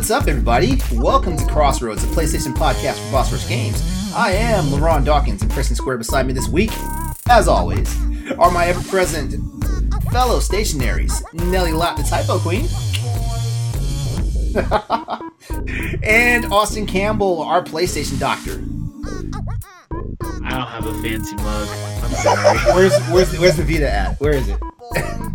What's up, everybody? Welcome to Crossroads, a PlayStation podcast for Boss Rush Games. I am LaRon Dawkins, and Kristen Square beside me this week, as always, are my ever-present fellow stationaries, Nelly Lott, the Typo Queen, and Austin Campbell, our PlayStation Doctor. I don't have a fancy mug. I'm sorry. Where's where's where's the Vita at? Where is it?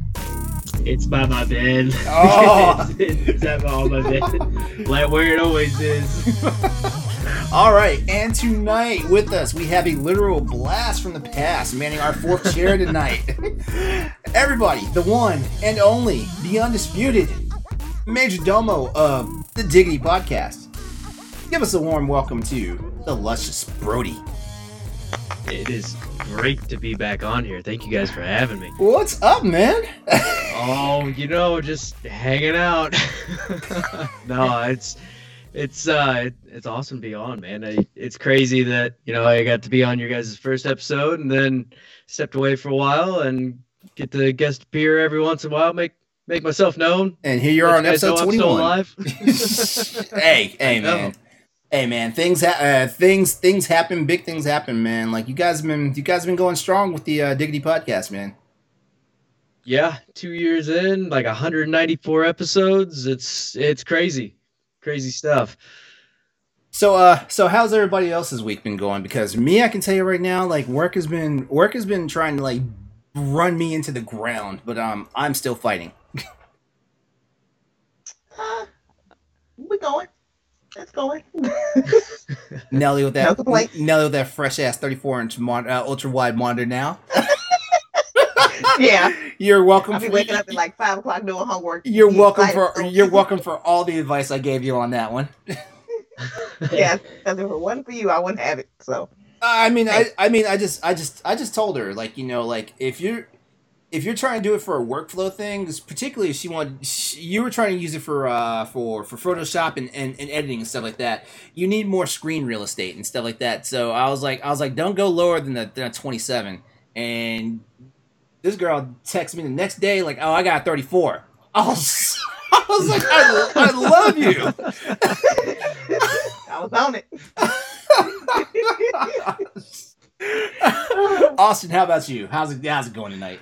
it's by my bed. Oh. it's, it's at my, bed. Like where it always is. All right, and tonight with us we have a literal blast from the past, manning our fourth chair tonight. Everybody, the one and only, the undisputed Major Domo of the Diggity Podcast. Give us a warm welcome to the luscious Brody. It is great to be back on here. Thank you guys for having me. What's up, man? Oh, you know, just hanging out. no, it's it's uh it, it's awesome to be on, man. I, it's crazy that you know I got to be on your guys' first episode and then stepped away for a while and get to guest appear every once in a while, make make myself known. and here you are on Let episode 21. I'm still alive. hey, hey, man. Hey man, things ha- uh, things things happen, big things happen, man. Like you guys have been you guys have been going strong with the uh, Diggity podcast, man. yeah, two years in, like 194 episodes. It's it's crazy, crazy stuff. So uh so how's everybody else's week been going? Because me, I can tell you right now, like work has been work has been trying to like run me into the ground, but um I'm still fighting. Uh, we going. It's going. Nelly with that No complaints. Nelly with that fresh ass 34 inch mon- uh, ultra wide monitor now. yeah. You're welcome I'll be for waking up at like five o'clock doing homework. You're welcome for you're welcome for all the advice I gave you on that one. Yeah, because if it wasn't for you, I wouldn't have it. So I mean, I, I mean, I just, I just, I just told her, like, you know, like if you're, if you're trying to do it for a workflow thing, particularly if she wanted, she, you were trying to use it for, uh, for, for Photoshop and, and, and editing and stuff like that. You need more screen real estate and stuff like that. So I was like, I was like, don't go lower than the, than a 27. And this girl texted me the next day, like, oh, I got a 34. I was, I was like, I, I love you. I was on it. Austin, how about you? How's it, how's it going tonight?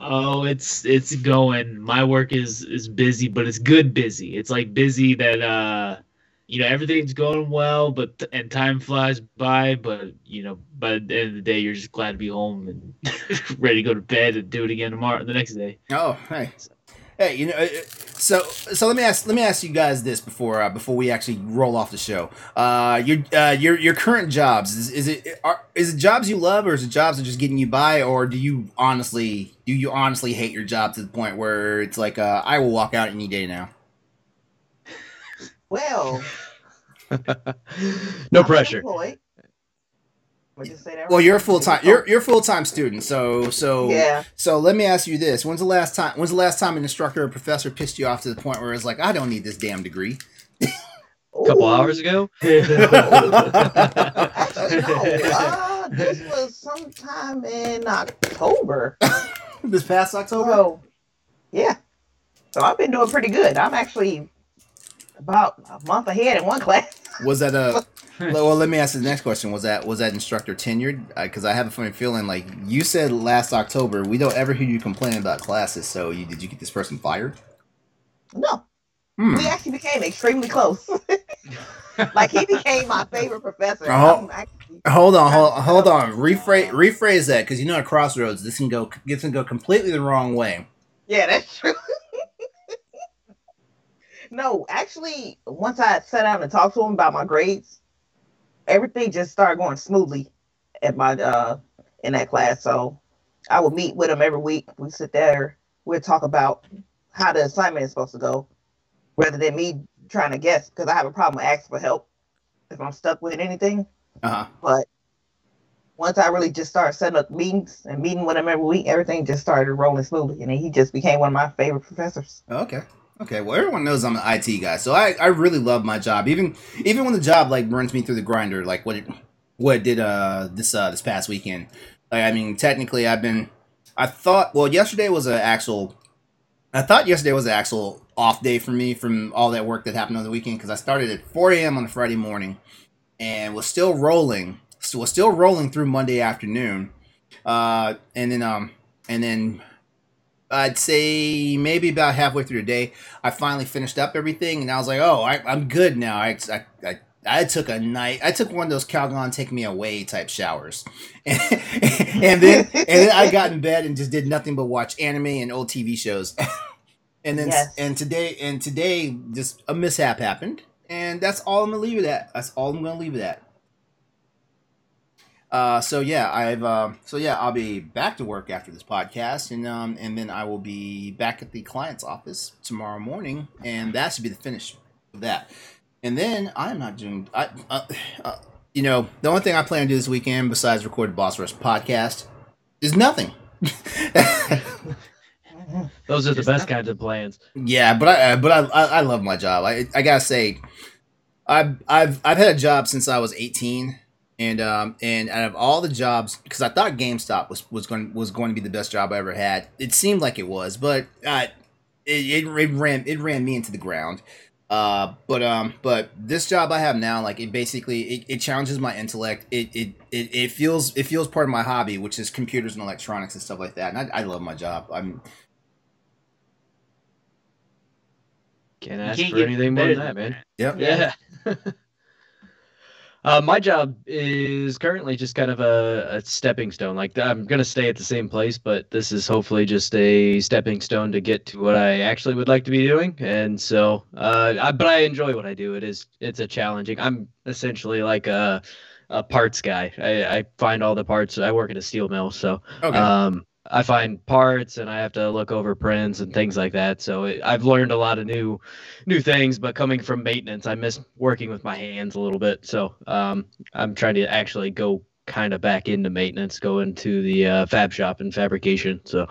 Oh, it's it's going. My work is is busy, but it's good busy. It's like busy that uh you know everything's going well, but and time flies by, but you know by the end of the day you're just glad to be home and ready to go to bed and do it again tomorrow the next day. Oh, hey, hey, you know, uh, so so let me ask let me ask you guys this before uh, before we actually roll off the show. Uh, your uh, your your current jobs is, is it are, is it jobs you love or is it jobs that are just getting you by or do you honestly do you honestly hate your job to the point where it's like uh, I will walk out any day now? Well, no pressure. unemployed. Would you say that? Well, right? you're a full time you're you're a full time student, so so Yeah. So let me ask you this: When's the last time? When's the last time an instructor or professor pissed you off to the point where it's like, I don't need this damn degree? A couple Ooh. hours ago. Actually, no. Uh, this was sometime in October. this past October. So, yeah. So I've been doing pretty good. I'm actually about a month ahead in one class. Was that a? well, let me ask the next question. Was that was that instructor tenured? Because I have a funny feeling like you said last October. We don't ever hear you complain about classes. So you did you get this person fired? No, Hmm. we actually became extremely close. like he became my favorite professor. Actually- Hold on, hold, hold on. Rephrase rephrase that because you know at Crossroads this can go this can go completely the wrong way. yeah, that's true. no, actually, once I sat down and talked to him about my grades, everything just started going smoothly at my uh in that class. So I would meet with him every week. We sit there, we'd talk about how the assignment is supposed to go, rather than me trying to guess because I have a problem asking for help if I'm stuck with anything. Uh huh. But once I really just started setting up meetings and meeting with him every week, everything just started rolling smoothly, and then he just became one of my favorite professors. Okay. Okay. Well, everyone knows I'm an IT guy, so I, I really love my job. Even even when the job like runs me through the grinder, like what it what it did uh this uh this past weekend. Like I mean, technically, I've been I thought well yesterday was an actual I thought yesterday was an actual off day for me from all that work that happened on the weekend because I started at 4 a.m. on a Friday morning and was still rolling, so was still rolling through Monday afternoon, uh, and then um, and then I'd say maybe about halfway through the day, I finally finished up everything, and I was like, oh, I, I'm good now. I, I, I I took a night. I took one of those Calgon take me away type showers, and, and then and then I got in bed and just did nothing but watch anime and old TV shows. and then Yes. and today and today just a mishap happened, and that's all I'm gonna leave it at. That's all I'm gonna leave it at. Uh, so yeah, I've uh, so yeah, I'll be back to work after this podcast, and um, and then I will be back at the client's office tomorrow morning, and that should be the finish of that. And then I'm not doing. I, uh, uh, you know, the only thing I plan to do this weekend besides record the Boss Rush podcast is nothing. Those are the best kinds of plans. yeah, but I, uh, but I, I, I love my job. I, I gotta say, I've, I've, I've had a job since I was 18, and um, and out of all the jobs, because I thought GameStop was was going was going to be the best job I ever had. It seemed like it was, but uh, it, it, it ran it ran me into the ground. Uh, but um, but this job I have now, like it basically it, it challenges my intellect. It, it it it feels it feels part of my hobby, which is computers and electronics and stuff like that. And I, I love my job. I'm Can't ask can't for anything more than that, man. yep. Yeah. uh, my job is currently just kind of a, a stepping stone. Like I'm gonna stay at the same place, but this is hopefully just a stepping stone to get to what I actually would like to be doing. And so, uh, I, but I enjoy what I do. It is it's a challenging. I'm essentially like a a parts guy. I, I find all the parts. I work at a steel mill, so Okay. um, I find parts and I have to look over prints and things like that. So it, I've learned a lot of new, new things. But coming from maintenance, I miss working with my hands a little bit. So um, I'm trying to actually go kind of back into maintenance, go into the uh, fab shop and fabrication. So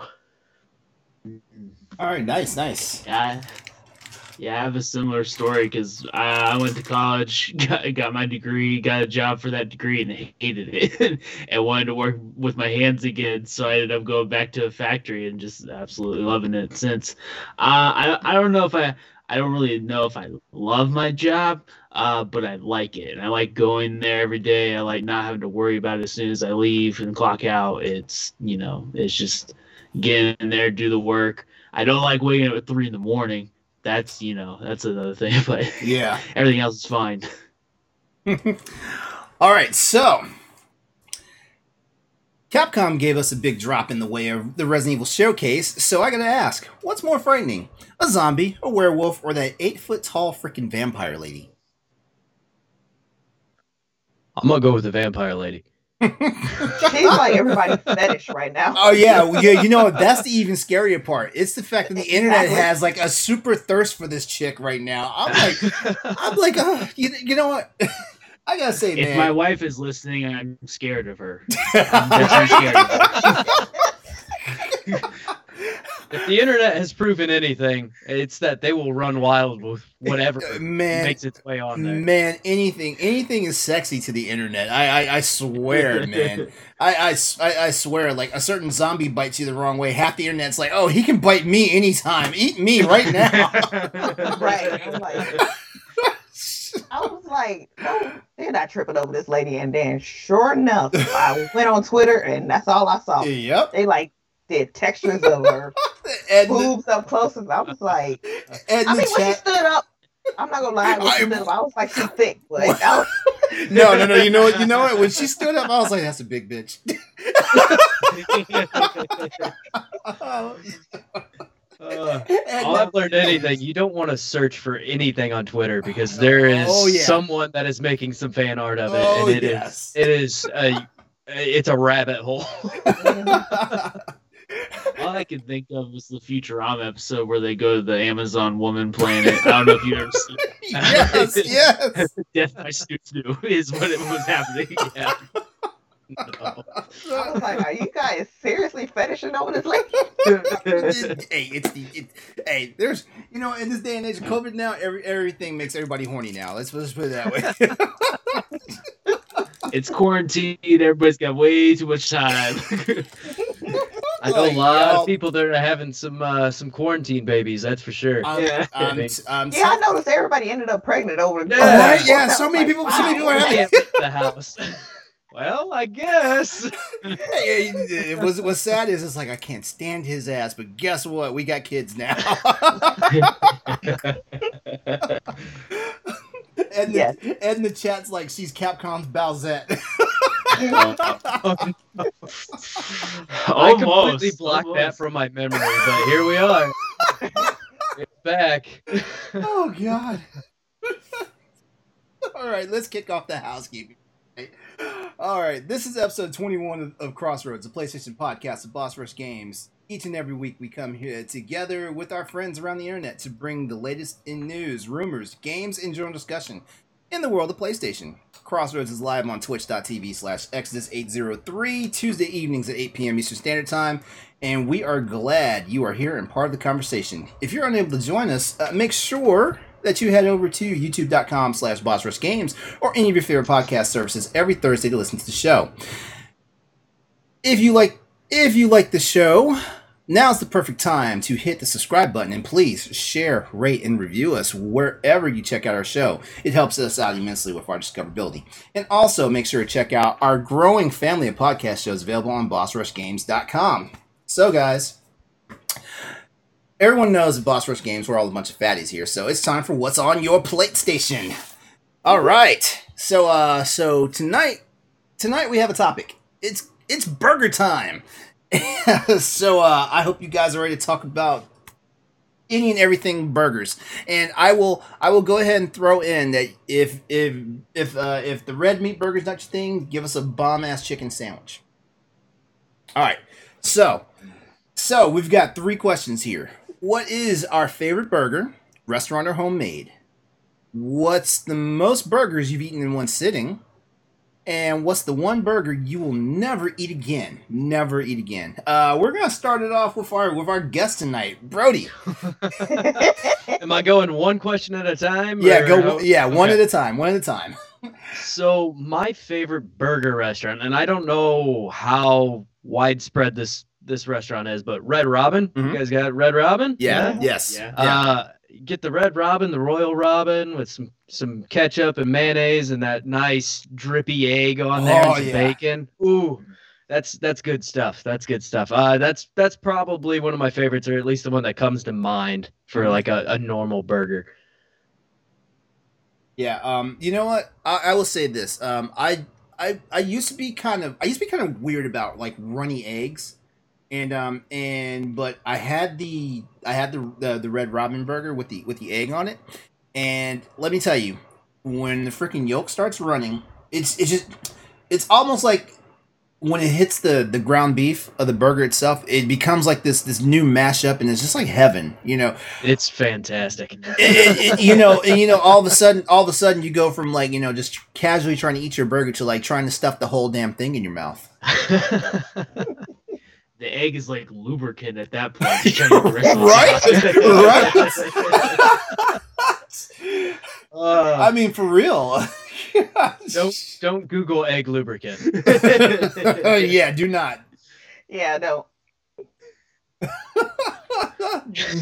All right, nice, nice. Yeah, yeah, I have a similar story because I, I went to college, got, got my degree, got a job for that degree, and hated it, and wanted to work with my hands again. So I ended up going back to a factory and just absolutely loving it since. Uh, I I don't know if I I don't really know if I love my job, uh, but I like it, and I like going there every day. I like not having to worry about it as soon as I leave and clock out. It's you know, it's just get in there, do the work. I don't like waking up at three in the morning. That's you know that's another thing, but Yeah. everything else is fine. All right, so Capcom gave us a big drop in the way of the Resident Evil showcase, so I gotta ask, what's more frightening? A zombie, a werewolf, or that eight foot tall freaking vampire lady? I'm gonna go with the vampire lady. She's like everybody's fetish right now. Oh yeah, well, yeah. You know that's the even scarier part. It's the fact that the internet Exactly. has like a super thirst for this chick right now. I'm like, I'm like, uh, you, you know what? I gotta say, If man. my wife is listening, I'm scared of her. I'm scared of her. If the internet has proven anything, it's that they will run wild with whatever man, makes its way on there. Man, anything, anything is sexy to the internet. I, I, I swear, man. I, I, I swear, like a certain zombie bites you the wrong way. Half the internet's like, oh, he can bite me anytime. Eat me right now. Right. I'm like, I was like, no, they're not tripping over this lady. And then, sure enough, I went on Twitter and that's all I saw. yep. They like did textures of her And the, boobs up close. And I was like, and I the mean, when she stood up, I'm not gonna lie, when she I- stood up, I was like, she's thick. But I was- No, no, no. You know what? You know what? When she stood up, I was like, that's a big bitch. Uh, all I've learned anything, you don't want to search for anything on Twitter because there is Oh, yeah. someone that is making some fan art of it, Oh, and it is yes. it is a it's a rabbit hole. All I can think of is the Futurama episode where they go to the Amazon woman planet. I don't know if you've ever seen it. yes, yes. Death by Snoo is what it was happening. Yeah. No. I was like, are you guys seriously fetishing over this lady? hey, it's the it, hey. There's you know in this day and age of COVID now, every everything makes everybody horny now. Let's let's put it that way. It's quarantine. Everybody's got way too much time. I know a lot y'all- of people that are having some uh, some quarantine babies. That's for sure. I'm, Yeah. I'm, I'm Yeah, I noticed everybody ended up pregnant over the. Yeah. Oh, right? Yeah, so many like, people- so many people are having- the house. well, I guess. Hey, it was what's sad is it's like I can't stand his ass, but guess what? We got kids now. and, Yes. the, and the chat's like she's Capcom's Bowsette. I Almost. completely blocked that from my memory, but here we are. it's back. oh god. All right, let's kick off the housekeeping. All right, this is episode 21 of, of Crossroads, a PlayStation podcast of Boss Rush Games. Each and every week, we come here together with our friends around the internet to bring the latest in news, rumors, games, and general discussion in the world of PlayStation. Crossroads is live on twitch.tv slash Exodus803, Tuesday evenings at 8 p.m. Eastern Standard Time, and we are glad you are here and part of the conversation. If you're unable to join us, uh, make sure that you head over to youtube.com slash boss rush games or any of your favorite podcast services every Thursday to listen to the show. If you like if you like the show, now's the perfect time to hit the subscribe button and please share, rate, and review us wherever you check out our show. It helps us out immensely with our discoverability. And also make sure to check out our growing family of podcast shows available on bossrushgames.com. So guys, Everyone knows Boss Rush Games we're all a bunch of fatties here, so it's time for what's on your plate station. All right, so uh, so tonight, tonight we have a topic. It's it's burger time. so uh, I hope you guys are ready to talk about any and everything burgers. And I will I will go ahead and throw in that if if if uh, if the red meat burger's not your thing, give us a bomb ass chicken sandwich. All right, so so we've got three questions here. What is our favorite burger, restaurant or homemade? What's the most burgers you've eaten in one sitting? And what's the one burger you will never eat again? Never eat again. Uh, we're gonna start it off with our with our guest tonight, Brody. Am I going one question at a time? Yeah, go. how- Yeah, one at a time. One at a time. So my favorite burger restaurant, and I don't know how widespread this this restaurant is, but Red Robin. Mhm. You guys got Red Robin? Yeah. Yeah. Yes. Yeah. Uh, get the Red Robin, the Royal Robin, with some some ketchup and mayonnaise and that nice drippy egg on there Oh, and some yeah. bacon. Ooh, that's that's good stuff. That's good stuff. Uh, that's that's probably one of my favorites, or at least the one that comes to mind for Mhm. like a, a normal burger. Yeah. Um. You know what? I, I will say this. Um. I. I. I used to be kind of. I used to be kind of weird about like runny eggs, and um. And but I had the. I had the the, the red robin burger with the with the egg on it, and let me tell you, when the freaking yolk starts running, it's it's just it's almost like when it hits the the ground beef of the burger itself, it becomes like this this new mashup, and it's just like heaven. You know. It's fantastic. it, it- it- you know, and you know, all of a sudden, all of a sudden, you go from like you know just casually trying to eat your burger to like trying to stuff the whole damn thing in your mouth. The egg is like lubricant at that point. To get the rest of Right? right? Uh, I mean, for real. don't don't Google egg lubricant. yeah, do not. yeah, no.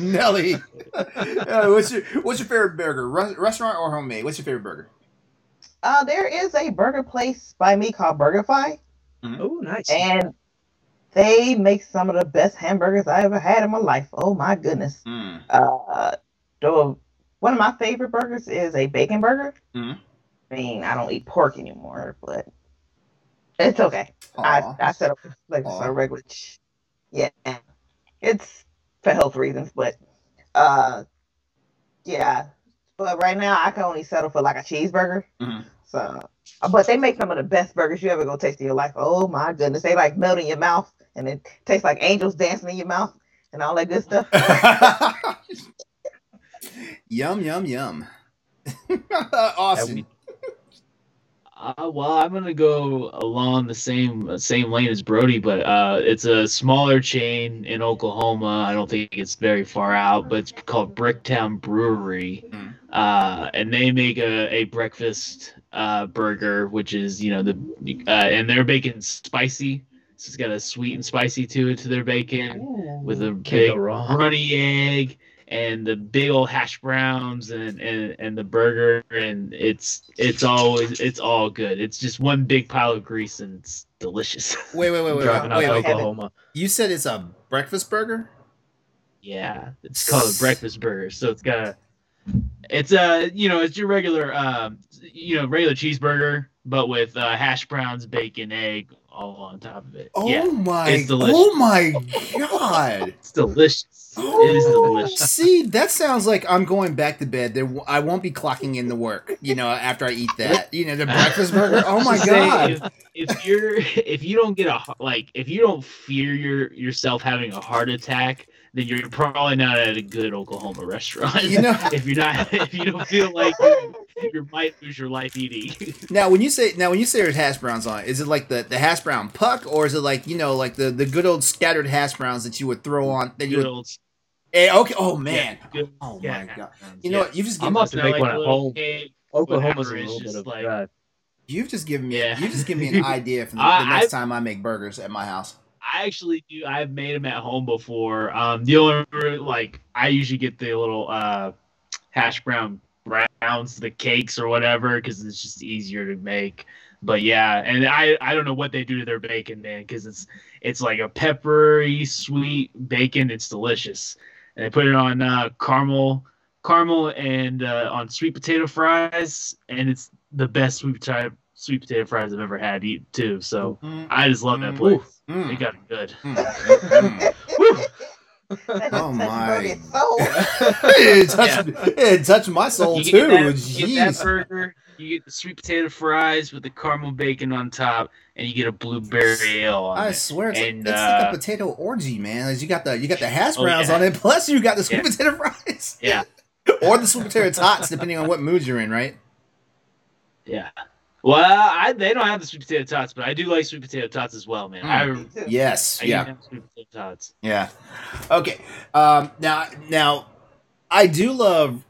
Nelly, uh, what's your what's your favorite burger? Re- restaurant or homemade? What's your favorite burger? Uh, there is a burger place by me called BurgerFi, Oh, nice. and they make some of the best hamburgers I ever had in my life. Oh my goodness. Mm. Uh, one of my favorite burgers is a bacon burger. Mhm. I mean, I don't eat pork anymore, but it's okay. I, Aw. I set up like a regular. ch- Yeah, it's for health reasons, but uh, yeah. But right now, I can only settle for like a cheeseburger. Mhm. So, but they make some of the best burgers you ever go taste in your life. Oh my goodness, they like melt in your mouth, and it tastes like angels dancing in your mouth, and all that good stuff. yum yum yum. Awesome. we- Uh, well, I'm gonna go along the same uh, same lane as Brody, but uh, it's a smaller chain in Oklahoma. I don't think it's very far out, but it's called Bricktown Brewery, Mm. uh, and they make a, a breakfast uh, burger, which is you know the uh, and they're making spicy So it's got a sweet and spicy to it to their bacon with a Can't big go wrong. runny egg and the big old hash browns and, and and the burger and it's it's always it's all good. It's just one big pile of grease and it's delicious. Wait, wait, wait, wait, Driving wait, out wait, to wait. Oklahoma. You said it's a breakfast burger? yeah, it's called a breakfast burger. So it's got a it's a you know it's your regular um you know regular cheeseburger but with uh, hash browns, bacon, egg all on top of it. Oh yeah, my! it's delicious. Oh my god! it's delicious. Oh it is delicious. See, that sounds like I'm going back to bed. There, w- I won't be clocking in the work. You know, after I eat that. You know, the breakfast burger. Oh my Just say, god! If, if you're if you don't get a like if you don't fear your yourself having a heart attack, then you're probably not at a good Oklahoma restaurant. You know- if you're not if you don't feel like you, you might lose your life eating. Now, when you say now when you say there's hash browns on it, is it like the, the hash brown puck, or is it like you know like the, the good old scattered hash browns that you would throw on that you Good would? old Eh, okay. Oh man. yeah, good, Oh yeah, my god. You know yeah. what? You've just I'm given, about to make like one at home. Oklahoma's a little bit of like- you've just given me Yeah. you've just given me an idea for the, the next I- time I make burgers at my house. I actually do. I've made them at home before. Um, the only like I usually get the little uh, hash brown browns, the cakes or whatever, because it's just easier to make. But yeah, and I I don't know what they do to their bacon, man, because it's it's like a peppery sweet bacon. It's delicious, and they put it on uh, caramel caramel and uh, on sweet potato fries, and it's the best sweet potato sweet potato fries I've ever had eat too. So Mm, I just love that Mm. place. Mm, They got it good. mm, mm. That Oh, my. hurt his it, touched, it touched my soul You too. get, that, you get that burger, you get the sweet potato fries with the caramel bacon on top, and you get a blueberry ale on I it. swear it's, And, like, it's like a uh, potato orgy, man. As you got the you got the hash Oh, browns yeah. on it, plus you got the sweet Yeah. potato fries. Yeah, or the sweet potato tots, depending on what mood you're in, right? yeah. Well, I, they don't have the sweet potato tots, but I do like sweet potato tots as well, man. Mm. I, Yes. I yeah. have sweet potato tots. Yeah. Okay. Um. Now, now, I do love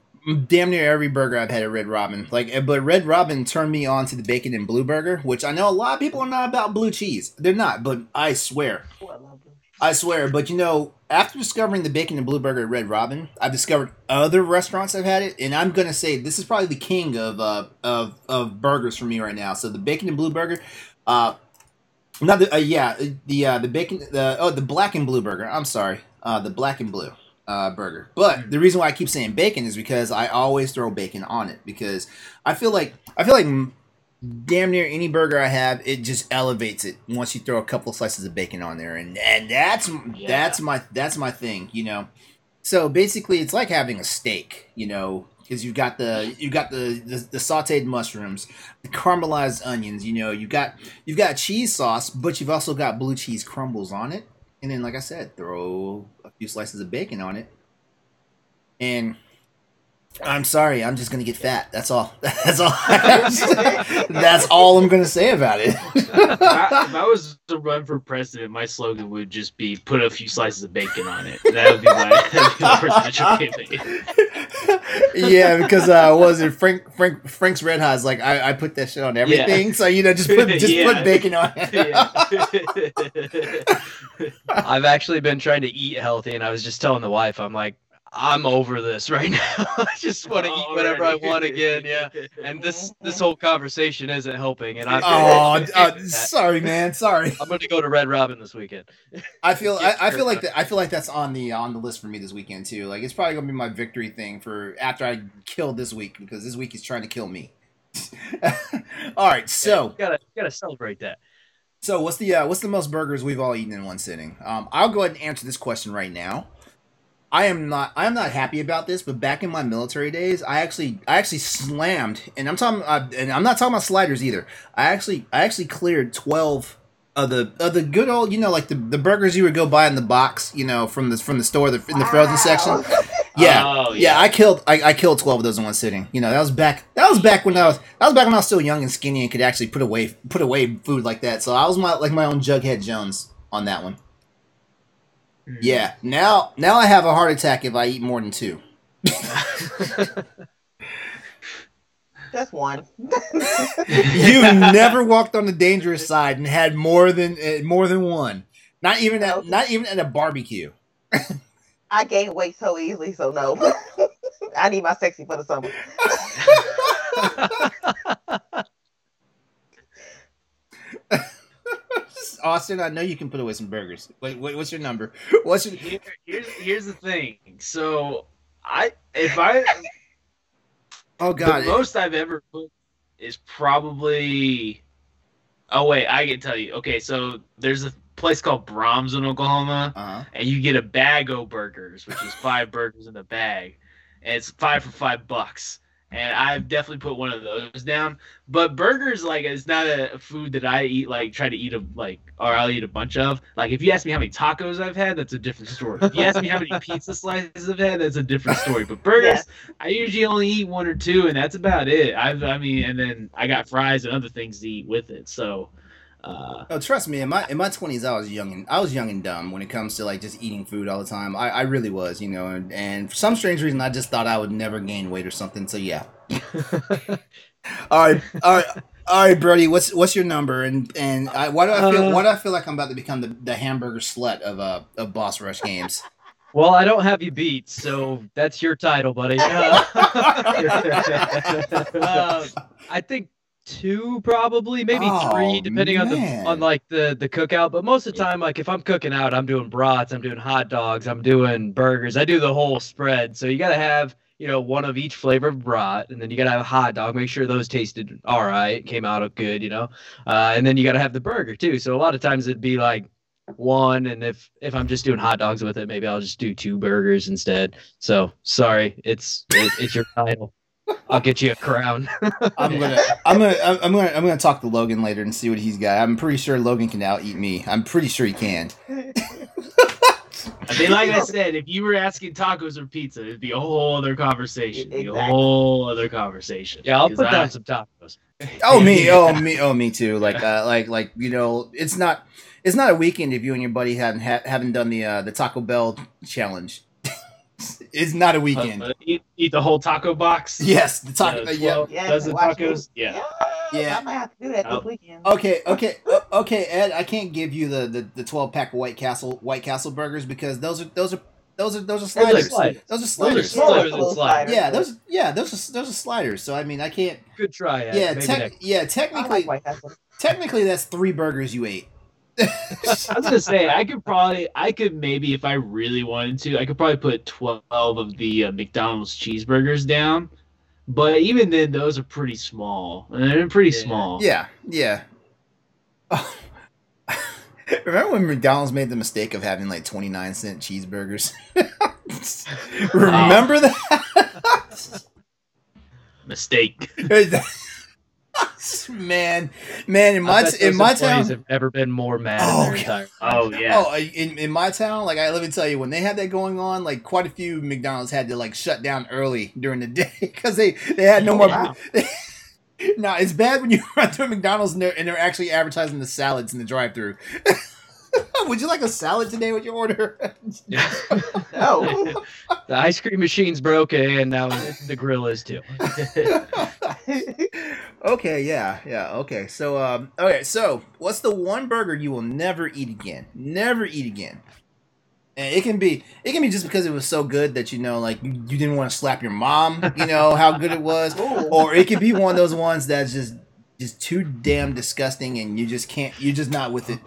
damn near every burger I've had at Red Robin. Like, eh, but Red Robin turned me on to the bacon and blue burger, which I know a lot of people are not about blue cheese. They're not, but I swear, Oh, I love blue. I swear. But you know, after discovering the bacon and blue burger at Red Robin, I've discovered other restaurants I've had it, and I'm gonna say this is probably the king of uh of of burgers for me right now. So the bacon and blue burger, uh, not the uh, yeah the uh, the bacon the oh the black and blue burger. I'm sorry, uh, the black and blue uh burger. But the reason why I keep saying bacon is because I always throw bacon on it because I feel like I feel like. Damn near any burger I have, it just elevates it once you throw a couple slices of bacon on there, and and that's Yeah. that's my that's my thing, you know. So basically, it's like having a steak, you know, because you've got the you got the, the the sautéed mushrooms, the caramelized onions, you know, you've got you've got cheese sauce, but you've also got blue cheese crumbles on it, and then like I said, throw a few slices of bacon on it, and I'm sorry, I'm just gonna get fat. That's all. That's all. That's all I'm gonna say about it. if, I, if I was to run for president, my slogan would just be "Put a few slices of bacon on it." That would be my, that would be my presidential campaign. yeah, because uh, was it Frank Frank Frank's Red Hot's like I, I put that shit on everything, so you know just put just Yeah. put bacon on it. I've actually been trying to eat healthy, and I was just telling the wife, I'm like, I'm over this right now. I just want to eat whatever I want again. Yeah. And this this whole conversation isn't helping, and I'm oh, uh, sorry, man. Sorry. I'm going to go to Red Robin this weekend. I feel I, I feel like that I feel like that's on the on the list for me this weekend too. Like it's probably gonna be my victory thing for after I kill this week because this week is trying to kill me. All right, so you gotta you gotta celebrate that. So what's the uh, what's the most burgers we've all eaten in one sitting? Um, I'll go ahead and answer this question right now. I am not I am not happy about this, but back in my military days, I actually I actually slammed, and I'm talking uh, and I'm not talking about sliders either. I actually I actually cleared twelve of the of the good old you know like the, the burgers you would go buy in the box you know from the from the store the, in the frozen section. Yeah, Oh, yeah, yeah. I killed I, I killed twelve of those in one sitting. You know, that was back that was back when I was that was back when I was still young and skinny and could actually put away put away food like that. So I was my like my own Jughead Jones on that one. Yeah. Now now I have a heart attack if I eat more than two. Just one. You've never walked on the dangerous side and had more than uh, more than one. Not even at not even at a barbecue. I gain weight so easily, so no. I need my sexy for the summer. Austin, I know you can put away some burgers. Wait, wait what's your number? What's your Here- here's here's the thing. So I if I Oh god. the most I've ever put is probably. Oh wait, I can tell you. Okay, so there's a place called Braum's in Oklahoma, uh-huh. and you get a bag of burgers, which is five burgers in a bag, and it's five for five bucks. And I've definitely put one of those down. But burgers, like, it's not a food that I eat, like, try to eat a like, or I'll eat a bunch of. Like, if you ask me how many tacos I've had, that's a different story. If you ask me how many pizza slices I've had, that's a different story. But burgers, Yes. I usually only eat one or two, and that's about it. I've, I mean, and then I got fries and other things to eat with it. So, uh, Oh, trust me. In my in my twenties, I was young and I was young and dumb when it comes to like just eating food all the time. I, I really was, you know. And, and for some strange reason, I just thought I would never gain weight or something. So yeah. all right, all right, all right, Brody. What's what's your number? And and I, why do I feel Uh, why do I feel like I'm about to become the, the hamburger slut of uh of Boss Rush games? Well, I don't have you beat, so that's your title, buddy. Uh, I think two, probably, maybe Oh, three, depending on the on like the the cookout. But most of the time, like if I'm cooking out, I'm doing brats, I'm doing hot dogs, I'm doing burgers. I do the whole spread. So you gotta have you know one of each flavor of brat, and then you gotta have a hot dog. Make sure those tasted all right, came out good, you know. Uh, and then you gotta have the burger too. So a lot of times it'd be like one and if if i'm just doing hot dogs with it maybe i'll just do two burgers instead so sorry it's it, it's your title i'll get you a crown I'm gonna I'm gonna I'm gonna I'm gonna talk to Logan later and see what he's got. I'm pretty sure Logan can out eat me. I'm pretty sure he can. I mean, like I said, if you were asking tacos or pizza, it'd be a whole other conversation. It'd be a whole other conversation. yeah I'll put I- down some tacos Oh me, oh me, oh me too. Like uh, like like you know, it's not it's not a weekend if you and your buddy haven't ha- haven't done the uh, the Taco Bell challenge. It's not a weekend. Uh, eat, eat the whole taco box. yes, the taco. Uh, yeah. Yeah, dozen watch tacos. Yeah. Yeah. I might have to do that Oh. this weekend. Okay, okay, uh, okay, Ed. I can't give you the, the, the twelve pack of White Castle White Castle burgers because those are those are those are those are Those are sliders. sliders. Those are Those are sliders. Yeah, sliders little and sliders. Yeah, those yeah those are those are sliders. So I mean, I can't. good try Ed. Yeah, Maybe tec- next- yeah. Technically, like technically, that's three burgers you ate. I was gonna say I could probably I could maybe if I really wanted to I could probably put twelve of the uh, McDonald's cheeseburgers down, but even then those are pretty small. And They're pretty Yeah. small. Yeah, yeah. Oh. Remember when McDonald's made the mistake of having like 29 cent cheeseburgers? Remember that? Mistake. man, man, in my t- in my town, have never been more mad Oh, in their God. entire Oh yeah. oh, in, in my town, like I let me tell you, when they had that going on, like quite a few McDonald's had to like shut down early during the day because they they had no Oh, more. wow. no, it's bad when you run to a McDonald's and they're, and they're actually advertising the salads in the drive-through. Would you like a salad today with your order? No. the ice cream machine's broken and now the grill is too okay, yeah, yeah, okay. So, um, okay, so what's the one burger you will never eat again? Never eat again. And it can be, it can be just because it was so good that you know, like you, you didn't want to slap your mom. You know how good it was, Ooh. or it could be one of those ones that's just, just too damn disgusting, and you just can't, you're just not with it.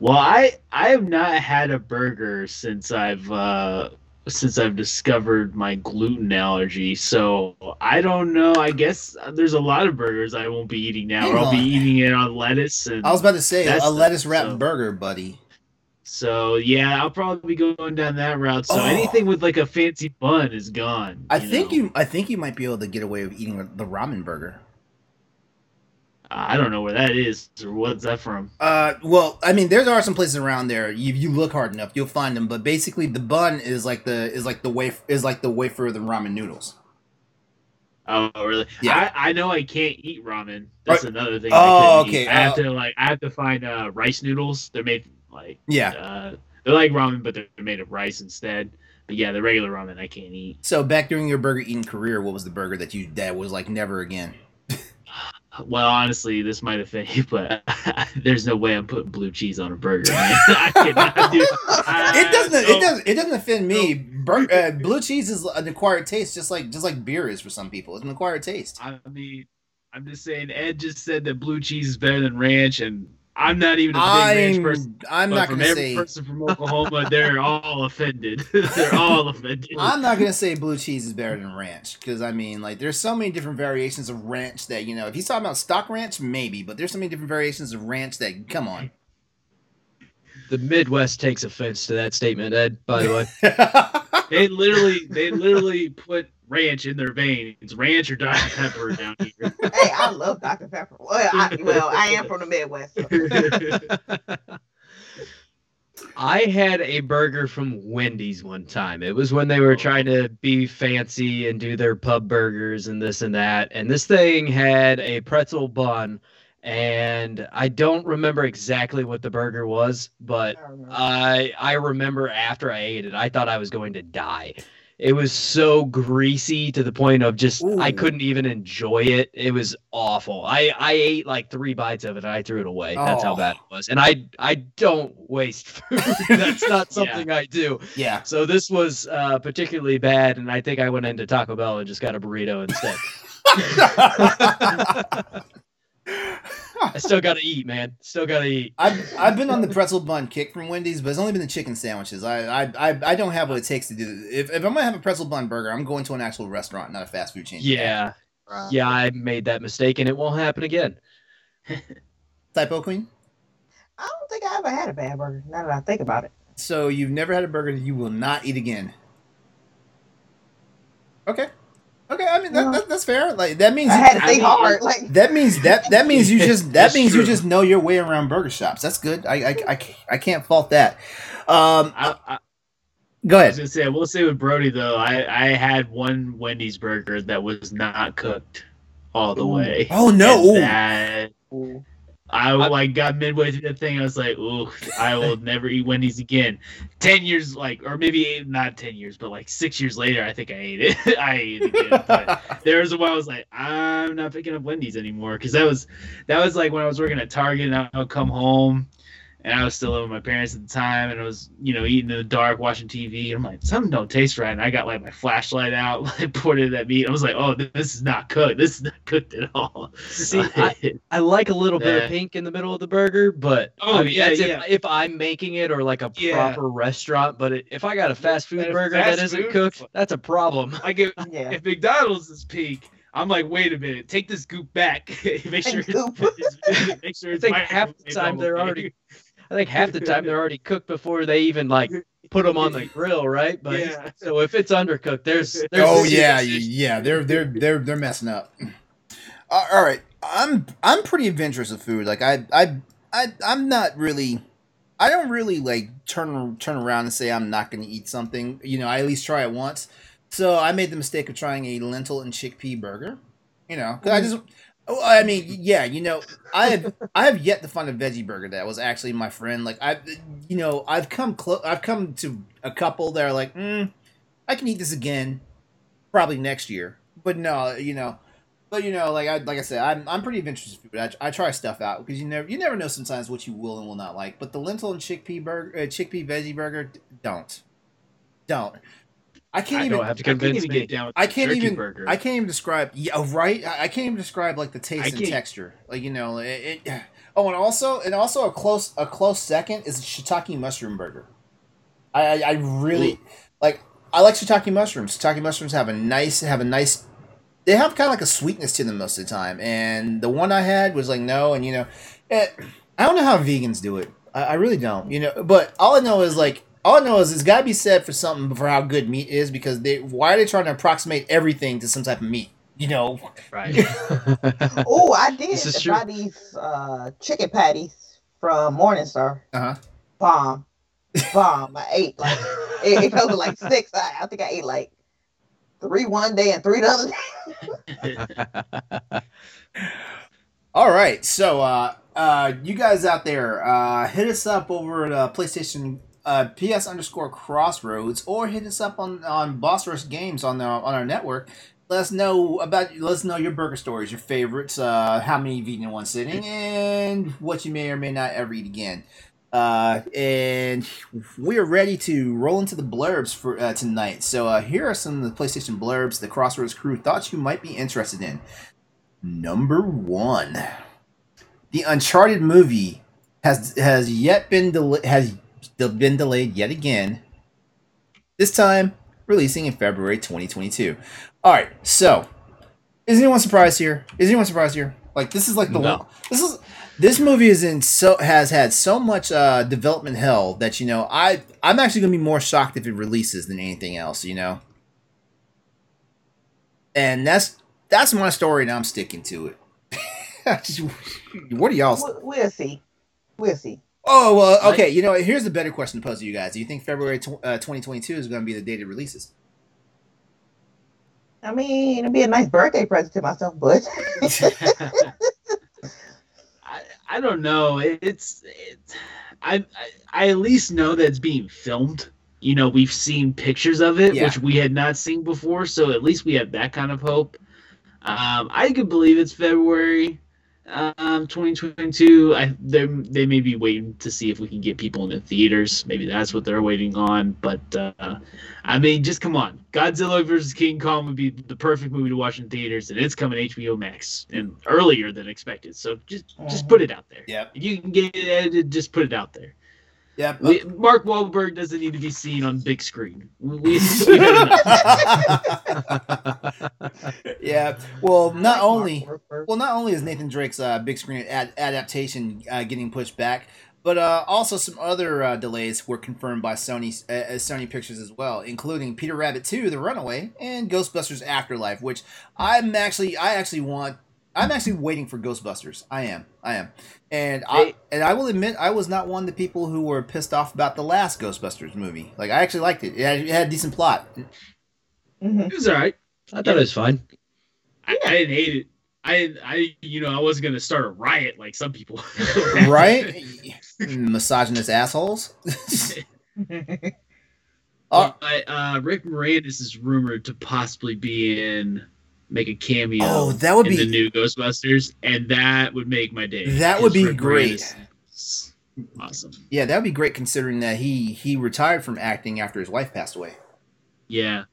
Well, I I have not had a burger since I've uh since I've discovered my gluten allergy. So I don't know. I guess there's a lot of burgers I won't be eating now. Or I'll be eating it on lettuce and I was about to say a lettuce wrapped so- burger, buddy. so yeah, I'll probably be going down that route. So Oh. anything with like a fancy bun is gone. I think know? you, I think you might be able to get away with eating the ramen burger. I don't know where that is or what's that from. Uh, well, I mean, there are some places around there. You you look hard enough, you'll find them. But basically, the bun is like the is like the wafer is like the wafer of the ramen noodles. Oh really? Yeah. I, I know I can't eat ramen. That's another thing. Oh, I okay, eat. I have uh, to like I have to find uh rice noodles. They're made like Yeah, Uh, they're like ramen, but they're made of rice instead. But yeah, the regular ramen I can't eat. So back during your burger eating career, what was the burger that you that was like never again? Well, honestly, this might offend you, but there's no way I'm putting blue cheese on a burger. I cannot do. it doesn't. So- it doesn't. It doesn't offend me. Bur- uh, blue cheese is an acquired taste, just like just like beer is for some people. It's an acquired taste. I mean, I'm just saying. Ed just said that blue cheese is better than ranch, and I'm not even a big ranch person. I'm. I'm but not from gonna every say. person from Oklahoma, they're all offended. they're all offended. I'm not gonna say blue cheese is better than ranch because I mean, like, there's so many different variations of ranch that you know. If he's talking about stock ranch, maybe, but there's so many different variations of ranch that come on. The Midwest takes offense to that statement, Ed. By the way, They literally, they literally put ranch in their veins. Ranch or Dr Pepper down here. Hey, I love Dr. Pepper. Well, I, well, I am from the Midwest. so- I had a burger from Wendy's one time. It was when they were trying to be fancy and do their pub burgers and this and that. And this thing had a pretzel bun. And I don't remember exactly what the burger was, but I. I I remember after I ate it, I thought I was going to die. It was so greasy to the point of just I couldn't even enjoy it. It was awful. I I ate like three bites of it and I threw it away. That's how Oh. bad it was. And I I don't waste food. That's not something I do. yeah. So this was uh, particularly bad, and I think I went into Taco Bell and just got a burrito instead. I still got to eat, man. Still got to eat. I've, I've been on the pretzel bun kick from Wendy's, but it's only been the chicken sandwiches. I I, I, I don't have what it takes to do this. If, if I'm gonna have a pretzel bun burger, I'm going to an actual restaurant, not a fast food chain. Yeah, Right. yeah, I made that mistake, and it won't happen again. Typo Queen. I don't think I ever had a bad burger. Now that I think about it. So you've never had a burger that you will not eat again. Okay. Okay, I mean that, that, that's fair. Like that means I had to I think mean, hard. Like that means that that means you just that means true. you just know your way around burger shops. That's good. I I, I, can't- I can't fault that. Um, I, I, go I was ahead. gonna say, I will say with Brody though, I I had one Wendy's burger that was not cooked all the Ooh. way. Oh no! And that I like got midway through the thing. I was like, "Ooh, I will never eat Wendy's again." Ten years, like, or maybe eight, not ten years, but like six years later, I think I ate it. I ate it again. But there was a while I was like, "I'm not picking up Wendy's anymore," because that was that was like when I was working at Target, and I would come home. And I was still living with my parents at the time, and I was, you know, eating in the dark, watching TV. And I'm like, something don't taste right. And I got like my flashlight out, like poured it at meat. I was like, oh, this is not cooked. This is not cooked at all. See, I- I like a little bit Yeah. of pink in the middle of the burger, but Oh, I mean, yeah, that's yeah. if, if I'm making it or like a Yeah. proper restaurant. But it, if I got a fast food burger fast that isn't food- cooked, that's a problem. Like if, Yeah. if McDonald's is pink, I'm like, wait a minute, take this goop back. make sure it's, Goop. it's- make sure I it's think half the time all they're already, I think half the time they're already cooked before they even like put them on the grill, right? But Yeah. so if it's undercooked, there's, there's Oh a yeah, yeah. They're they're they're they're messing up. Uh, all right, I'm I'm pretty adventurous with food. Like I I I I'm not really. I don't really like turn turn around and say I'm not going to eat something. You know, I at least try it once. So I made the mistake of trying a lentil and chickpea burger. You know, 'cause I just. Oh, I mean, yeah, you know, I have I have yet to find a veggie burger that was actually my friend. Like I, you know, I've come close. I've come to a couple that are like, mm, I can eat this again, probably next year. But no, you know, but you know, like I like I said, I'm I'm pretty adventurous with food. I, I try stuff out because you never you never know sometimes what you will and will not like. But the lentil and chickpea burger, uh, chickpea veggie burger, don't, don't. I can't I even. don't have to I can't convince even me. get down with I can't even. burger. I can't even describe. Yeah, right. I, I can't even describe like the taste and texture. Like you know, it, it. Oh, and also, and also a close a close second is shiitake mushroom burger. I I, I really like. I like shiitake mushrooms. Shiitake mushrooms have a nice have a nice. They have kind of like a sweetness to them most of the time, and the one I had was like no, and you know, it, I don't know how vegans do it. I, I really don't. You know, but all I know is like all I know is it's got to be said for something for how good meat is because they why are they trying to approximate everything to some type of meat? You know, Right. Oh, I did This is try these uh, chicken patties from Morningstar. uh huh. Bomb, bomb. I ate like it, it goes to like six. I, I think I ate like three one day and three the other day. All right, so uh, uh, you guys out there, uh, hit us up over at uh, PlayStation uh, PS underscore Crossroads or hit us up on on Boss Rush Games on the on our network. Let us know about let us know your burger stories, your favorites, uh, how many you've eaten in one sitting, and what you may or may not ever eat again. Uh, and we are ready to roll into the blurbs for uh, tonight. So uh, here are some of the PlayStation blurbs the Crossroads crew thought you might be interested in. Number one, the Uncharted movie has has yet been del- has been delayed yet again. This time, releasing in February 2022. All right, so is anyone surprised here? Is anyone surprised here? Like this is like the No. this is this movie is in so has had so much uh development hell that you know I I'm actually gonna be more shocked if it releases than anything else. You know, and that's that's my story, and I'm sticking to it. what are y'all? We'll, we'll see. We'll see. Oh well, okay. You know, here's a better question to pose to you guys. Do you think February tw- uh, 2022 is going to be the date it releases? I mean, it'd be a nice birthday present to myself, but I, I don't know. It, it's it, I, I I at least know that it's being filmed. You know, we've seen pictures of it, Yeah. which we had not seen before. So at least we have that kind of hope. Um, I could believe it's February, um, 2022. I they they may be waiting to see if we can get people in the theaters. Maybe that's what they're waiting on. But uh, I mean, just come on, Godzilla versus King Kong would be the perfect movie to watch in theaters, and it's coming HBO Max and earlier than expected. So just just put it out there. Yeah, If you can get it edited, just put it out there. Yep. We, Mark Wahlberg doesn't need to be seen on big screen. We, we yeah. Well, not like only well, not only is Nathan Drake's uh, big screen ad- adaptation uh, getting pushed back, but uh, also some other uh, delays were confirmed by Sony uh, uh, Sony Pictures as well, including Peter Rabbit 2: The Runaway and Ghostbusters Afterlife, which I'm actually I actually want. I'm actually waiting for Ghostbusters. I am. I am. And I and I will admit I was not one of the people who were pissed off about the last Ghostbusters movie. Like I actually liked it. It had, it had a decent plot. Mhm. it was all right. I thought it was fine. I, I didn't hate it. I, I, you know, I wasn't gonna start a riot like some people. right? Misogynist assholes. But uh, Rick Moranis is rumored to possibly be in, make a cameo. Oh, that would in the new Ghostbusters, and that would make my day. That would be Rick great. Awesome. yeah, that would be great considering that he he retired from acting after his wife passed away. Yeah.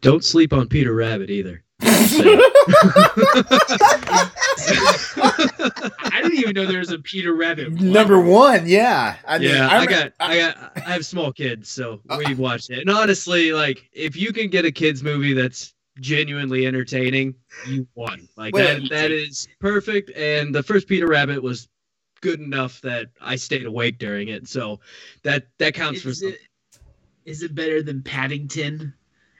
Don't sleep on Peter Rabbit either. I didn't even know there was a Peter Rabbit. one. Number one, yeah. I mean, yeah, I, I, got, I got, I have small kids, so we've uh, watched it. And honestly, like, if you can get a kids movie that's genuinely entertaining, you won. Like Wait, that, that is perfect. And the first Peter Rabbit was good enough that I stayed awake during it, so that that counts for Is something. it, is it better than Paddington?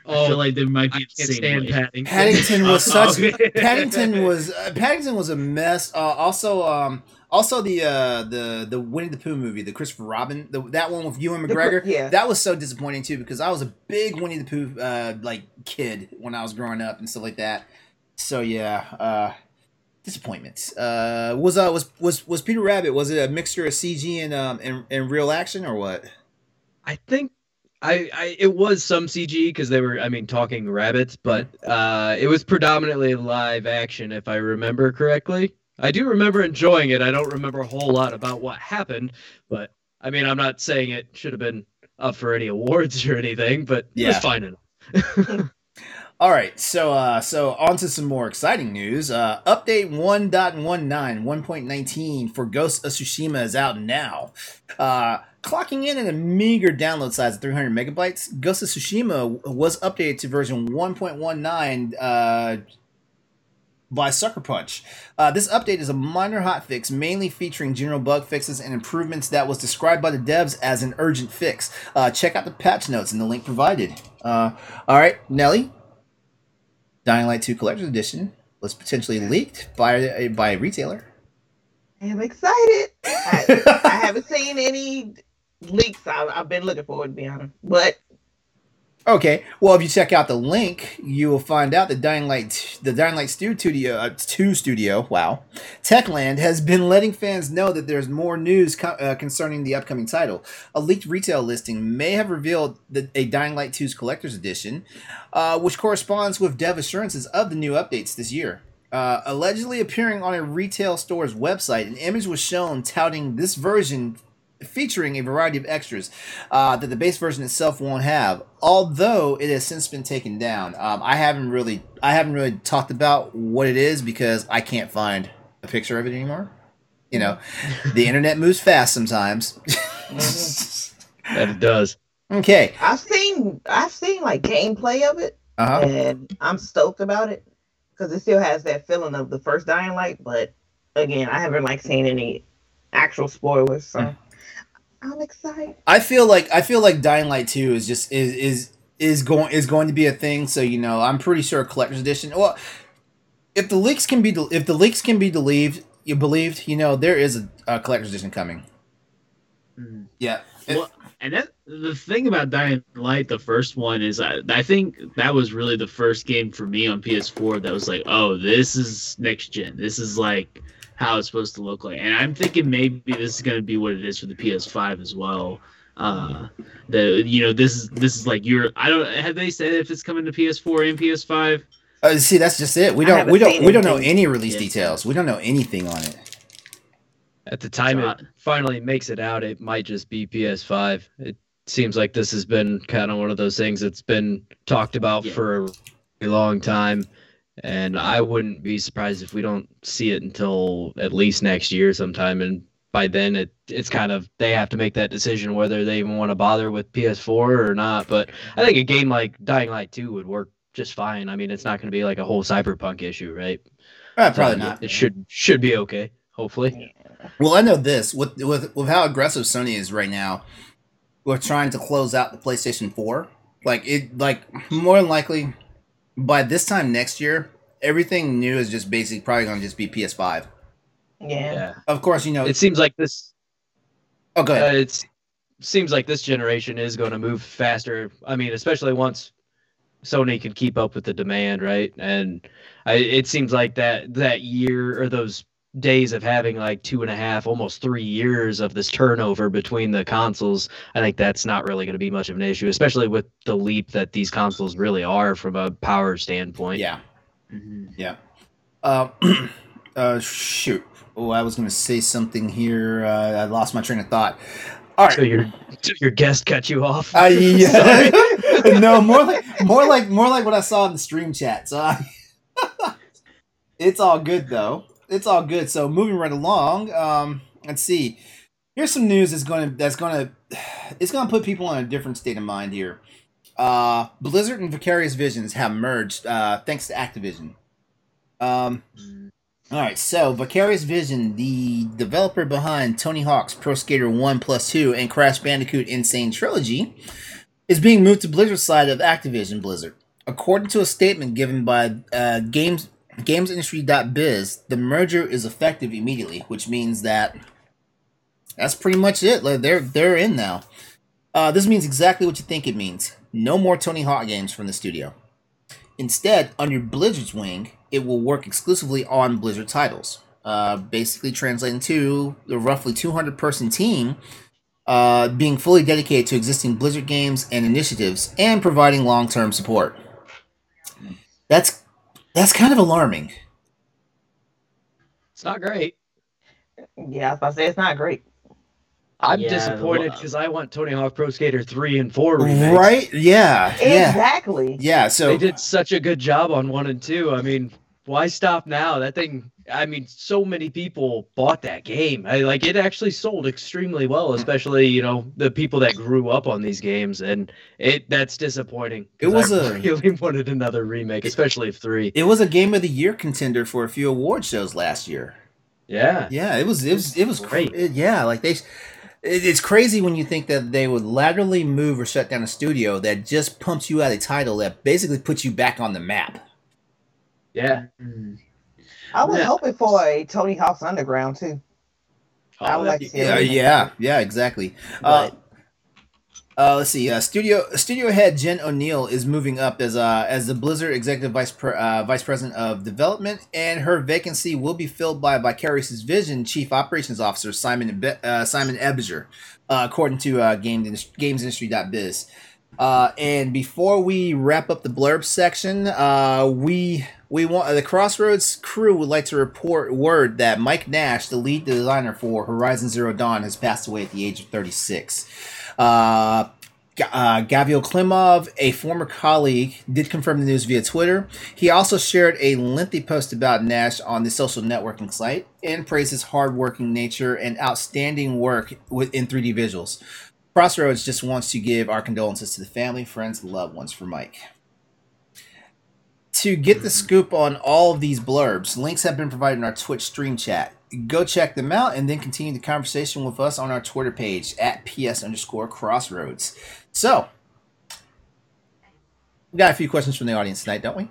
I Oh, feel like there might be the can't same stand way. Paddington. Paddington was Oh, such. Paddington was uh, Paddington was a mess. Uh, also, um, also the uh, the the Winnie the Pooh movie, the Christopher Robin, the, that one with Ewan The- McGregor. yeah. that was so disappointing too because I was a big Winnie the Pooh uh, like kid when I was growing up and stuff like that. So yeah, uh, disappointments. Uh, was uh was was was Peter Rabbit? Was it a mixture of CG and um and, and real action or what? I think I, I it was some CG because they were I mean talking rabbits, but uh, it was predominantly live action if I remember correctly. I do remember enjoying it. I don't remember a whole lot about what happened, but I mean I'm not saying it should have been up for any awards or anything, but it was Yeah. fine enough. All right, so uh, so on to some more exciting news. Uh, update 1.19, 1.19 for Ghost of Tsushima is out now. Uh, clocking in at a meager download size of 300 megabytes, Ghost of Tsushima was updated to version 1.19 uh, by Sucker Punch. Uh, this update is a minor hotfix, mainly featuring general bug fixes and improvements that was described by the devs as an urgent fix. Uh, check out the patch notes in the link provided. Uh, all right, Nelly, Dying Light 2 Collector's Edition was potentially leaked by a, by a retailer. I'm excited. I, I haven't seen any leaks. I, I've been looking forward to be honest. But Okay, well, if you check out the link, you will find out that Dying Light, the Dying Light Studio, uh, Two Studio, wow, Techland has been letting fans know that there's more news co- uh, concerning the upcoming title. A leaked retail listing may have revealed that a Dying Light 2's collector's edition, uh, which corresponds with dev assurances of the new updates this year. Uh, allegedly appearing on a retail store's website, an image was shown touting this version featuring a variety of extras uh, that the base version itself won't have. Although it has since been taken down, um, I haven't really, I haven't really talked about what it is because I can't find a picture of it anymore. You know, the internet moves fast sometimes. That it does. okay. I've seen I've seen like gameplay of it, Uh huh. and I'm stoked about it because it still has that feeling of the first Dying Light. But again, I haven't like seen any actual spoilers, so Mm. I'm excited. I feel like I feel like Dying Light Two is just is is is going is going to be a thing. So you know, I'm pretty sure collector's edition. Well, if the leaks can be del- if the leaks can be believed, you believed, you know, there is a, a collector's edition coming. Mhm. Yeah. Well, and that the thing about Dying Light, the first one is I, I think that was really the first game for me on PS4 that was like, oh, this is next gen. This is like how it's supposed to look like. And I'm thinking maybe this is going to be what it is for the PS5 as well. Uh, the you know this is this is like your I don't have they said if it's coming to PS4 and PS5. Uh, see, that's just it. We don't we don't we don't know any release Yeah. details. We don't know anything on it. At the time So it finally makes it out, it might just be PS5. It seems like this has been kind of one of those things that's been talked about Yeah. for a long time. And I wouldn't be surprised if we don't see it until at least next year sometime. And by then, it it's kind of they have to make that decision whether they even want to bother with PS4 or not. But I think a game like Dying Light 2 would work just fine. I mean, it's not going to be like a whole cyberpunk issue, right? Uh, So probably it- not. It should should be okay. Hopefully. Well, I know this with with with how aggressive Sony is right now. We're trying to close out the PlayStation Four. Like it, like more than likely, by this time next year, everything new is just basically probably going to just be PS5. Yeah. Yeah. Of course, you know. It seems like this oh, go ahead. Uh, it seems like this generation is going to move faster. I mean, especially once Sony can keep up with the demand, right? And I, it seems like that that year or those days of having like two and a half, almost three years of this turnover between the consoles, I think that's not really going to be much of an issue, especially with the leap that these consoles really are from a power standpoint. yeah. Mhm. Yeah. Uh, uh, shoot. Oh, I was going to say something here. Uh, I lost my train of thought. All right. So your so your guest cut you off. Uh, yeah. Sorry. no, more like more like more like what I saw in the stream chat. So I, it's all good though. It's all good. So moving right along. Um, let's see. Here's some news that's gonna that's gonna it's gonna put people in a different state of mind here. Uh, Blizzard and Vicarious Visions have merged uh, thanks to Activision. Um, all right, so Vicarious Vision, the developer behind Tony Hawk's Pro Skater 1 plus 2 and Crash Bandicoot N. Sane Trilogy, is being moved to Blizzard's side of Activision Blizzard. According to a statement given by uh, Games GamesIndustry.biz, the merger is effective immediately, which means that that's pretty much it. Like they're they're in now. Uh, this means exactly what you think it means. No more Tony Hawk games from the studio. Instead, under Blizzard's wing, it will work exclusively on Blizzard titles. Uh, basically, translating to the roughly 200 person team uh, being fully dedicated to existing Blizzard games and initiatives and providing long term support. That's that's kind of alarming. It's not great. Yeah, I was about to say it's not great. I'm Yeah, disappointed well- because I want Tony Hawk Pro Skater 3 and 4 remakes. Right? Yeah. Yeah. Exactly. Yeah. So they did such a good job on 1 and 2. I mean, why stop now? That thing, I mean, so many people bought that game. I, like, it actually sold extremely well, especially, you know, the people that grew up on these games. And it that's disappointing. It was I a- really wanted another remake, especially 3. it was a game of the year contender for a few award shows last year. Yeah. Yeah, it was it was it was Great. great. yeah, like they. It's crazy when you think that they would laterally move or shut down a studio that just pumps you out a title that basically puts you back on the map. Yeah. Mhm. I was Yeah. hoping for a Tony Hawk's Underground too. I would like to see Yeah, it. yeah, yeah, exactly. Uh, But Uh, let's see. Uh, studio studio head Jen Oneal is moving up as uh, as the Blizzard executive vice pre- uh, vice president of development, and her vacancy will be filled by Vicarious's Vision chief operations officer Simon Be- uh, Simon Ebejer, uh, according to uh, Game GamesIndustry.biz. Uh, and before we wrap up the blurb section, uh, we we want the Crossroads crew would like to report word that Mike Nash, the lead designer for Horizon Zero Dawn, has passed away at the age of 36. Uh, uh, Klimov, a former colleague, did confirm the news via Twitter. He also shared a lengthy post about Nash on the social networking site and praised his hardworking nature and outstanding work within 3D visuals. Crossroads just wants to give our condolences to the family, friends, and loved ones for Mike. To get the scoop on all of these blurbs, links have been provided in our Twitch stream chat go check them out and then continue the conversation with us on our Twitter page at PS underscore crossroads. So, we got a few questions from the audience tonight, don't we?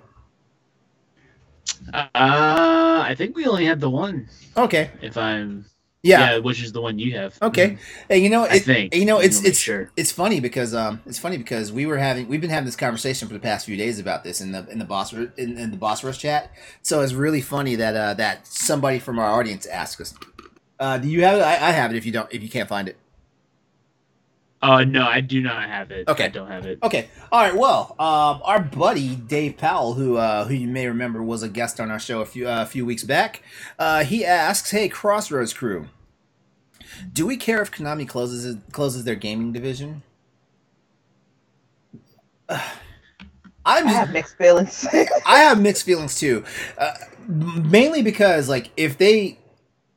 Uh, I think we only had the one. Okay. If I'm yeah. yeah, which is the one you have. Okay. Mhm. Hey, you know, I it, think. you know, it's it's sure. it's funny because um it's funny because we were having we've been having this conversation for the past few days about this in the in the boss in, in the boss rush chat. So it's really funny that uh that somebody from our audience asked us. Uh, do you have it? I, I have it. If you don't, if you can't find it. Oh no, I do not have it. Okay. I don't have it. Okay. All right. Well, um, our buddy Dave Powell, who uh, who you may remember was a guest on our show a few uh, a few weeks back, uh, he asks, "Hey, Crossroads crew, do we care if Konami closes closes their gaming division?" I'm I have mixed feelings. I have mixed feelings too, uh, mainly because like if they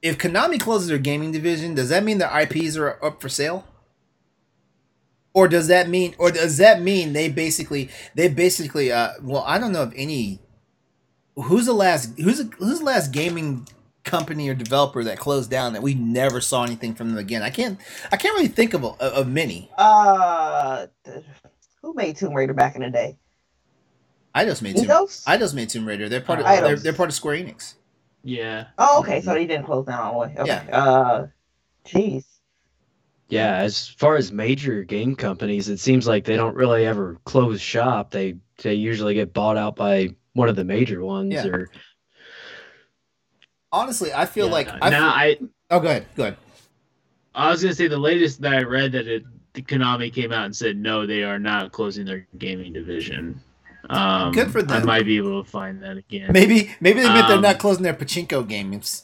if Konami closes their gaming division, does that mean their IPs are up for sale? Or does that mean or does that mean they basically they basically uh well I don't know if any who's the last who's who's the last gaming company or developer that closed down that we never saw anything from them again. I can't I can't really think of a, of many. uh, who made Tomb Raider back in the day? I just made Tomb, Eidos? I just made Tomb Raider. They're part of Eidos. they're, they're part of Square Enix. Yeah. Oh, okay. So they didn't close down all the way. Okay. Yeah. Uh, jeez. Yeah, as far as major game companies, it seems like they don't really ever close shop. They they usually get bought out by one of the major ones Yeah. or Honestly, I feel Yeah, like no, I now I Oh, good, good. I was gonna say the latest that I read that it the Konami came out and said no, they are not closing their gaming division. Um, Good for them. I might be able to find that again. Maybe maybe they meant they're Um, not closing their pachinko games.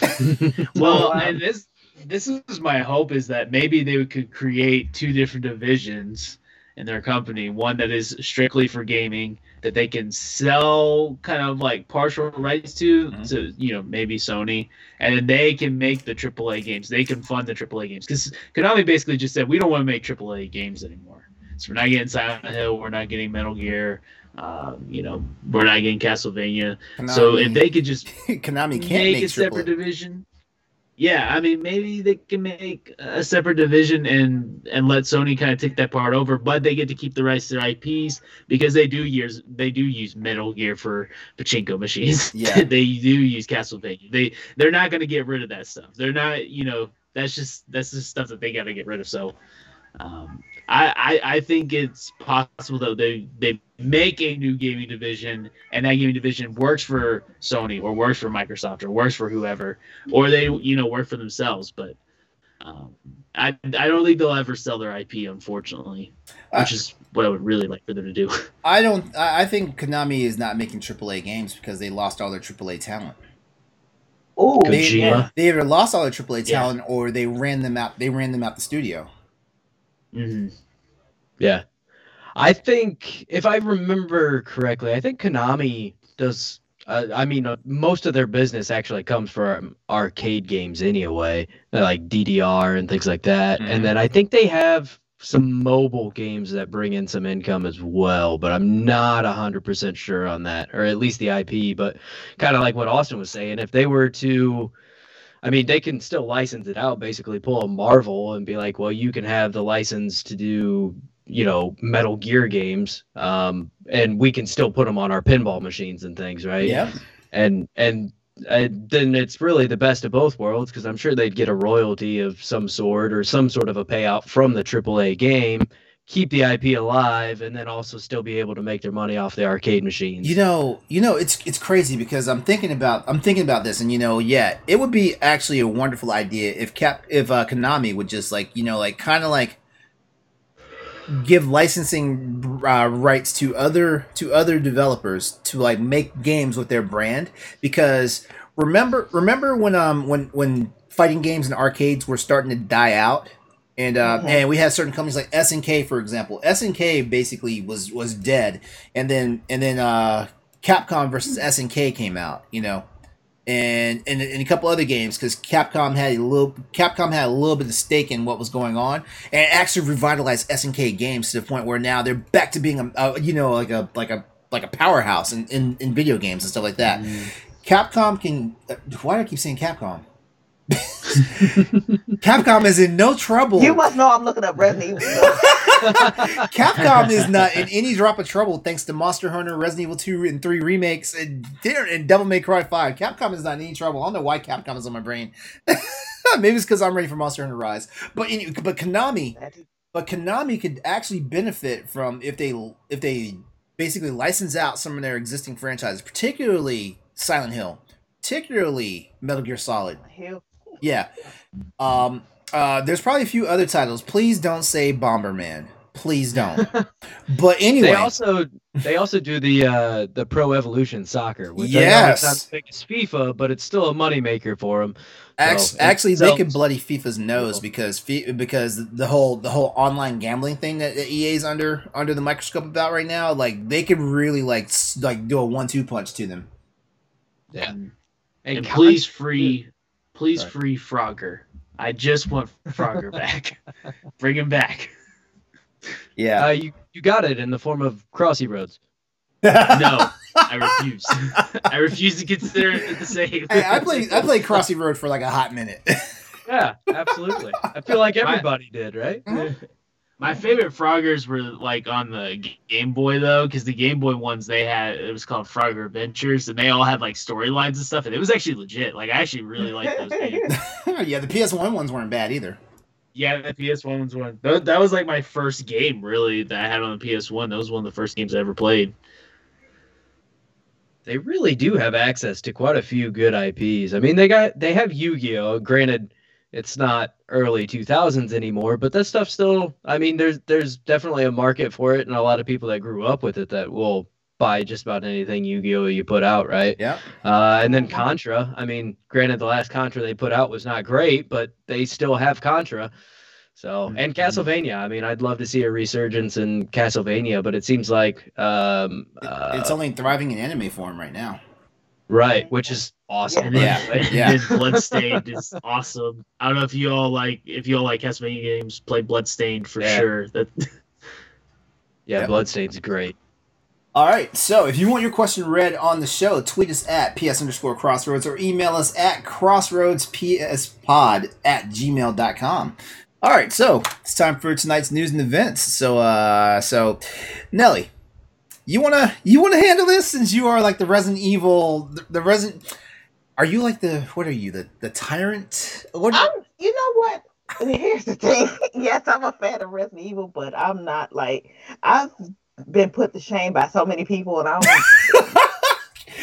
Well, and this this is my hope is that maybe they could create two different divisions in their company. One that is strictly for gaming that they can sell kind of like partial rights to Mhm. to you know maybe Sony, and then they can make the AAA games. They can fund the AAA games because Konami basically just said we don't want to make AAA games anymore. So we're not getting Silent Hill, we're not getting Metal Gear. Um, you know, we're not getting Castlevania. So if they could just Konami can't make, make, a separate triple. division. Yeah, I mean maybe they can make a separate division and and let Sony kind of take that part over, but they get to keep the rights to their IPs because they do use they do use Metal Gear for pachinko machines. Yeah. they do use Castlevania. They they're not going to get rid of that stuff. They're not, you know, that's just that's just stuff that they got to get rid of. So um, I, I I think it's possible that they they make a new gaming division and that gaming division works for Sony or works for Microsoft or works for whoever or they you know work for themselves. But um, I I don't think they'll ever sell their IP, unfortunately, which I- is what I would really like for them to do. I don't. I I think Konami is not making AAA games because they lost all their AAA talent. Oh, They, they either lost all their AAA Yeah. talent or they ran them out. They ran them out the studio. Hmm Yeah. I think if I remember correctly, I think Konami does uh, I mean uh, most of their business actually comes from arcade games anyway, uh, like DDR and things like that. Mhm. And then I think they have some mobile games that bring in some income as well, but I'm not 100% sure on that or at least the IP, but kind of like what Austin was saying, if they were to I mean, they can still license it out, basically pull a Marvel and be like, well, you can have the license to do, you know, Metal Gear games, um, and we can still put them on our pinball machines and things, right? Yeah. And and then it's really the best of both worlds because I'm sure they'd get a royalty of some sort or some sort of a payout from the AAA game, keep the IP alive, and then also still be able to make their money off the arcade machines. You know, you know, it's it's crazy because I'm thinking about I'm thinking about this, and you know, yeah, it would be actually a wonderful idea if Cap if uh, Konami would just like you know like kind of like give licensing uh, rights to other to other developers to like make games with their brand because remember remember when um when when fighting games and arcades were starting to die out and uh, Mhm. and we had certain companies like SNK for example SNK basically was was dead and then and then uh Capcom versus SNK came out you know and and, and a couple other games because Capcom had a little Capcom had a little bit of stake in what was going on and it actually revitalized SNK games to the point where now they're back to being a, a you know like a like a like a powerhouse in, in, in video games and stuff like that. Capcom can why do I keep saying Capcom? Capcom is in no trouble. You must know I'm looking up Resident Evil. Capcom is not in any drop of trouble thanks to Monster Hunter, Resident Evil 2 and 3 remakes, and, and Devil May Cry 5. Capcom is not in any trouble. I don't know why Capcom is on my brain. Maybe it's because I'm ready for Monster Hunter Rise. But in, but Konami, but Konami could actually benefit from if they if they basically license out some of their existing franchises, particularly Silent Hill, particularly Metal Gear Solid. Hell, Yeah. Um uh there's probably a few other titles. Please don't say Bomberman. Please don't. But anyway, They also they also do the uh the Pro Evolution Soccer, which I know it's not as big as FIFA, but it's still a moneymaker for them. So, actually, they could sells. bloody FIFA's nose because Fi- because the whole the whole online gambling thing that, that EA's under under the microscope about right now, like they could really like like do a one two punch to them. Yeah. And, And, please free, please Sorry. free Frogger. I just want Frogger back. Bring him back. Yeah. uh, you you got it in the form of Crossy Roads. No, I refuse. I refuse to consider it the same. Hey, I played I played Crossy Road for like a hot minute. Yeah, absolutely. I feel like everybody did, right? My favorite Froggers were like on the Game Boy though, because the Game Boy ones they had it was called Frogger Adventures, and they all had like storylines and stuff, and it was actually legit. Like I actually really liked those games. yeah, the PS1 ones weren't bad either. Yeah, the PS One was one. That, that was like my first game really that I had on the PS One. That was one of the first games I ever played. They really do have access to quite a few good IPs. I mean, they got they have Yu-Gi-Oh. Granted, it's not early 2000s anymore, but that stuff still. I mean, there's there's definitely a market for it, and a lot of people that grew up with it that will buy just about anything Yu-Gi-Oh you put out, right? Yeah. Uh, and then Contra. I mean, granted, the last Contra they put out was not great, but they still have Contra. So and Castlevania. I mean, I'd love to see a resurgence in Castlevania, but it seems like um, uh, it's only thriving in anime form right now. Right, which is awesome. And then, Yeah, and yeah. then Bloodstained is awesome. I don't know if you all like if you all like Castlevania games, play Bloodstained for Yeah. sure. That Yeah, Yep. Bloodstained's great. All right, so if you want your question read on the show, tweet us at ps underscore crossroads or email us at crossroadspspod at gmail.com. All right, so it's time for tonight's news and events. So, uh, so Nelly, you wanna you wanna handle this since you are like the Resident Evil, the, the Resident. Are you like the what are you the the tyrant? What? You know what? Here's the thing. yes, I'm a fan of Resident Evil, but I'm not like I've been put to shame by so many people, and I don't.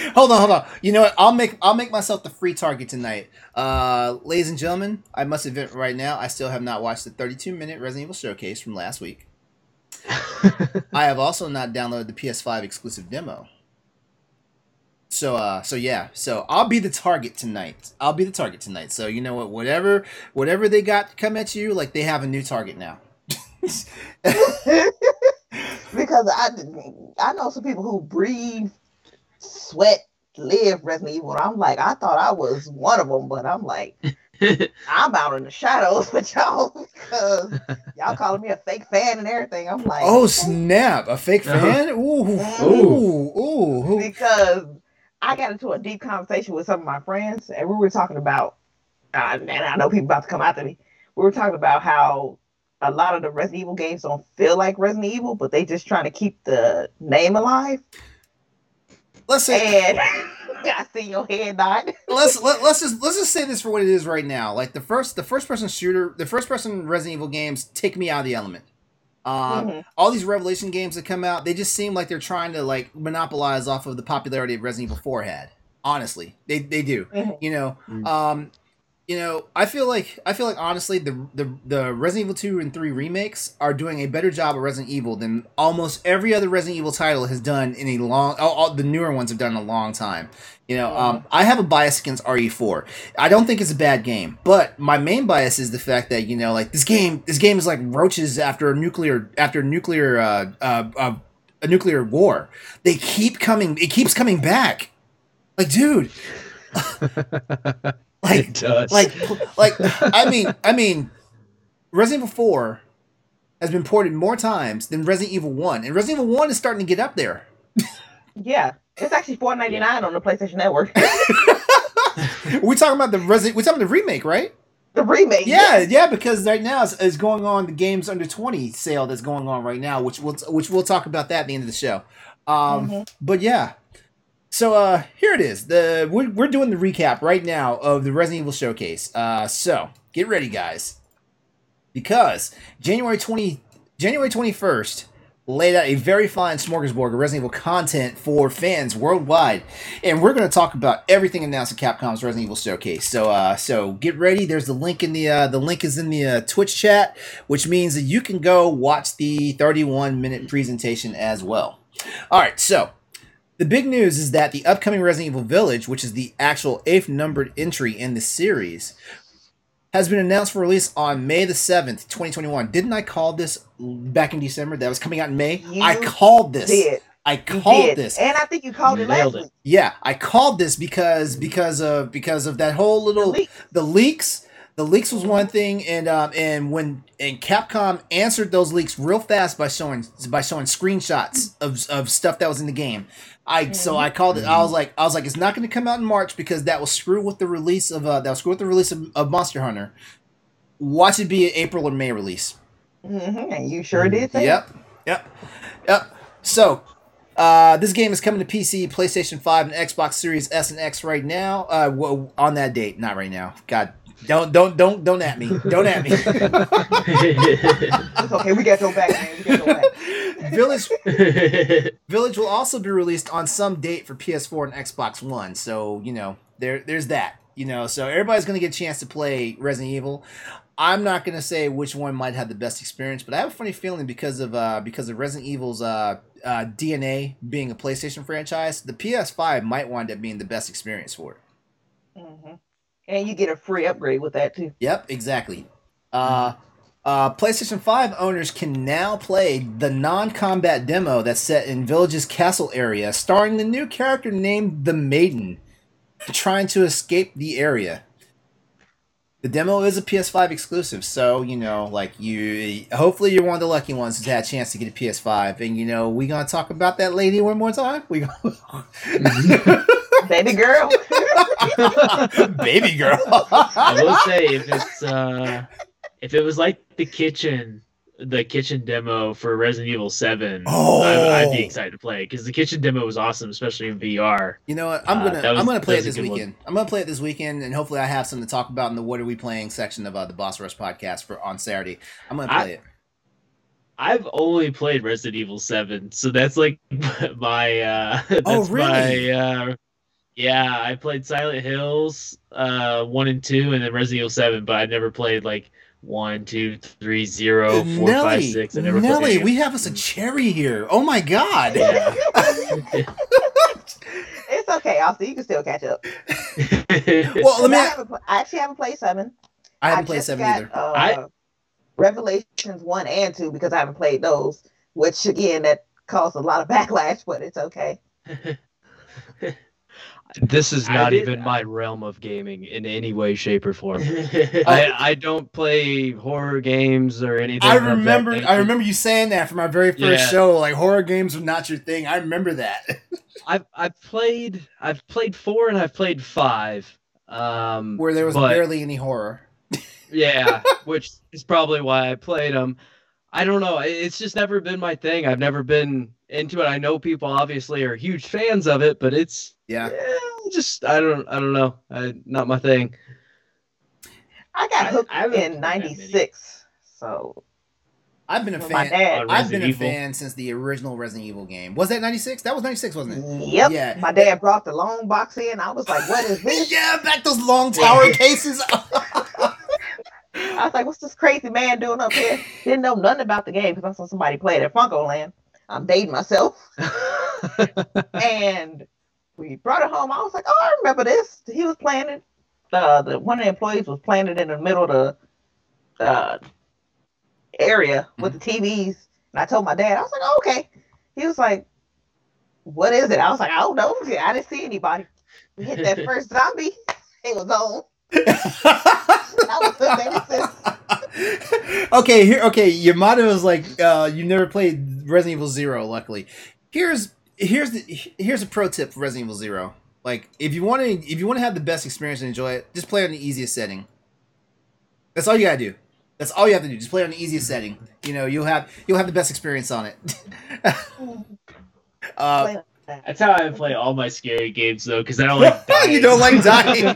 hold on, hold on. You know what? I'll make I'll make myself the free target tonight. Uh, ladies and gentlemen, I must admit right now, I still have not watched the 32 minute Resident Evil showcase from last week. I have also not downloaded the PS5 exclusive demo. So uh so yeah, so I'll be the target tonight. I'll be the target tonight. So you know what, whatever whatever they got to come at you, like they have a new target now. because I I know some people who breathe, sweat, live Resident Evil. I'm like, I thought I was one of them, but I'm like, I'm out in the shadows with y'all because y'all calling me a fake fan and everything. I'm like, oh snap, a fake Uh-huh. fan? Ooh, ooh, ooh, ooh. because I got into a deep conversation with some of my friends, and we were talking about, uh, and I know people about to come after me. We were talking about how a lot of the Resident Evil games don't feel like Resident Evil, but they just trying to keep the name alive. Let's say And I see your head nod. let's let, let's just let's just say this for what it is right now. Like the first the first person shooter, the first person Resident Evil games take me out of the element. Um, Mhm. All these Revelation games that come out, they just seem like they're trying to like monopolize off of the popularity of Resident Evil Four had. Honestly, they they do. Mhm. You know, Mm. um, you know, I feel like I feel like honestly, the the the Resident Evil two and three remakes are doing a better job of Resident Evil than almost every other Resident Evil title has done in a long. All, all the newer ones have done in a long time. You know, um, I have a bias against RE4. I don't think it's a bad game, but my main bias is the fact that you know, like this game, this game is like roaches after a nuclear after nuclear uh, uh, uh, a nuclear war. They keep coming. It keeps coming back. Like, dude, like it does. like like I mean I mean Resident Evil 4 has been ported more times than Resident Evil 1 and Resident Evil 1 is starting to get up there. Yeah, it's actually four ninety nine on the PlayStation Network. we're talking about the Resident we're talking about the remake, right? the remake. Yeah, yeah, because right now is, is going on the games under 20 sale that's going on right now, which we'll which we'll talk about that at the end of the show. Um Mhm. but yeah. So uh here it is. The we're, we're doing the recap right now of the Resident Evil showcase. Uh so get ready guys. Because January 20 January 21st laid out a very fine smorgasbord of Resident Evil content for fans worldwide. And we're going to talk about everything announced at Capcom's Resident Evil showcase. So uh so get ready. There's the link in the uh the link is in the uh, Twitch chat, which means that you can go watch the 31 minute presentation as well. All right, so the big news is that the upcoming Resident Evil Village, which is the actual eighth numbered entry in the series, has been announced for release on May the 7th, 2021. Didn't I call this back in December? That was coming out in May? You I called this. Did I called did. this. and I think you called You it last nailed it. week. Yeah, I called this because because of because of that whole The little leak. the leaks. The leaks was one thing, and um, and when and Capcom answered those leaks real fast by showing by showing screenshots of, of stuff that was in the game. I so I called it. I was like I was like it's not going to come out in March because that will screw with the release of uh, that will screw with the release of, of Monster Hunter. Watch it be an April or May release. Mhm, you sure did. Say Yep. Yep. Yep. So, uh, this game is coming to PC, PlayStation 5, and Xbox Series S and X right now. Uh, on that date, not right now. God, don't, don't, don't, don't at me. Don't at me. It's okay. We got your back, man. We got your back. Village, Village will also be released on some date for PS4 and Xbox One. So you know, there, there's that. You know, so everybody's gonna get a chance to play Resident Evil. I'm not gonna say which one might have the best experience, but I have a funny feeling because of uh, because of Resident Evil's uh, uh, DNA being a PlayStation franchise, the PS5 might wind up being the best experience for it. Mhm. And you get a free upgrade with that too. Yep, exactly. Uh, uh, PlayStation 5 owners can now play the non combat demo that's set in Village's castle area, starring the new character named the Maiden, trying to escape the area. The demo is a PS5 exclusive, so you know, like you, hopefully you're one of the lucky ones who's had a chance to get a PS5, and you know, we gonna talk about that lady one more time. We gonna... Baby girl. baby girl. I will say if it's uh if it was like the kitchen the kitchen demo for Resident Evil 7, Oh. I, I'd be excited to play because the kitchen demo was awesome, especially in VR. You know what? I'm Uh, gonna that was- I'm gonna play it this a good one. weekend. I'm gonna play it this weekend, and hopefully I have something to talk about in the "What Are We Playing" section of uh, the Boss Rush podcast for on Saturday. I'm gonna I- play it. I've only played Resident Evil 7, so that's like my uh that's Oh, really? my uh yeah, I played Silent Hills uh 1 and 2 and then Resident Evil 7, but I never played like one, two, three, zero, four, five, Nelly, six. I never Nelly, any we have us a cherry here. Oh my god! Yeah. it's okay. I'll see. You can still catch up. Well, let me. I, haven't, I actually haven't played seven. I haven't played seven got, either. Uh, I- Revelations one and two because I haven't played those, which again that caused a lot of backlash, but it's okay. This is not did- even my realm of gaming in any way, shape, or form. I, I, I don't play horror games or anything. I remember. I remember you saying that for my very first Yeah. show. Like horror games were not your thing. I remember that. I've I've played I've played four and I've played five. Um, Where there was but- barely any horror. yeah, which is probably why I played them. I don't know. It's just never been my thing. I've never been into it. I know people obviously are huge fans of it, but it's Yeah. Eh, just I don't I don't know. I, not my thing. I got hooked I haven't in played that many. '96, so I've been a fan. dad. Uh, I've been a Evil. fan since the original Resident Evil game. Was that ninety six? That was ninety six, wasn't it? Yep. Yeah. My dad brought the long box in. I was like, "What is this?" yeah, back those long tower cases. I was like, "What's this crazy man doing up here?" Didn't know nothing about the game because I saw somebody play it at FuncoLand. I'm dating myself, and we brought it home. I was like, "Oh, I remember this." He was playing it. Uh, the one of the employees was playing it in the middle of the uh, area with the TVs, and I told my dad, I was like, oh, "Okay." He was like, "What is it?" I was like, "I don't know. I didn't see anybody." We hit that first zombie. It was on. I was hooked ever since. okay, here. Okay, Yamato is like, uh, you never played Resident Evil Zero. Luckily, here's here's the here's a pro tip for Resident Evil Zero. Like, if you want to if you want to have the best experience and enjoy it, just play it on the easiest setting. That's all you gotta do. That's all you have to do. Just play it on the easiest setting. You know, you'll have you'll have the best experience on it. uh, That's how I play all my scary games though, because I don't like dying. You don't like dying.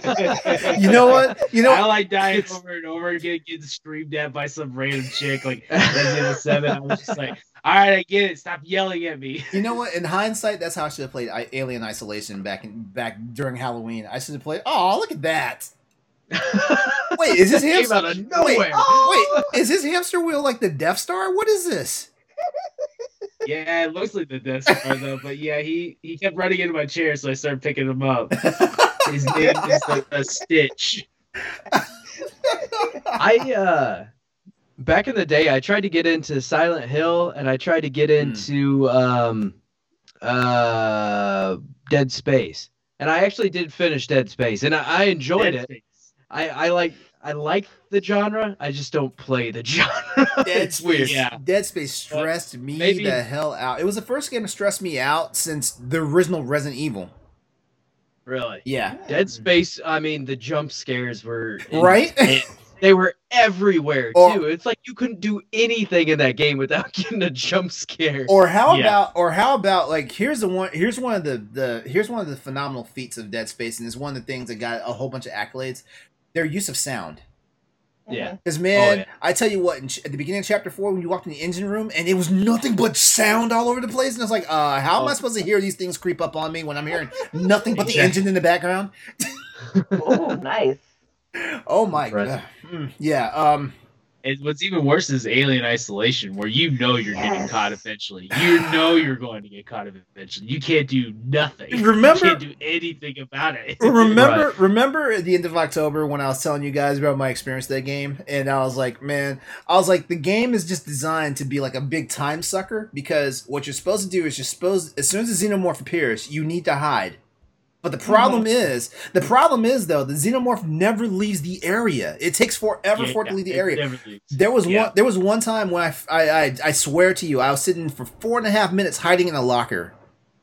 you know what? You know I like dying over and over again, getting screamed at by some random chick like Resident Evil Seven. I was just like, all right, I get it. Stop yelling at me. You know what? In hindsight, that's how I should have played Alien Isolation back in back during Halloween. I should have played. Oh, look at that! Wait, is this Came hamster? out of Wait, nowhere. Oh! wait, is his hamster wheel like the Death Star? What is this? Yeah, it looks like the Death Star though, but yeah, he he kept running into my chair, so I started picking him up. His name is a, a Stitch. I uh back in the day I tried to get into Silent Hill and I tried to get into um uh Dead Space. And I actually did finish Dead Space and I, I enjoyed Dead it. Space. I, I like I like the genre. I just don't play the genre. Dead it's weird. Yeah. Dead Space stressed me maybe- the hell out. It was the first game to stress me out since the original Resident Evil. Really. Yeah, Dead Space, I mean the jump scares were right. Intense. they were everywhere Or- too. It's like you couldn't do anything in that game without getting a jump scare. Or how Yeah. about or how about like here's the one here's one of the the here's one of the phenomenal feats of Dead Space and it's one of the things that got a whole bunch of accolades. Their use of sound. Yeah. Because man, Oh, yeah. I tell you what, in ch- at the beginning of chapter four, when you walked in the engine room and it was nothing but sound all over the place, and I was like, uh, how am I Oh. supposed to hear these things creep up on me when I'm hearing nothing but the engine in the background? Oh, nice. Oh my god. Mm, yeah. Um. And what's even worse is Alien Isolation, where you know you're getting caught eventually. You know you're going to get caught eventually. You can't do nothing. Remember- you can't do anything about it. Remember, remember at the end of October when I was telling you guys about my experience that game, and I was like, man, I was like, the game is just designed to be like a big time sucker because what you're supposed to do is you're supposed, as soon as the xenomorph appears, you need to hide. But the problem is, the problem is though, the xenomorph never leaves the area. It takes forever for it to leave the area. There was Yeah. one. There was one time when I, I, I, I swear to you, I was sitting for four and a half minutes hiding in a locker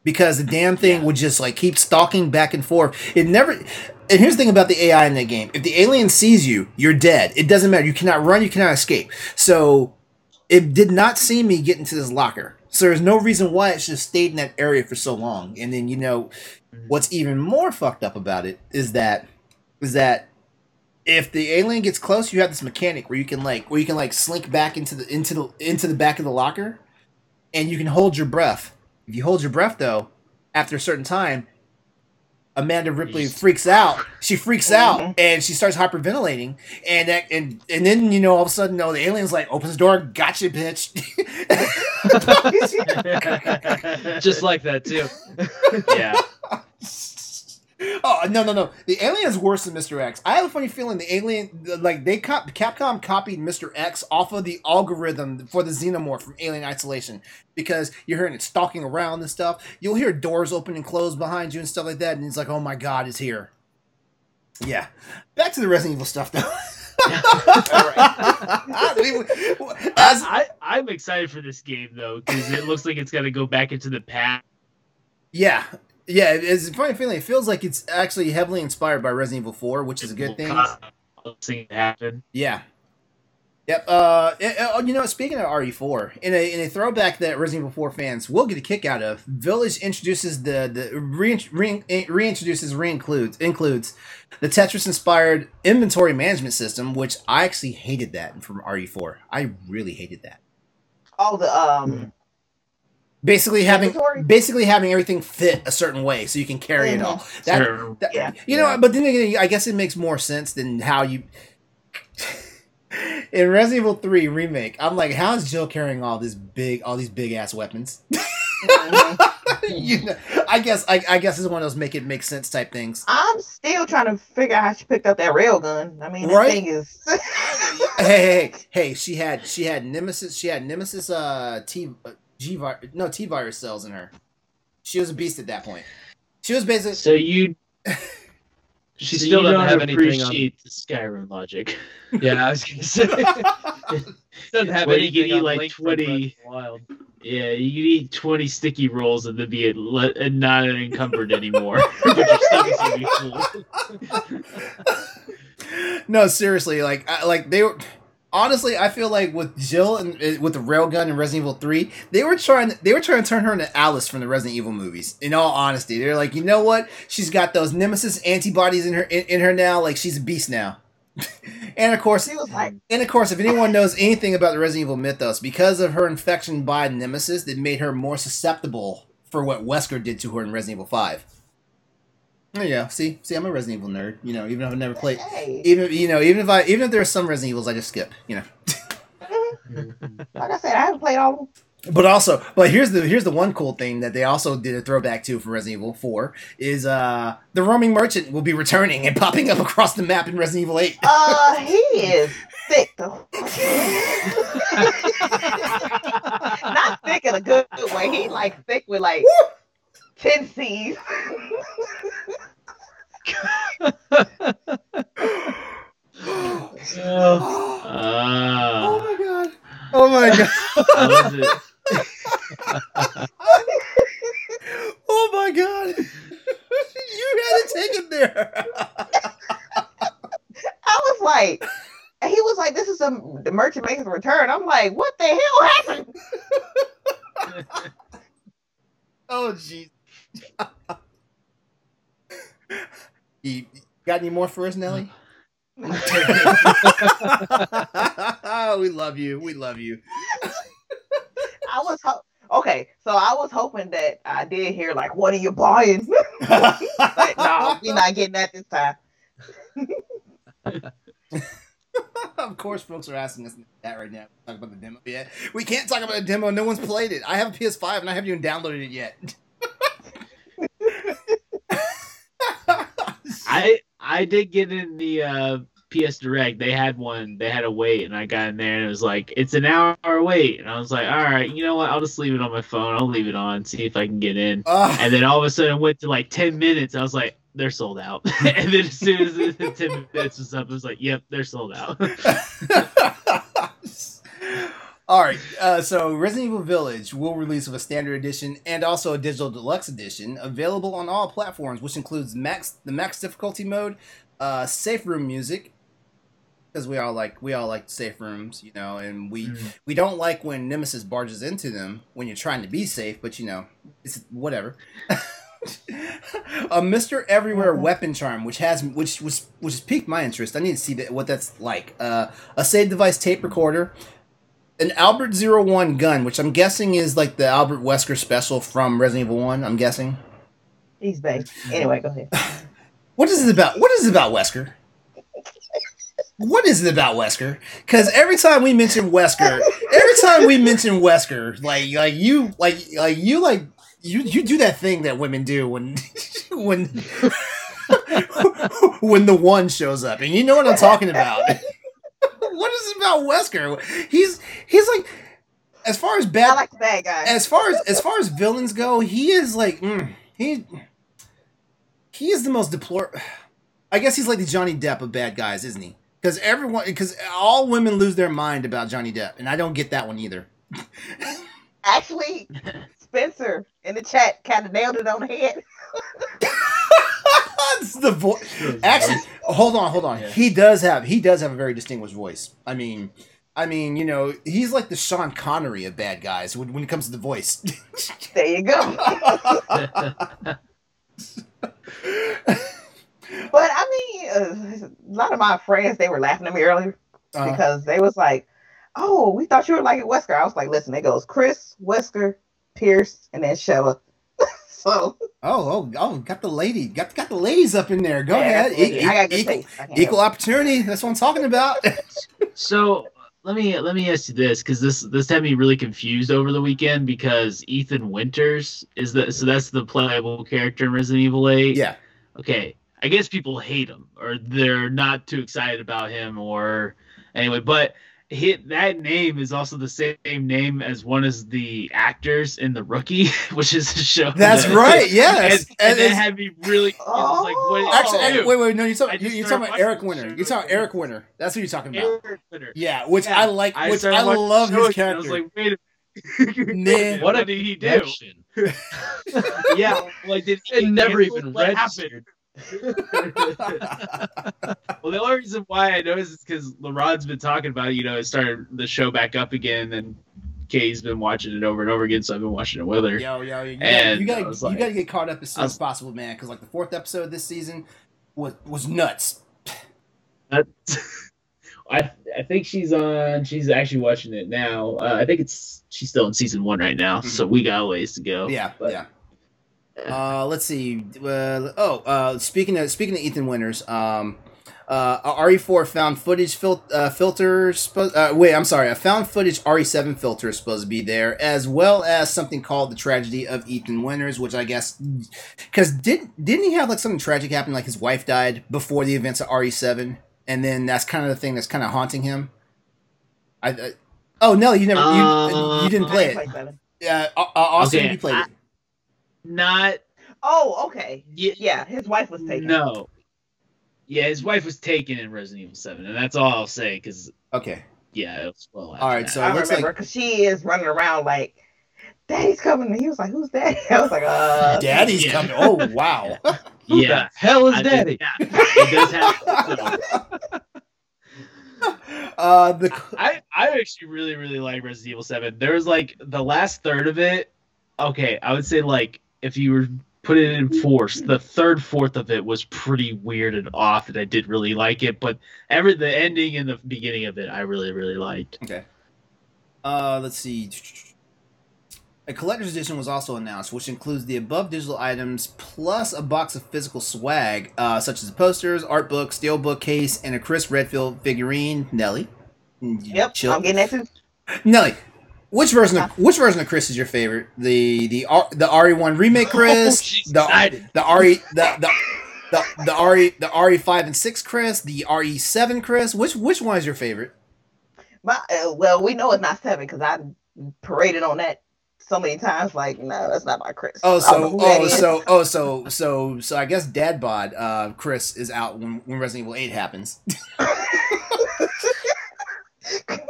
because the damn thing would just like keep stalking back and forth. It never. And here's the thing about the AI in that game: if the alien sees you, you're dead. It doesn't matter. You cannot run. You cannot escape. So it did not see me get into this locker. So there's no reason why it should have stayed in that area for so long. And then you know, mm-hmm. what's even more fucked up about it is that is that if the alien gets close, you have this mechanic where you can like where you can like slink back into the into the into the back of the locker, and you can hold your breath. If you hold your breath though, after a certain time, Amanda Ripley freaks out. She freaks out Mhm. and she starts hyperventilating, and that and and then you know all of a sudden, no, the alien's like opens the door, gotcha, bitch. Just like that too. yeah. Oh no no no! The alien is worse than Mr. X. I have a funny feeling the alien, like they cop, Capcom copied Mr. X off of the algorithm for the xenomorph from Alien Isolation because you're hearing it stalking around and stuff. You'll hear doors open and close behind you and stuff like that, and it's like, oh my god, it's here. Yeah, back to the Resident Evil stuff though. We- As I, I'm excited for this game though because it looks like it's gonna go back into the past. yeah. Yeah, it's a funny feeling. It feels like it's actually heavily inspired by Resident Evil 4, which is a good thing. Thing happen. Yeah. Yep. Uh, uh, you know, speaking of RE4, in a in a throwback that Resident Evil 4 fans will get a kick out of, Village introduces the the re, re, reintroduces reincludes includes the Tetris inspired inventory management system, which I actually hated that from RE4. I really hated that. Oh, the um, Basically having Inventory? basically having everything fit a certain way so you can carry it all. That, Sure. that- Yeah. you know, Yeah. but then again, I guess it makes more sense than how you. In Resident Evil 3 remake, I'm like, how is Jill carrying all this big, all these big ass weapons? mhm. you know, I guess, I, I guess it's one of those make it make sense type things. I'm still trying to figure out how she picked up that rail gun. I mean, Right? the thing is, hey, hey, hey, hey, she had, she had Nemesis, she had Nemesis, uh, T, uh, G virus, no T virus cells in her. She was a beast at that point. She was basically. So you. She so still you doesn't don't have anything on- the Skyrim logic. Yeah, I was gonna say doesn't have Where you anything can eat, on like, Link from Breath 20 Wild. Yeah, you need twenty sticky rolls and then be le- and not encumbered anymore. but your stomach's gonna be full. no, seriously, like, I, like they were. Honestly, I feel like with Jill and uh, with the railgun in Resident Evil Three, they were trying. They were trying to turn her into Alice from the Resident Evil movies. In all honesty, they're like, you know what? She's got those Nemesis antibodies in her in, in her now. Like she's a beast now. and of course, like, and of course, if anyone knows anything about the Resident Evil mythos, because of her infection by Nemesis, it made her more susceptible for what Wesker did to her in Resident Evil Five. There you go. See, see, I'm a Resident Evil nerd. You know, even if I've never played, hey, even you know, even if I, even if there are some Resident Evils, I just skip. You know. like I said, I haven't played all of them. But also, but here's the here's the one cool thing that they also did a throwback to for Resident Evil 4 is uh the roaming merchant will be returning and popping up across the map in Resident Evil 8. Uh, he is thick though. Not thick in a good way. He like thick with like ten C's. oh Ah, my god. Oh my god. how was it? Oh my god. you had to take it there. I was like, and he was like, "This is a the merchant makes a return." I'm like, "What the hell happened?" oh jeez. you got any more for us, Nelly? we love you. We love you. I was ho- okay, so I was hoping that I did hear like, "What are you buying?" but no, we're not getting that this time. of course, folks are asking us that right now. Talk about the demo yet? We can't talk about the demo. No one's played it. I have a PS5 and I haven't even downloaded it yet. I I did get in the uh, PS Direct. They had one. They had a wait, and I got in there, and it was like it's an hour wait, and I was like, all right, you know what? I'll just leave it on my phone. I'll leave it on, see if I can get in. Ugh. And then all of a sudden, it went to like ten minutes. I was like, they're sold out. and then as soon as the ten minutes was up, it was like, yep, they're sold out. All right, uh, so Resident Evil Village will release with a standard edition and also a digital deluxe edition, available on all platforms, which includes max the max difficulty mode, uh, safe room music, because we all like we all like safe rooms, you know, and we Mm. we don't like when Nemesis barges into them when you're trying to be safe, but you know, it's whatever. a Mister Everywhere Mhm. weapon charm, which has which was which piqued my interest. I need to see that what that's like. Uh, a save device tape recorder, an Albert Zero One gun, which I'm guessing is like the Albert Wesker special from Resident Evil One. I'm guessing. He's big. Anyway, go ahead. What is it about? What is it about Wesker? What is it about Wesker? Because every time we mention Wesker, every time we mention Wesker, like like you like like you like you you do that thing that women do when when when the one shows up, and you know what I'm talking about. What is it about Wesker? He's he's like as far as bad I like the bad guy. as far as as far as villains go, he is like mm, he he is the most deplor. I guess he's like the Johnny Depp of bad guys, isn't he? Because everyone, because all women lose their mind about Johnny Depp, and I don't get that one either. Actually, Spencer in the chat kind of nailed it on the head. it's the voice. Actually, hold on, hold on. Yeah. He does have he does have a very distinguished voice. I mean, I mean, you know, he's like the Sean Connery of bad guys when, when it comes to the voice. There you go. But I mean, uh, a lot of my friends they were laughing at me earlier Uh, because they was like, "Oh, we thought you were like Wesker." I was like, "Listen, it goes Chris, Wesker, Piers, and then Sheva." So oh, oh, oh, got the lady, got got the ladies up in there. Go yeah, ahead, that's what it E- got equal, taste. Equal opportunity. That's what I'm talking about. So let me let me ask you this because this this had me really confused over the weekend because Ethan Winters is the so that's the playable character in Resident Evil 8. yeah, Okay, I guess people hate him or they're not too excited about him or anyway, but he, that name is also the same name as one of the actors in The Rookie, which is a show. that's that- right. Yes, and, And that it's- had me really confused. I was like, what oh. actually, you and- wait, wait, no, you're talking, you're, you're talking about Eric watching Winter. You're talking. Eric Winter. That's what you're talking about. Eric Winter. Yeah, which Yeah, I like. Which started I love the his show and I was like, wait a minute. What, What did he do? Yeah, like did he It never even What registered. Well, the only reason why I noticed is because LaRod's been talking about it. You know, it started the show back up again, and Kay's been watching it over and over again, so I've been watching it with her. Yo, yo, you gotta, you gotta, was you gotta get caught up as soon I as possible, man. Because like the fourth episode of this season was was nuts. That- I I think she's on. She's actually watching it now. Uh, I think it's she's still in season one right now, so we got a ways to go. Yeah, But- yeah. Uh, let's see. Uh, oh, uh, speaking of speaking of Ethan Winters, um, uh, RE4 found footage fil- uh, filter. Spo- uh, wait, I'm sorry. A found footage RE7 filter is supposed to be there, as well as something called the tragedy of Ethan Winters, which I guess because did didn't he have like something tragic happen, like his wife died before the events of RE7, and then that's kind of the thing that's kind of haunting him. I. I Oh no! You never you, Uh, you didn't play it. Yeah, uh, uh, Austin, Okay, you played I- it. Not Oh, okay. yeah, Yeah, his wife was taken. No. Yeah, his wife was taken in Resident Evil Seven, and that's all I'll say. Because Okay. yeah, it was well. All right, after so I it looks remember like because she is running around like, "Daddy's coming." And he was like, "Who's Daddy?" I was like, "Uh, Daddy's Yeah. coming. Oh wow. that. Who yeah, the hell is I daddy? did- yeah, it does happen. Uh, the I I actually really really like Resident Evil Seven. There was like the last third of it. Okay, I would say like if you were put it in force, the third fourth of it was pretty weird and off, and I did really like it. But every the ending and the beginning of it, I really really liked. okay. Uh, let's see. A collector's edition was also announced, which includes the above digital items plus a box of physical swag, uh, such as posters, art book, steel bookcase, and a Chris Redfield figurine. Nelly. Yep, Chill. I'm getting that too." Nelly, which version of which version of Chris is your favorite? The the R, the RE1 remake Chris, Oh, she's the the RE the the the, the RE the RE5 and 6 Chris, the RE7 Chris. Which which one is your favorite? My, uh, well, we know it's not seven because I paraded on that so many times. Like, no, that's not my Chris. Oh, I don't know so oh so oh so so so I guess Dad Bod uh Chris is out when, when Resident Evil 8 happens.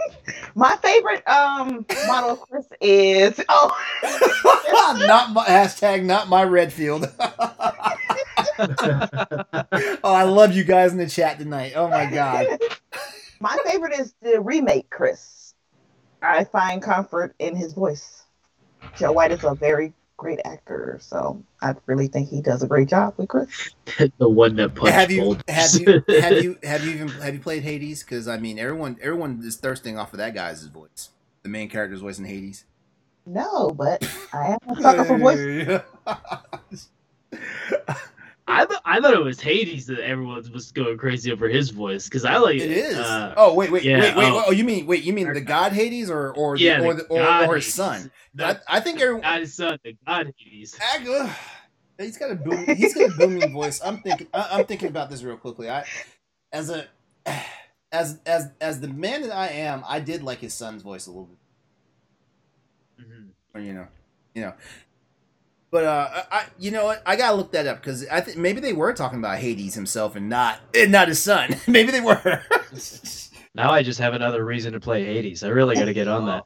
my favorite um model of Chris is oh not my hashtag not my Redfield. oh, I love you guys in the chat tonight. Oh my god. my favorite is the remake Chris. I find comfort in his voice. Joe White is a very great actor, so I really think he does a great job with Chris. the one that punched have you Boulders. have you have you have you even have you played Hades? Because I mean, everyone everyone is thirsting off of that guy's voice, the main character's voice in Hades. No, but I am a sucker for voice. I, th- I thought it was Hades that everyone was going crazy over his voice because I like It is. Uh, oh wait, wait, yeah, wait, wait. oh. Oh, you mean wait? You mean the god Hades or or yeah, or, the the, or, God or his son? I, The, I think everyone. God his son, the God Hades. Ag- ugh. He's got a boom. He's got a booming voice. I'm thinking. I, I'm thinking about this real quickly. I, as a, as as as the man that I am, I did like his son's voice a little bit. Mhm. Or you know, you know. But uh, I, I- you know what? I gotta look that up because I think maybe they were talking about Hades himself and not and not his son. maybe they were. Now I just have another reason to play Hades. I really got to get on that.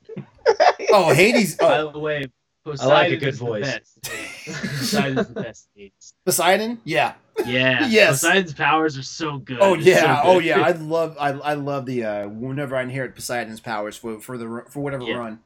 oh, Hades. By Oh, the way, I like a good is the voice. best. Poseidon's the best Hades. Poseidon. Yeah. Yeah. Yes. Poseidon's powers are so good. Oh yeah, so oh yeah. I love I, I love the uh whenever I inherit Poseidon's powers for for the for whatever Yeah. run.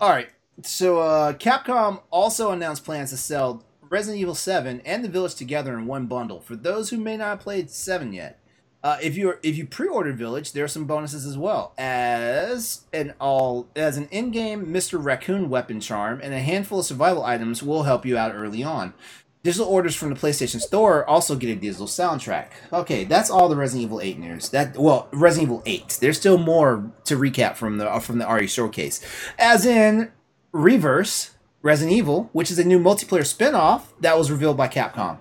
All right. So uh Capcom also announced plans to sell Resident Evil 7 and The Village together in one bundle. For those who may not have played 7 yet. Uh, if you if you pre-ordered Village, there are some bonuses as well, as an all as an in-game Mr. Raccoon weapon charm and a handful of survival items will help you out early on. Digital orders from the PlayStation Store also get a digital soundtrack. Okay, that's all the Resident Evil 8 news. That well, Resident Evil 8. There's still more to recap from the from the RE showcase. As in Reverse Resident Evil, which is a new multiplayer spin-off that was revealed by Capcom.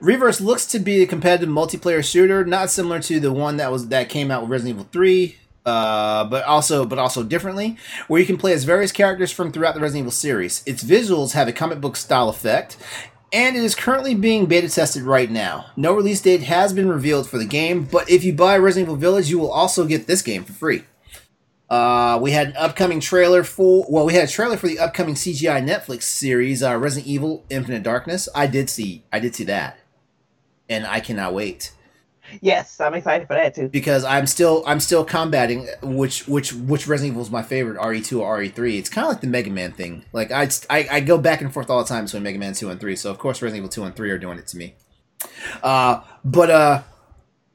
Reverse looks to be a competitive multiplayer shooter, not similar to the one that was that came out with Resident Evil 3, uh, but also but also differently, where you can play as various characters from throughout the Resident Evil series. Its visuals have a comic book style effect, and it is currently being beta tested right now. No release date has been revealed for the game, but if you buy Resident Evil Village, you will also get this game for free. Uh, we had an upcoming trailer for well, we had a trailer for the upcoming CGI Netflix series, uh, Resident Evil: Infinite Darkness. I did see, I did see that, and I cannot wait Yes, I'm excited for that too. because I'm still, I'm still combating which, which, which Resident Evil is my favorite, RE2 or RE3. It's kind of like the Mega Man thing. Like I, I, I go back and forth all the time between Mega Man 2 and 3. So of course Resident Evil 2 and 3 are doing it to me. Uh, but uh,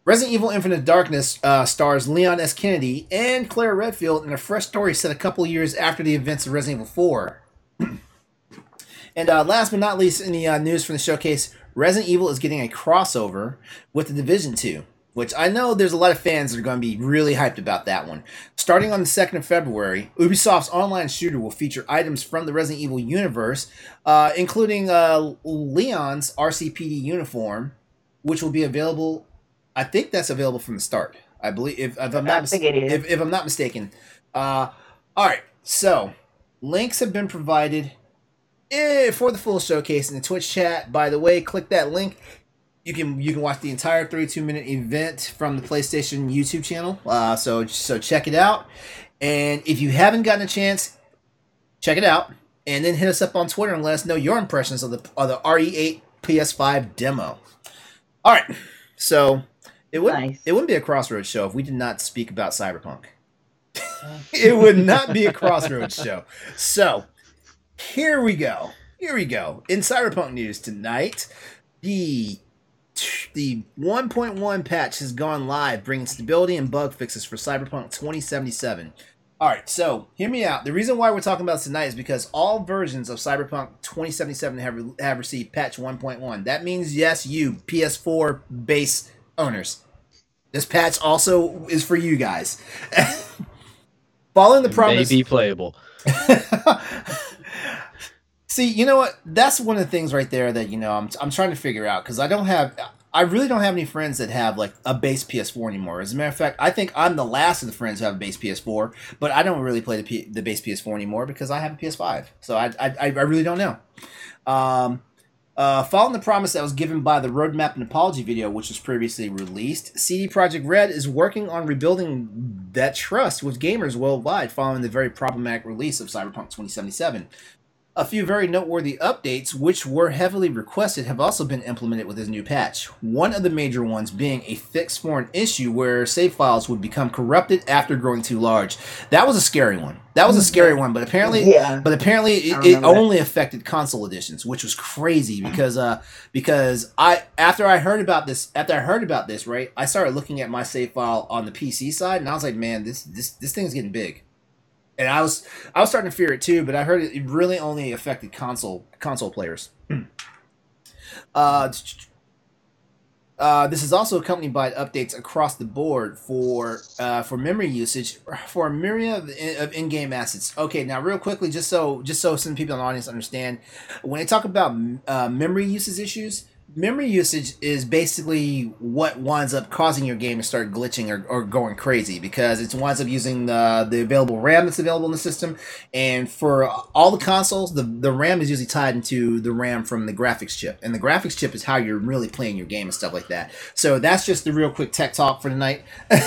Resident Evil Infinite Darkness uh, stars Leon S. Kennedy and Claire Redfield in a fresh story set a couple years after the events of Resident Evil 4. and uh, last but not least, in the uh, news from the showcase, Resident Evil is getting a crossover with The Division 2, which I know there's a lot of fans that are going to be really hyped about that one. Starting on the 2nd of February, Ubisoft's online shooter will feature items from the Resident Evil universe, uh, including uh, Leon's RCPD uniform, which will be available. I think that's available from the start. I believe, if, if I'm not mis- think it is. if, if I'm not mistaken. Uh, all right, so links have been provided eh, for the full showcase in the Twitch chat. By the way, click that link. You can you can watch the entire 32 minute event from the PlayStation YouTube channel. Uh, so so check it out. And if you haven't gotten a chance, check it out. And then hit us up on Twitter and let us know your impressions of the of the RE8 PS5 demo. All right, so it would Nice. it wouldn't be a Crossroads show if we did not speak about Cyberpunk. it would not be a Crossroads show. So here we go. Here we go. In Cyberpunk news tonight, the the 1.1 patch has gone live, bringing stability and bug fixes for Cyberpunk 2077. All right, so hear me out. The reason why we're talking about this tonight is because all versions of Cyberpunk 2077 have, have received patch 1.1. That means, yes, you PS4 base owners. This patch also is for you guys. Following the It promise. may be playable. See, you know what? That's one of the things right there that you know I'm I'm trying to figure out because I don't have I really don't have any friends that have like a base PS4 anymore. As a matter of fact, I think I'm the last of the friends who have a base PS4, but I don't really play the P, the base PS4 anymore because I have a PS5. So I I, I really don't know. Um, uh, following the promise that was given by the roadmap and apology video, which was previously released, CD Projekt Red is working on rebuilding that trust with gamers worldwide following the very problematic release of Cyberpunk 2077. A few very noteworthy updates, which were heavily requested, have also been implemented with this new patch. One of the major ones being a fix for an issue where save files would become corrupted after growing too large. That was a scary one. That was a scary one, but apparently, Yeah. but apparently it, it only affected console editions, which was crazy because uh because I after I heard about this after I heard about this right, I started looking at my save file on the PC side, and I was like, man, this this this thing's getting big and I was I was starting to fear it too, but I heard it, really only affected console console players. uh, uh, this is also accompanied by updates across the board for uh, for memory usage for a myriad of, in- of in-game assets. Okay, now real quickly, just so just so some people in the audience understand, when they talk about uh, memory usage issues, memory usage is basically what winds up causing your game to start glitching or, or going crazy because it winds up using the, the available RAM that's available in the system. And for all the consoles, the, the RAM is usually tied into the RAM from the graphics chip. And the graphics chip is how you're really playing your game and stuff like that. So that's just the real quick tech talk for tonight.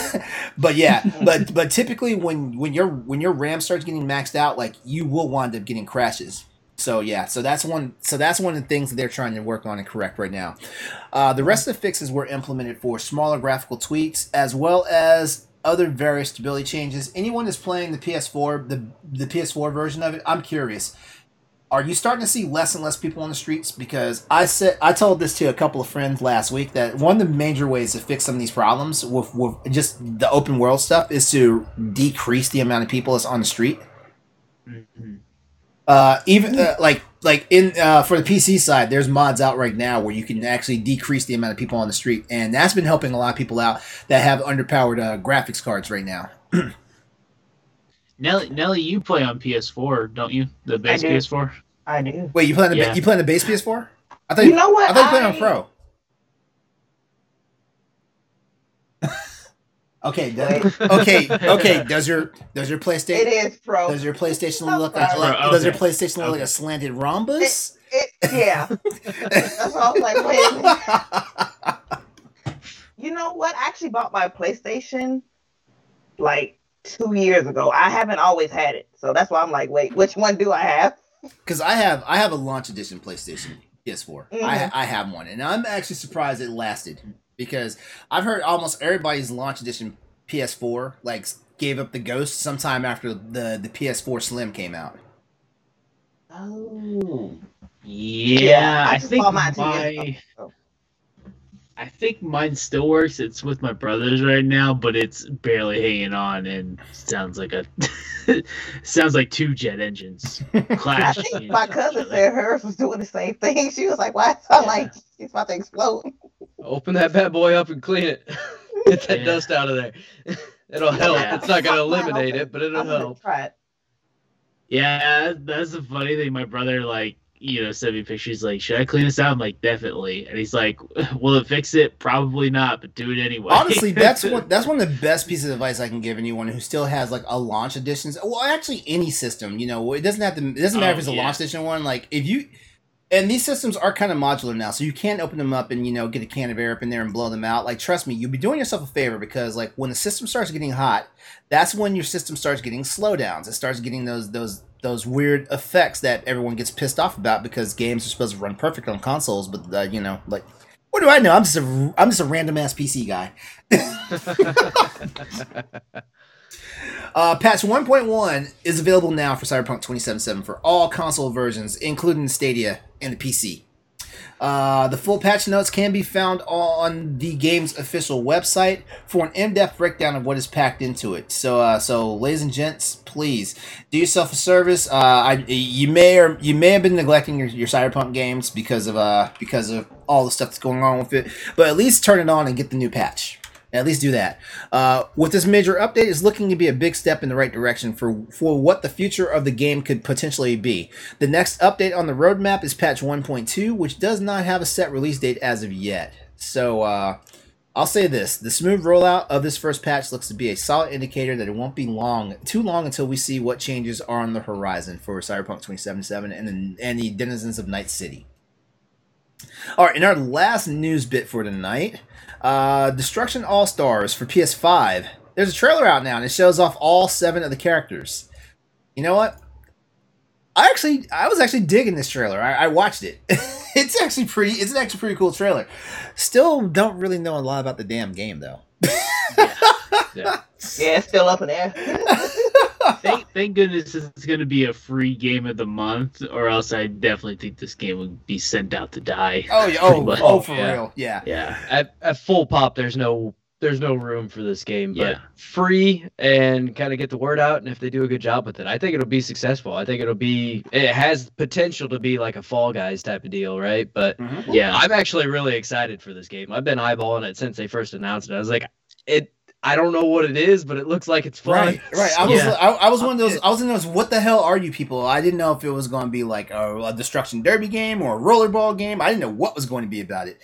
but yeah, but but typically when when your when your RAM starts getting maxed out, like you will wind up getting crashes So yeah, so that's one. So that's one of the things that they're trying to work on and correct right now. Uh, the rest of the fixes were implemented for smaller graphical tweaks as well as other various stability changes. Anyone that's playing the PS4, the the PS4 version of it, I'm curious. Are you starting to see less and less people on the streets? Because I said I told this to a couple of friends last week that one of the major ways to fix some of these problems with, with just the open world stuff is to decrease the amount of people that's on the street. Mhm. Uh, even uh, like like in uh, for the PC side, there's mods out right now where you can actually decrease the amount of people on the street, and that's been helping a lot of people out that have underpowered uh, graphics cards right now. Nelly, Nelly, you play on PS4, don't you? The base do. PS4. I do. Wait, you playing the Yeah. you playing the base PS4? I thought You know what? I thought you played on Pro. Okay, does, okay, okay. Does your does your PlayStation is pro. does your PlayStation look Pro, like, okay. does your PlayStation look like a slanted rhombus? It, yeah. That's why I was like, wait. You know what? I actually bought my PlayStation like two years ago. I haven't always had it. So that's why I'm like, wait, which one do I have? Because I have I have a launch edition PlayStation PS4. I Mhm. I have one, and I'm actually surprised it lasted because I've heard almost everybody's launch edition PS4 like gave up the ghost sometime after the the PS4 Slim came out. Oh. Yeah, I I, think bought mine two years my, ago. I think mine still works. It's with my brothers right now, but it's barely hanging on, and sounds like a sounds like two jet engines I think my each cousin said hers was doing the same thing. She was like, why it sound Yeah. like it's about to explode? Open that bad boy up and clean it. Get that Yeah. dust out of there. It'll help. Yeah. It's not gonna eliminate it, but it'll I'm help. try it. Yeah, that's the funny thing. My brother, like, you know, sent me pictures. Like, should I clean this out? I'm like, definitely. And he's like, will it fix it? Probably not, but do it anyway. Honestly, that's one that's one of the best pieces of advice I can give anyone who still has like a launch edition. Well, actually, any system. You know, it doesn't have to. It doesn't matter Oh, if it's a yeah. launch edition one. Like if you. And these systems are kind of modular now, so you can't open them up and you know get a can of air up in there and blow them out. Like trust me, you'll be doing yourself a favor because like when the system starts getting hot, that's when your system starts getting slowdowns. It starts getting those those those weird effects that everyone gets pissed off about because games are supposed to run perfect on consoles, but uh, you know like what do I know? I'm just a I'm just a random ass PC guy. Uh, patch 1.1 is available now for Cyberpunk 2077 for all console versions, including Stadia and the PC. Uh, the full patch notes can be found on the game's official website for an in-depth breakdown of what is packed into it. So, uh, so ladies and gents, please do yourself a service. Uh, I, you may or you may have been neglecting your, your Cyberpunk games because of uh because of all the stuff that's going on with it, but at least turn it on and get the new patch. At least do that. Uh, with this major update, is looking to be a big step in the right direction for for what the future of the game could potentially be. The next update on the roadmap is patch 1.2, which does not have a set release date as of yet. So uh, I'll say this: the smooth rollout of this first patch looks to be a solid indicator that it won't be long, too long until we see what changes are on the horizon for Cyberpunk 2077 and the, and the denizens of Night City. All right, in our last news bit for tonight, uh, Destruction All Stars for PS5. There's a trailer out now, and it shows off all seven of the characters. You know what? I actually, I was actually digging this trailer. I, I watched it. it's actually pretty. It's an actually pretty cool trailer. Still, don't really know a lot about the damn game though. Yeah. Yeah, it's still up in there. thank, thank goodness it's going to be a free game of the month, or else I definitely think this game would be sent out to die. Oh, yeah, oh, Pretty oh, for Yeah. real, yeah. Yeah. At, at full pop, there's no there's no room for this game. But Yeah. free and kind of get the word out, and if they do a good job with it, I think it'll be successful. I think it'll be it has potential to be like a Fall Guys type of deal, right? But mm-hmm. Yeah. I'm actually really excited for this game. I've been eyeballing it since they first announced it. I was like, it. I don't know what it is, but it looks like it's fun. Right, right. I was, Yeah. I, I was one of those. I was in those. What the hell are you people? I didn't know if it was going to be like a, a destruction derby game or a rollerball game. I didn't know what was going to be about it.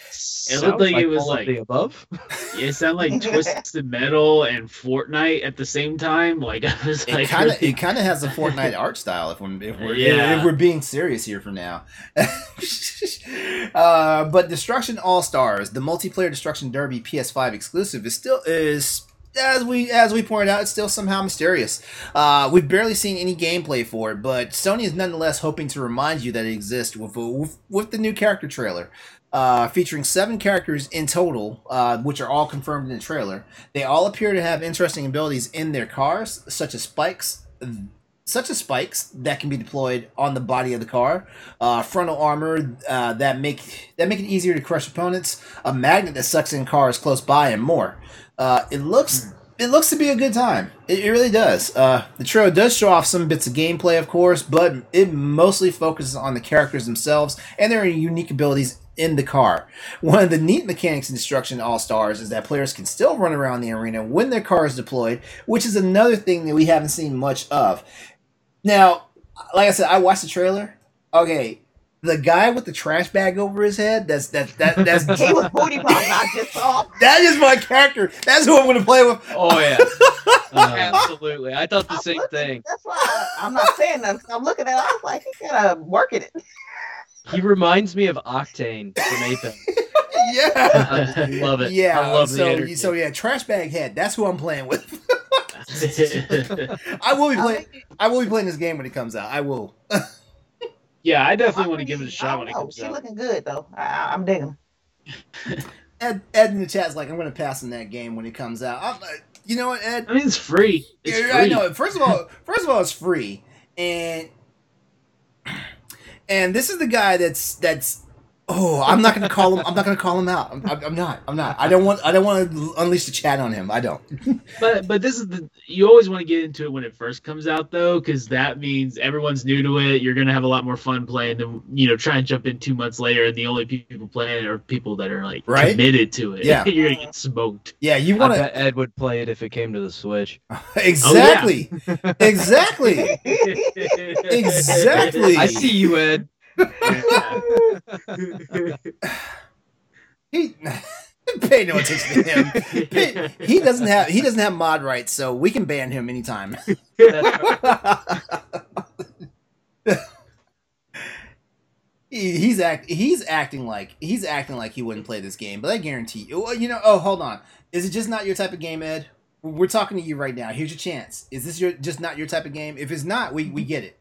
It looked like it was like- the above. It sounded like Twisted Metal and Fortnite at the same time. Like I was It like, kind of, really- it kind of has a Fortnite art style. If we're, if we're, Yeah. if we're being serious here for now. uh, but Destruction All Stars, the multiplayer Destruction Derby PS5 exclusive, is still is as we as we pointed out, it's still somehow mysterious. Uh, we've barely seen any gameplay for it, but Sony is nonetheless hoping to remind you that it exists with with, with the new character trailer. Uh, featuring seven characters in total, uh, which are all confirmed in the trailer. They all appear to have interesting abilities in their cars, such as spikes, such as spikes that can be deployed on the body of the car, uh, frontal armor uh, that make that make it easier to crush opponents, a magnet that sucks in cars close by, and more. Uh, it looks it looks to be a good time. It, it really does. Uh, the trailer does show off some bits of gameplay, of course, but it mostly focuses on the characters themselves and their unique abilities in the car. One of the neat mechanics in Destruction All Stars is that players can still run around the arena when their car is deployed, which is another thing that we haven't seen much of. Now, like I said, I watched the trailer. Okay, the guy with the trash bag over his head, that's that that that's He was booty pop, not just soft. that is my character. That's who I'm gonna play with. Oh yeah, absolutely. I thought the I'm same looking- thing. That's why I, I'm not saying that. 'cause I'm looking at it. I was like, he gotta work at it. He reminds me of Octane from Apex. yeah. I love it. Yeah, I love the so energy. so yeah, trash bag head. That's who I'm playing with. I will be playing. think- I will be playing this game when it comes out. I will. Yeah, I definitely I want to give it a shot when it comes She out. looking good though. I, I- I'm digging. Ed, Ed in the chat's like, I'm going to pass on that game when it comes out. I'm, uh, you know what, Ed? I mean, it's free. It's Yeah, free. I know. First of all, first of all, it's free, and and this is the guy that's that's. Oh, I'm not going to call him. I'm not going to call him out. I'm, I'm, I'm not. I'm not. I don't want. I don't want to unleash the chat on him. I don't. But but this is the you always want to get into it when it first comes out though, because that means everyone's new to it. You're gonna have a lot more fun playing than you know try and jump in two months later and the only people playing it are people that are like Right? committed to it. Yeah. you're gonna get smoked. Yeah, you want to Ed would play it if it came to the Switch. exactly, oh, exactly, exactly. I see you, Ed. He pay no attention to him. Pay- he doesn't have he doesn't have mod rights, so we can ban him anytime. He- he's act he's acting like he's acting like he wouldn't play this game, but I guarantee you. You know, oh hold on, is it just not your type of game, Ed? We're talking to you right now. Here's your chance. Is this your just not your type of game? If it's not, we we get it.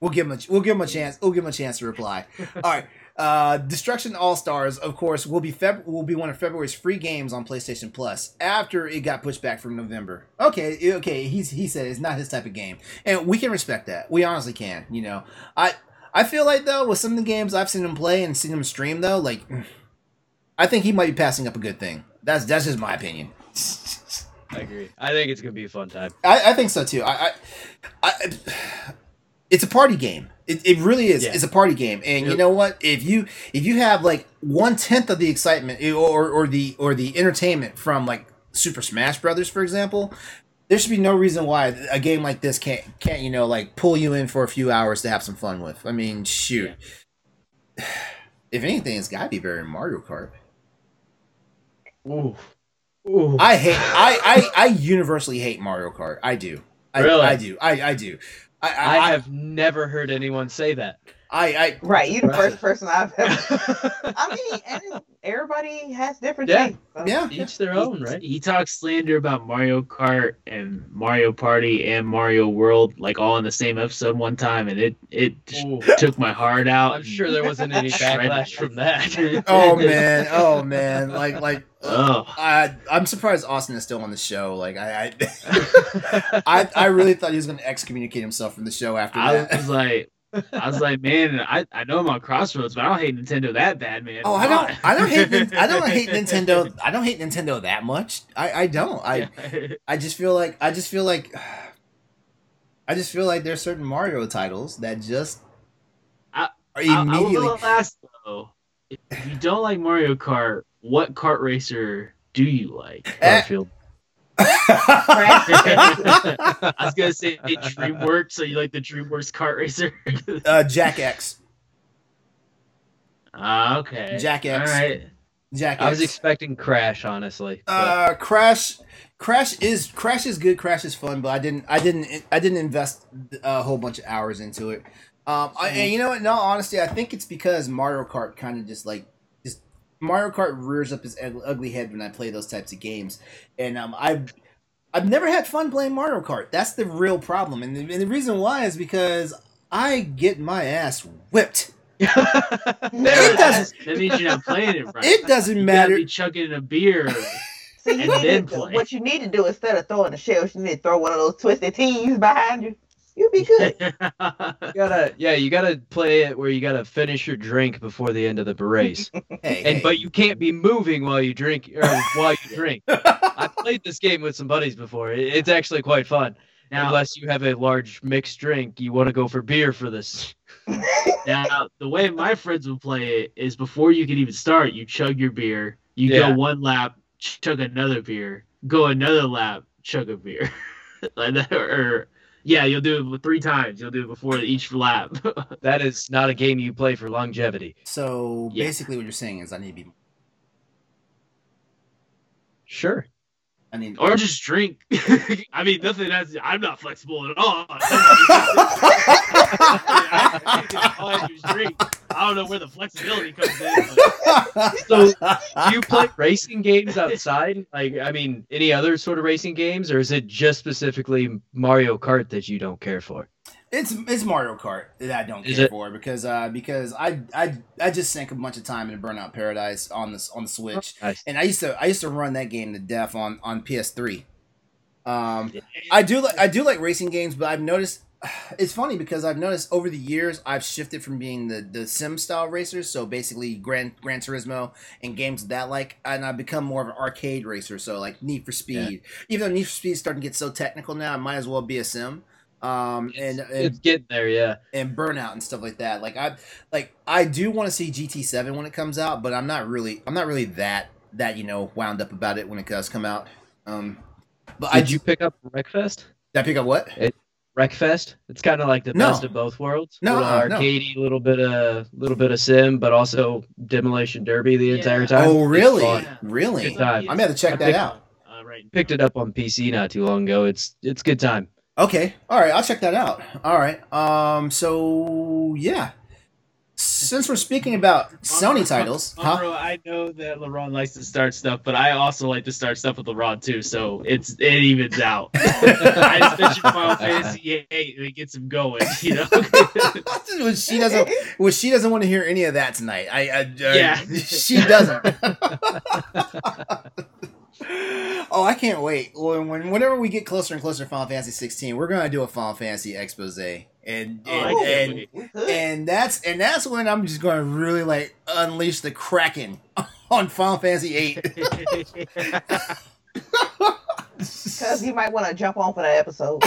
We'll give him a we'll give him a chance. We'll give him a chance to reply. All right. Uh, Destruction All Stars, of course, will be Feb- will be one of February's free games on PlayStation Plus after it got pushed back from November. Okay, okay, he's he said it's not his type of game, and we can respect that. We honestly can. You know, I I feel like though with some of the games I've seen him play and seen him stream though, like I think he might be passing up a good thing. That's that's just my opinion. I agree. I think it's gonna be a fun time. I, I think so too. I, I, I it's a party game. It, it really is. Yeah. It's a party game, and you know what? If you if you have like one tenth of the excitement eh, or or the or the entertainment from like Super Smash Brothers, for example, there should be no reason why a game like this can't can't you know like pull you in for a few hours to have some fun with. I mean, shoot. If anything, it's got to be better than Mario Kart. Ooh. Ooh. I hate. I, I I universally hate Mario Kart. I do. I, Really? I do. I I do. I I, I have never heard anyone say that. I, I Right, you're the Right. first person I've ever. I mean, and everybody has different Yeah. tastes. so- yeah. Each their own, right? He talks slander about Mario Kart and Mario Party and Mario World like all in the same episode one time, and it it Ooh. took my heart out. I'm sure there wasn't any backlash from that. Oh man. Oh man. Like like. Oh, I I'm surprised Austin is still on the show. Like I I, I, I really thought he was going to excommunicate himself from the show after I that. was like, I was like, man, I, I know I'm on Crossroads, but I don't hate Nintendo that bad, man. Oh, I don't. I don't hate. I don't hate Nintendo. I don't hate Nintendo that much. I. I don't. I. Yeah. I just feel like. I just feel like. I just feel like there's certain Mario titles that just I- are I, I immediately. will ask though, if you don't like Mario Kart, what kart racer do you like? Eh. Garfield. I was gonna say DreamWorks, so you like the DreamWorks kart racer? uh, Jak X. Ah, okay. Jak X. All right. Jak I was expecting Crash, honestly. but- Uh, Crash, Crash is Crash is good. Crash is fun, but I didn't, I didn't, I didn't invest a whole bunch of hours into it. Um, I, and you know what? In all honesty, I think it's because Mario Kart kind of just like just Mario Kart rears up his ugly head when I play those types of games, and um, I've I've never had fun playing Mario Kart. That's the real problem, and the, and the reason why is because I get my ass whipped. It doesn't- That means you're not playing it right. It doesn't You gotta matter. be chugging a beer. See, you And need then to, play. what you need to do instead of throwing the shells, you need to throw one of those twisted tees behind you. You'll be good. You gotta, yeah, you gotta play it where you gotta finish your drink before the end of the race, Hey, and hey. but you can't be moving while you drink or while you drink. I played this game with some buddies before. It- It's actually quite fun. now, Unless you have a large mixed drink, you want to go for beer for this. now, the way my friends would play it is before you can even start, you chug your beer, you Yeah. go one lap, chug another beer, go another lap, chug a beer, like that, or yeah, you'll do it three times. You'll do it before each lap. That is not a game you play for longevity. so Yeah. basically, what you're saying is I need to be. Sure. I mean, or just drink. I mean, nothing. That's I'm not flexible at all. All I do is drink. I don't know where the flexibility comes in. but- So, Do you play racing games outside? Like, I mean, any other sort of racing games, or is it just specifically Mario Kart that you don't care for? It's it's Mario Kart that I don't Is care it? for because uh because I I I just sank a bunch of time in Burnout Paradise on this on the Switch Nice. and I used to I used to run that game to death on on PS3. Um, I do like I do like racing games, but I've noticed it's funny because I've noticed over the years I've shifted from being the the sim style racers, so basically Gran Gran Turismo and games that like, and I've become more of an arcade racer, so like Need for Speed. Even though Need for Speed is starting to get so technical now, it might as well be a sim. Um, and, and It's getting there, yeah. and burnout and stuff like that. Like I like I do want to see GT7 when it comes out, but I'm not really I'm not really that that you know wound up about it when it does come out. Um, but I Did you pick up Wreckfest? did I pick up what? Wreckfest. It's kind of like the No. best of both worlds. No, little uh, no. arcadey, little bit of little bit of sim, but also demolition derby the Yeah. entire time. Oh really? Yeah. Really? Good time. I'm gonna to check I that picked- out. Uh, right. Picked it up on PC not too long ago. It's it's good time. Okay. All right. I'll check that out. All right. Um. So yeah. Since we're speaking about Sony titles, huh? I know that LeBron likes to start stuff, but I also like to start stuff with LeBron too, so it's it evens out. I just mentioned Final Fantasy VIII and it gets him going, you know. Well, she doesn't. Well, she doesn't want to hear any of that tonight. I. I uh, Yeah. She doesn't. oh, I can't wait. When, when whenever we get closer and closer to Final Fantasy 16, we're gonna do a Final Fantasy expose, and and Oh, and, can't and, wait. We could. and that's and that's when I'm just gonna really like unleash the kraken on Final Fantasy 8. Because you might want to jump on for that episode.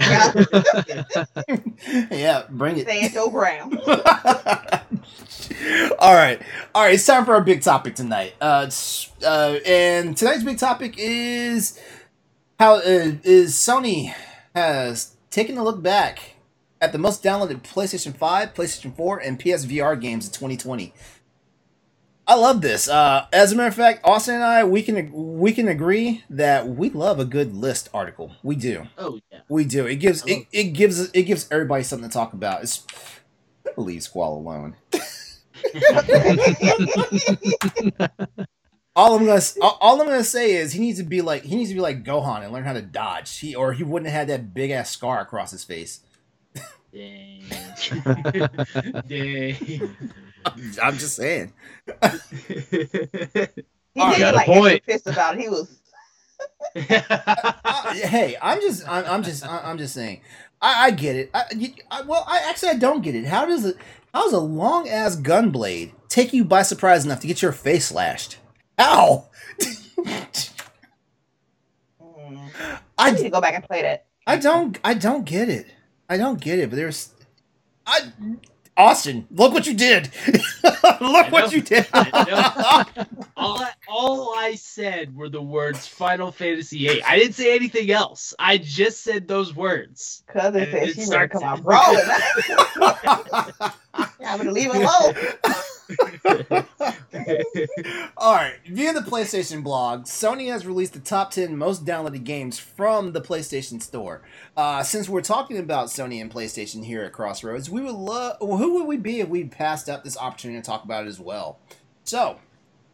yeah, bring it. Stand your ground. all right, all right. It's time for our big topic tonight. Uh, uh, and tonight's big topic is how uh, is Sony has taken a look back at the most downloaded PlayStation Five, PlayStation Four, and PSVR games of 2020. I love this. Uh, as a matter of fact, Austin and I we can we can agree that we love a good list article. We do. oh yeah. We do. It gives it, it gives it gives everybody something to talk about. It's leave Squall alone. All I'm gonna all, all I'm gonna say is he needs to be like he needs to be like Gohan and learn how to dodge. He or he wouldn't have had that big ass scar across his face. Dang. Dang. I'm just saying. He All right, did got a like point. pissed about it. He was. Uh, hey, I'm just I'm, I'm just I'm just saying. I, I get it. I, you, I, well, I actually I don't get it. How does it? How does a long ass gun blade take you by surprise enough to get your face slashed? How? Mm. I need I to go back and play it. I don't I don't get it. I don't get it. But there's I Austin, look what you did. look what you did. I all, I, all I said were the words Final Fantasy VIII. I didn't say anything else. I just said those words. Because And said it she ready to starts- come out brawling. I'm gonna leave it alone. All right. Via the PlayStation blog, Sony has released the top 10 most downloaded games from the PlayStation Store. Uh, since we're talking about Sony and PlayStation here at Crossroads, we would love. Who would we be if we passed up this opportunity to talk about it as well? So,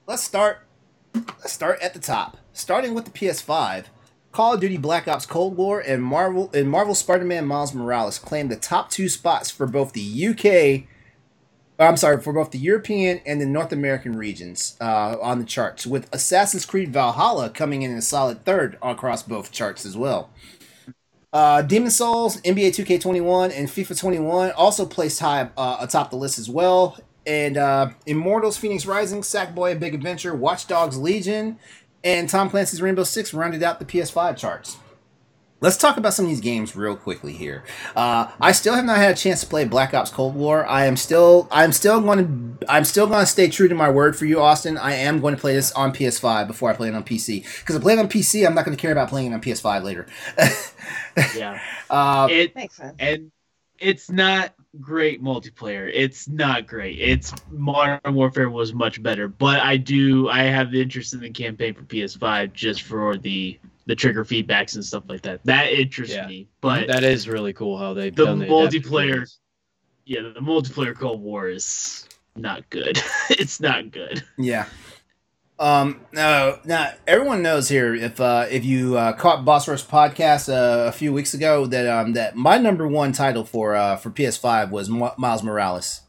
let's start. Let's start at the top. Starting with the PS5, Call of Duty Black Ops Cold War and Marvel and Marvel Spider-Man Miles Morales claimed the top two spots for both the UK. I'm sorry, for both the European and the North American regions uh, on the charts, with Assassin's Creed Valhalla coming in a solid third across both charts as well. Uh, Demon's Souls, NBA 2K21, and FIFA 21 also placed high uh, atop the list as well. And uh, Immortals, Phoenix Rising, Sackboy, A Big Adventure, Watch Dogs Legion, and Tom Clancy's Rainbow Six rounded out the PS5 charts. Let's talk about some of these games real quickly here. Uh, I still have not had a chance to play Black Ops Cold War. I am still, I'm still going to, I'm still going to stay true to my word for you, Austin. I am going to play this on PS5 before I play it on PC. Because I play it on PC, I'm not going to care about playing it on PS5 later. Yeah. uh, It Makes sense. and it's not great multiplayer. It's not great. It's Modern Warfare was much better, but I do I have the interest in the campaign for PS5 just for the the trigger feedbacks and stuff like that. That interests Yeah. me. But that is really cool how they've the done multiplayer- games. yeah, the multiplayer Cold War is not good. it's not good. Yeah. Um. No. Now everyone knows here. If uh, if you uh, caught Boss Rush podcast uh, a few weeks ago, that um that my number one title for uh for PS5 was M- Miles Morales,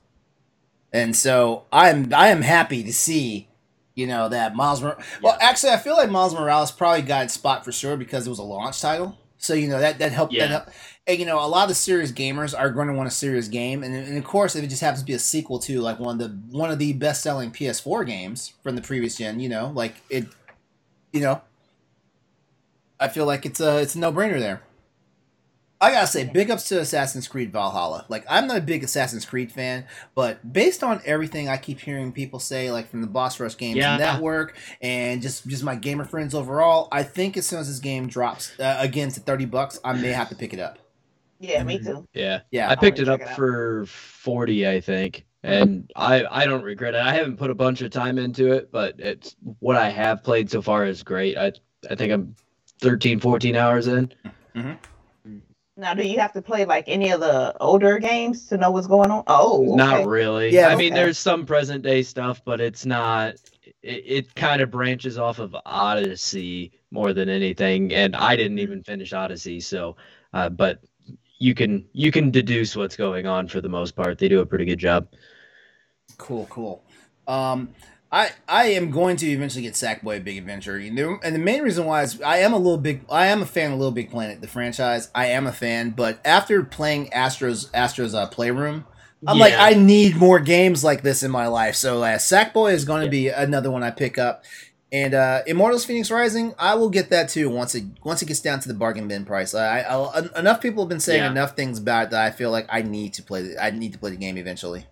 and so I'm I am happy to see, you know that Miles. Mor- well, actually, I feel like Miles Morales probably got its spot for sure because it was a launch title. So you know that that helped. Yeah. That helped. And you know, a lot of serious gamers are going to want a serious game, and, and of course, if it just happens to be a sequel to like one of the one of the best selling PS4 games from the previous gen, you know, like it, you know, I feel like it's a it's a no brainer there. I gotta say, big ups to Assassin's Creed Valhalla. Like, I'm not a big Assassin's Creed fan, but based on everything I keep hearing people say, like from the Boss Rush Games Yeah. Network and just just my gamer friends overall, I think as soon as this game drops uh, again to thirty bucks, I may have to pick it up. Yeah, me too. Yeah, Yeah, I picked it up it for forty, I think, and I I don't regret it. I haven't put a bunch of time into it, but it's what I have played so far is great. I I think I'm 13, 14 hours in. Now, do you have to play like any of the older games to know what's going on? Oh, okay. Not really. Yeah, I mean, there's some present day stuff, but it's not. It, it kind of branches off of Odyssey more than anything, and I didn't even finish Odyssey. So, uh, but you can you can deduce what's going on for the most part. They do a pretty good job. Cool, cool. Um, I I am going to eventually get Sackboy a Big Adventure, you know, and the main reason why is I am a little big. I am a fan of Little Big Planet, the franchise. I am a fan, but after playing Astro's Astro's uh, Playroom, I'm like, I need more games like this in my life. So uh, Sackboy is going to be another one I pick up, and uh, Immortals: Phoenix Rising, I will get that too once it once it gets down to the bargain bin price. I, I en- enough people have been saying Yeah. enough things about it that I feel like I need to play. The, I need to play the game eventually.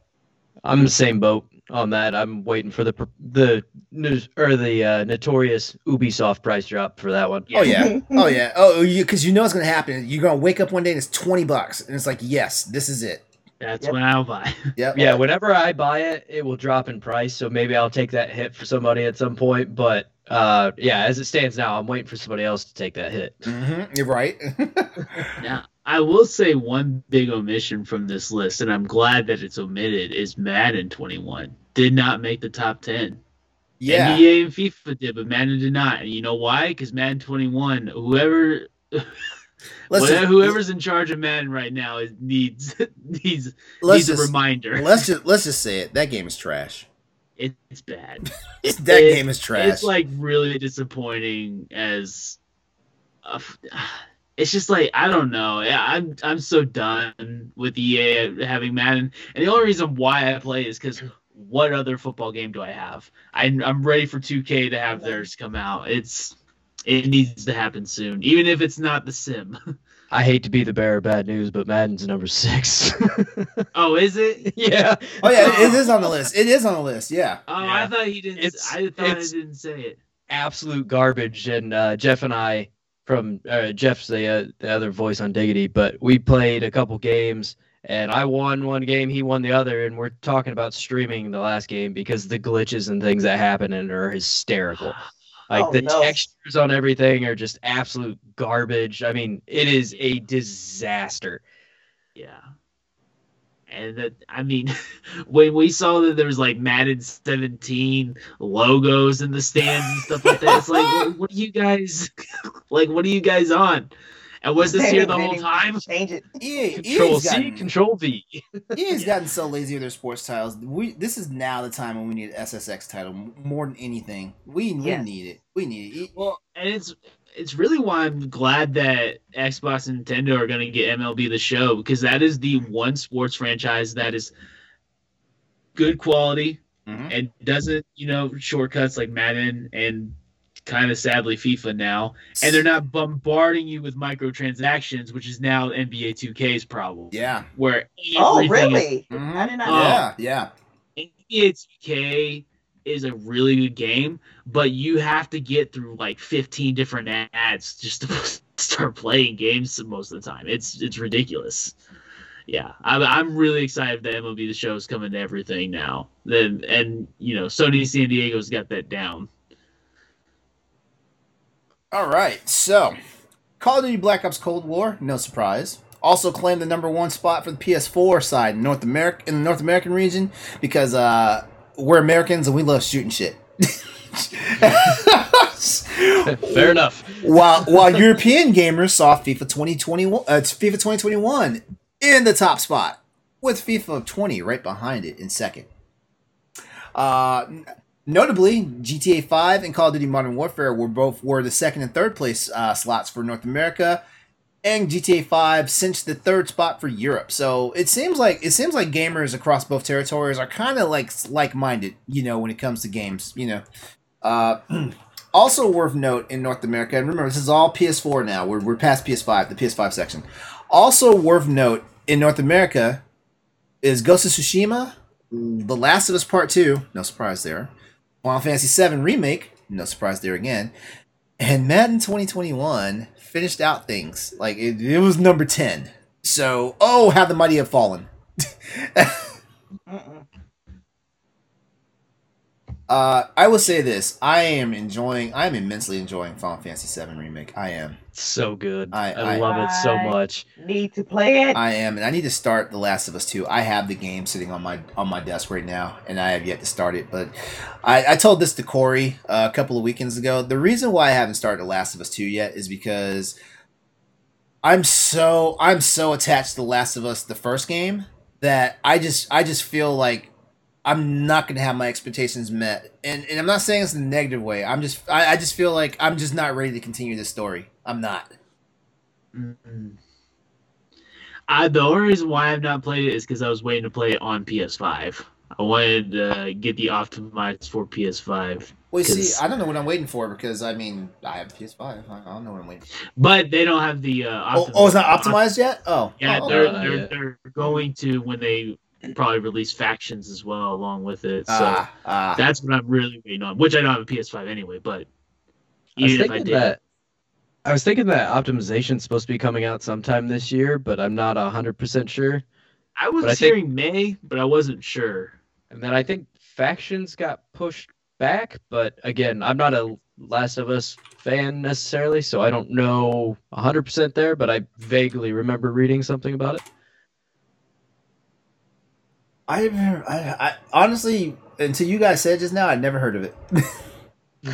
I'm the same boat on that. I'm waiting for the the no- or the uh, notorious Ubisoft price drop for that one. Oh yeah, oh yeah, oh you because you know it's gonna happen. You're gonna wake up one day and it's twenty bucks, and it's like, yes, this is it. That's Yep. when I'll buy. Yep. Yeah, whenever I buy it, it will drop in price. So maybe I'll take that hit for somebody at some point. But uh, yeah, as it stands now, I'm waiting for somebody else to take that hit. hmm You're right. Now, I will say one big omission from this list, and I'm glad that it's omitted, is Madden 21. Did not make the top 10. yeah. NBA and FIFA did, but Madden did not. And you know why? Because Madden 21, whoever, Let's just, whoever's in charge of Madden right now is, needs needs let's needs a just reminder. let's just let's just say it. That game is trash. It's bad. that It- game is trash. It's like really disappointing as a it's just like I don't know. I'm I'm so done with EA having Madden, and the only reason why I play is because what other football game do I have? I, I'm ready for 2K to have theirs come out. It's it needs to happen soon, even if it's not the sim. I hate to be the bearer of bad news, but Madden's number six. oh, is it? yeah. oh yeah, it, it is on the list. It is on the list. Yeah. Oh, Yeah. I thought he didn't. It's- I thought it's- I didn't say it. absolute garbage. And uh, Jeff and I, from uh, Jeff's the uh, the other voice on Diggity, but we played a couple games, and I won one game, he won the other, and we're talking about streaming the last game because the glitches and things that happen in it are hysterical. Like Oh, the no. textures on everything are just absolute garbage. I mean, it is a disaster. Yeah. And that I mean, when we saw that there was like Madden 17 logos in the stands and stuff like that, it's like, what, what are you guys like? What are you guys on? And was this here the whole time? Change it. EA, Control EA's C, gotten, Control V. EA's gotten so lazy with their sports titles. We this is now the time when we need an SSX title more than anything. We we Yes. need it. We need it. Well, and it's it's really why I'm glad that Xbox and Nintendo are going to get MLB the Show because that is the one sports franchise that is good quality Mhm. and doesn't you know shortcuts like Madden and kind of sadly FIFA now, and they're not bombarding you with microtransactions, which is now NBA 2K's problem. Yeah. Where Oh, everything is- really? Mhm. I did not Oh. know. Yeah. Yeah. NBA 2K is a really good game, but you have to get through like 15 different ads just to start playing games most of the time. It's it's ridiculous. Yeah, I'm, I'm really excited that MLB the show is coming to everything now. Then and you know Sony San Diego's got that down. All right, so Call of Duty Black Ops Cold War, no surprise. Also claimed the number one spot for the PS4 side in North America in the North American region because uh, we're Americans and we love shooting shit. Fair enough. while while European gamers saw FIFA 2021, uh, FIFA 2021 in the top spot with FIFA 20 right behind it in second. Uh, notably, GTA 5 and Call of Duty Modern Warfare were both were the second and third place uh, slots for North America, and GTA 5 cinched the third spot for Europe. So it seems like it seems like gamers across both territories are kind of like like minded, you know, when it comes to games, you know. Uh, also worth note in North America, and remember this is all PS4 now. We're we're past PS5, the PS5 section. Also worth note in North America is Ghost of Tsushima, The Last of Us Part Two. No surprise there. Final Fantasy VII Remake. No surprise there again. And Madden 2021 finished out things like it, it was number 10. So oh, how the mighty have fallen. Mm-mm. Uh, I will say this: I am enjoying. I am immensely enjoying Final Fantasy VII Remake. I am. So good. I- I, I- love it so much. Need to play it. I am, and I need to start The Last of Us 2. I have the game sitting on my on my desk right now, and I have yet to start it. But I, I told this to Corey uh, a couple of weekends ago. The reason why I haven't started The Last of Us 2 yet is because I'm so I'm so attached to The Last of Us, the first game, that I just I just feel like I'm not gonna have my expectations met. And and I'm not saying this in a negative way. I'm just I, I just feel like I'm just not ready to continue this story. I'm not. Mm-mm. I, the only reason why I've not played it is because I was waiting to play it on PS5. I wanted to get the optimized for PS5, Well, you see, 'Cause- I don't know what I'm waiting for because I mean, I have a PS5. I I don't know what I'm waiting. For. but they don't have the. Uh, Oh, oh, it's not optimized yet. Oh, Yeah, oh, they're okay. uh, they're, yeah. they're going to when they probably release factions as well along with it. So ah, ah. that's what I'm really waiting on. Which I don't have a PS5 anyway, but I was even if I thinking did, that. I was thinking that optimization's supposed to be coming out sometime this year, but I'm not hundred percent sure. I was but I think- hearing May, but I wasn't sure. And then I think factions got pushed back, but again, I'm not a Last of Us fan necessarily, so I don't know 100% there, but I vaguely remember reading something about it. I, I, I honestly, until you guys said just now, I'd never heard of it.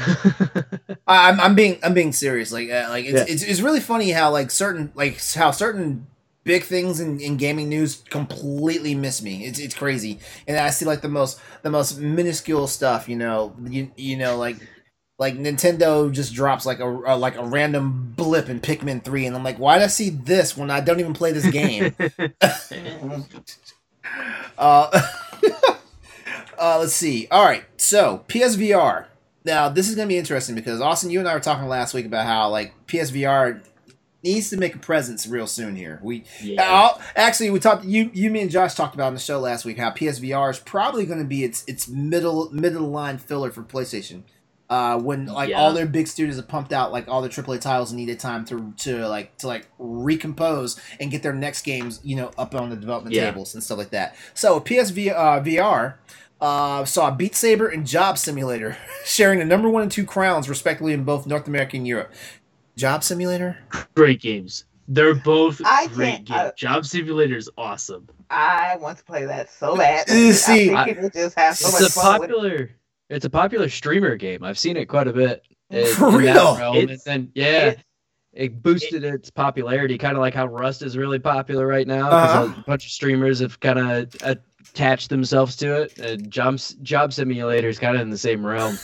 I, I'm, I'm being, I'm being serious. Like, uh, like it's, Yeah. it's, it's really funny how like certain, like how certain big things in, in gaming news completely miss me. It's, it's crazy, and I see like the most, the most minuscule stuff. You know, you, you know, like. Like Nintendo just drops like a, a like a random blip in Pikmin three, and I'm like, why did I see this when I don't even play this game? Uh, uh, let's see. All right, so PSVR. Now this is gonna be interesting because Austin, you and I were talking last week about how like PSVR needs to make a presence real soon here. We yeah. Actually we talked you you me and Josh talked about on the show last week how PSVR is probably going to be its its middle middle line filler for PlayStation. Uh, when like Yeah. all their big studios have pumped out like all their AAA titles and needed time to to like to like recompose and get their next games you know up on the development Yeah. tables and stuff like that. So PSV uh, VR uh, saw Beat Saber and Job Simulator sharing the number one and two crowns respectively in both North America and Europe. Job Simulator. Great games. They're both I great can't- uh, games. Job Simulator is awesome. I want to play that so bad. See, I think it would just have so much it's a fun with it. Popular it's a popular streamer game. I've seen it quite a bit. in- For real? realm. And then yeah, It's- it boosted its popularity, kind of like how Rust is really popular right now. 'cause Uh-huh. a bunch of streamers have kind of attached themselves to it. And job job simulator is kind of in the same realm.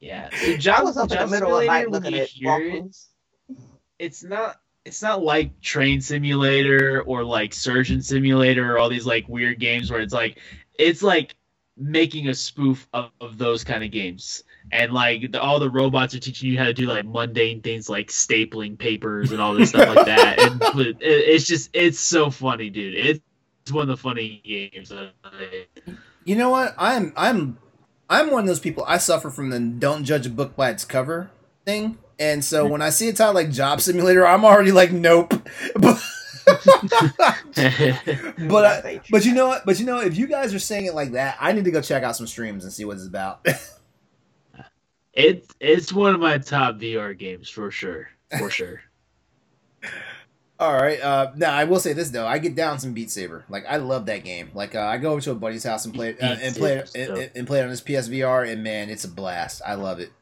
Yeah. So I Job, was up in the middle of the Simulator, night when looking at hear it, it's not it's not like train simulator or like surgeon simulator or all these like weird games where it's like it's like making a spoof of, of those kind of games and like the, all the robots are teaching you how to do like mundane things like stapling papers and all this stuff like that and but it, it's just it's so funny dude it's one of the funny games that I played. You know what? I'm I'm I'm one of those people. I suffer from the don't judge a book by its cover thing, and so mm-hmm. when I see a title like Job Simulator, I'm already like, nope. but but I, but you know what? But you know, if you guys are saying it like that, I need to go check out some streams and see what it's about. it's it's one of my top VR games for sure for sure All right. Uh, now I will say this though, I get down some Beat Saber. Like I love that game. Like uh, I go over to a buddy's house and play uh, and play it, and, and play it on his PSVR, and man, it's a blast. I love it.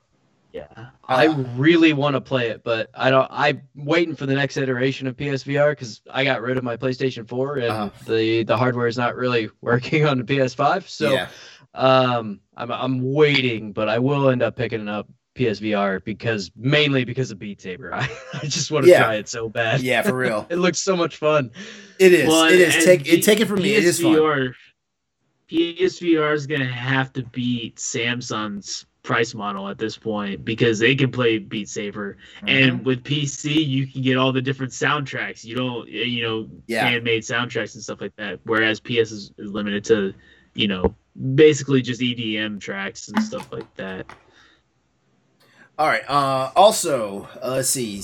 Yeah I Uh, really want to play it, but I don't. I'm waiting for the next iteration of PSVR because I got rid of my PlayStation 4 and Uh-huh. the the hardware is not really working on the PS5. So yeah. um, I'm I'm waiting, but I will end up picking up PSVR because mainly because of Beat Saber. I, I just want to Yeah. try it so bad. Yeah, for real. It looks so much fun. It is. Well, it is. Take P- it. Take it from me. It is fun. PSVR, PSVR is gonna have to beat Samsung's price model at this point because they can play Beat Saber, Mm-hmm. and with PC you can get all the different soundtracks. You don't, you know, Yeah. fan-made soundtracks and stuff like that. Whereas PS is, is limited to, you know, basically just EDM tracks and stuff like that. All right. Uh, also, uh, let's see.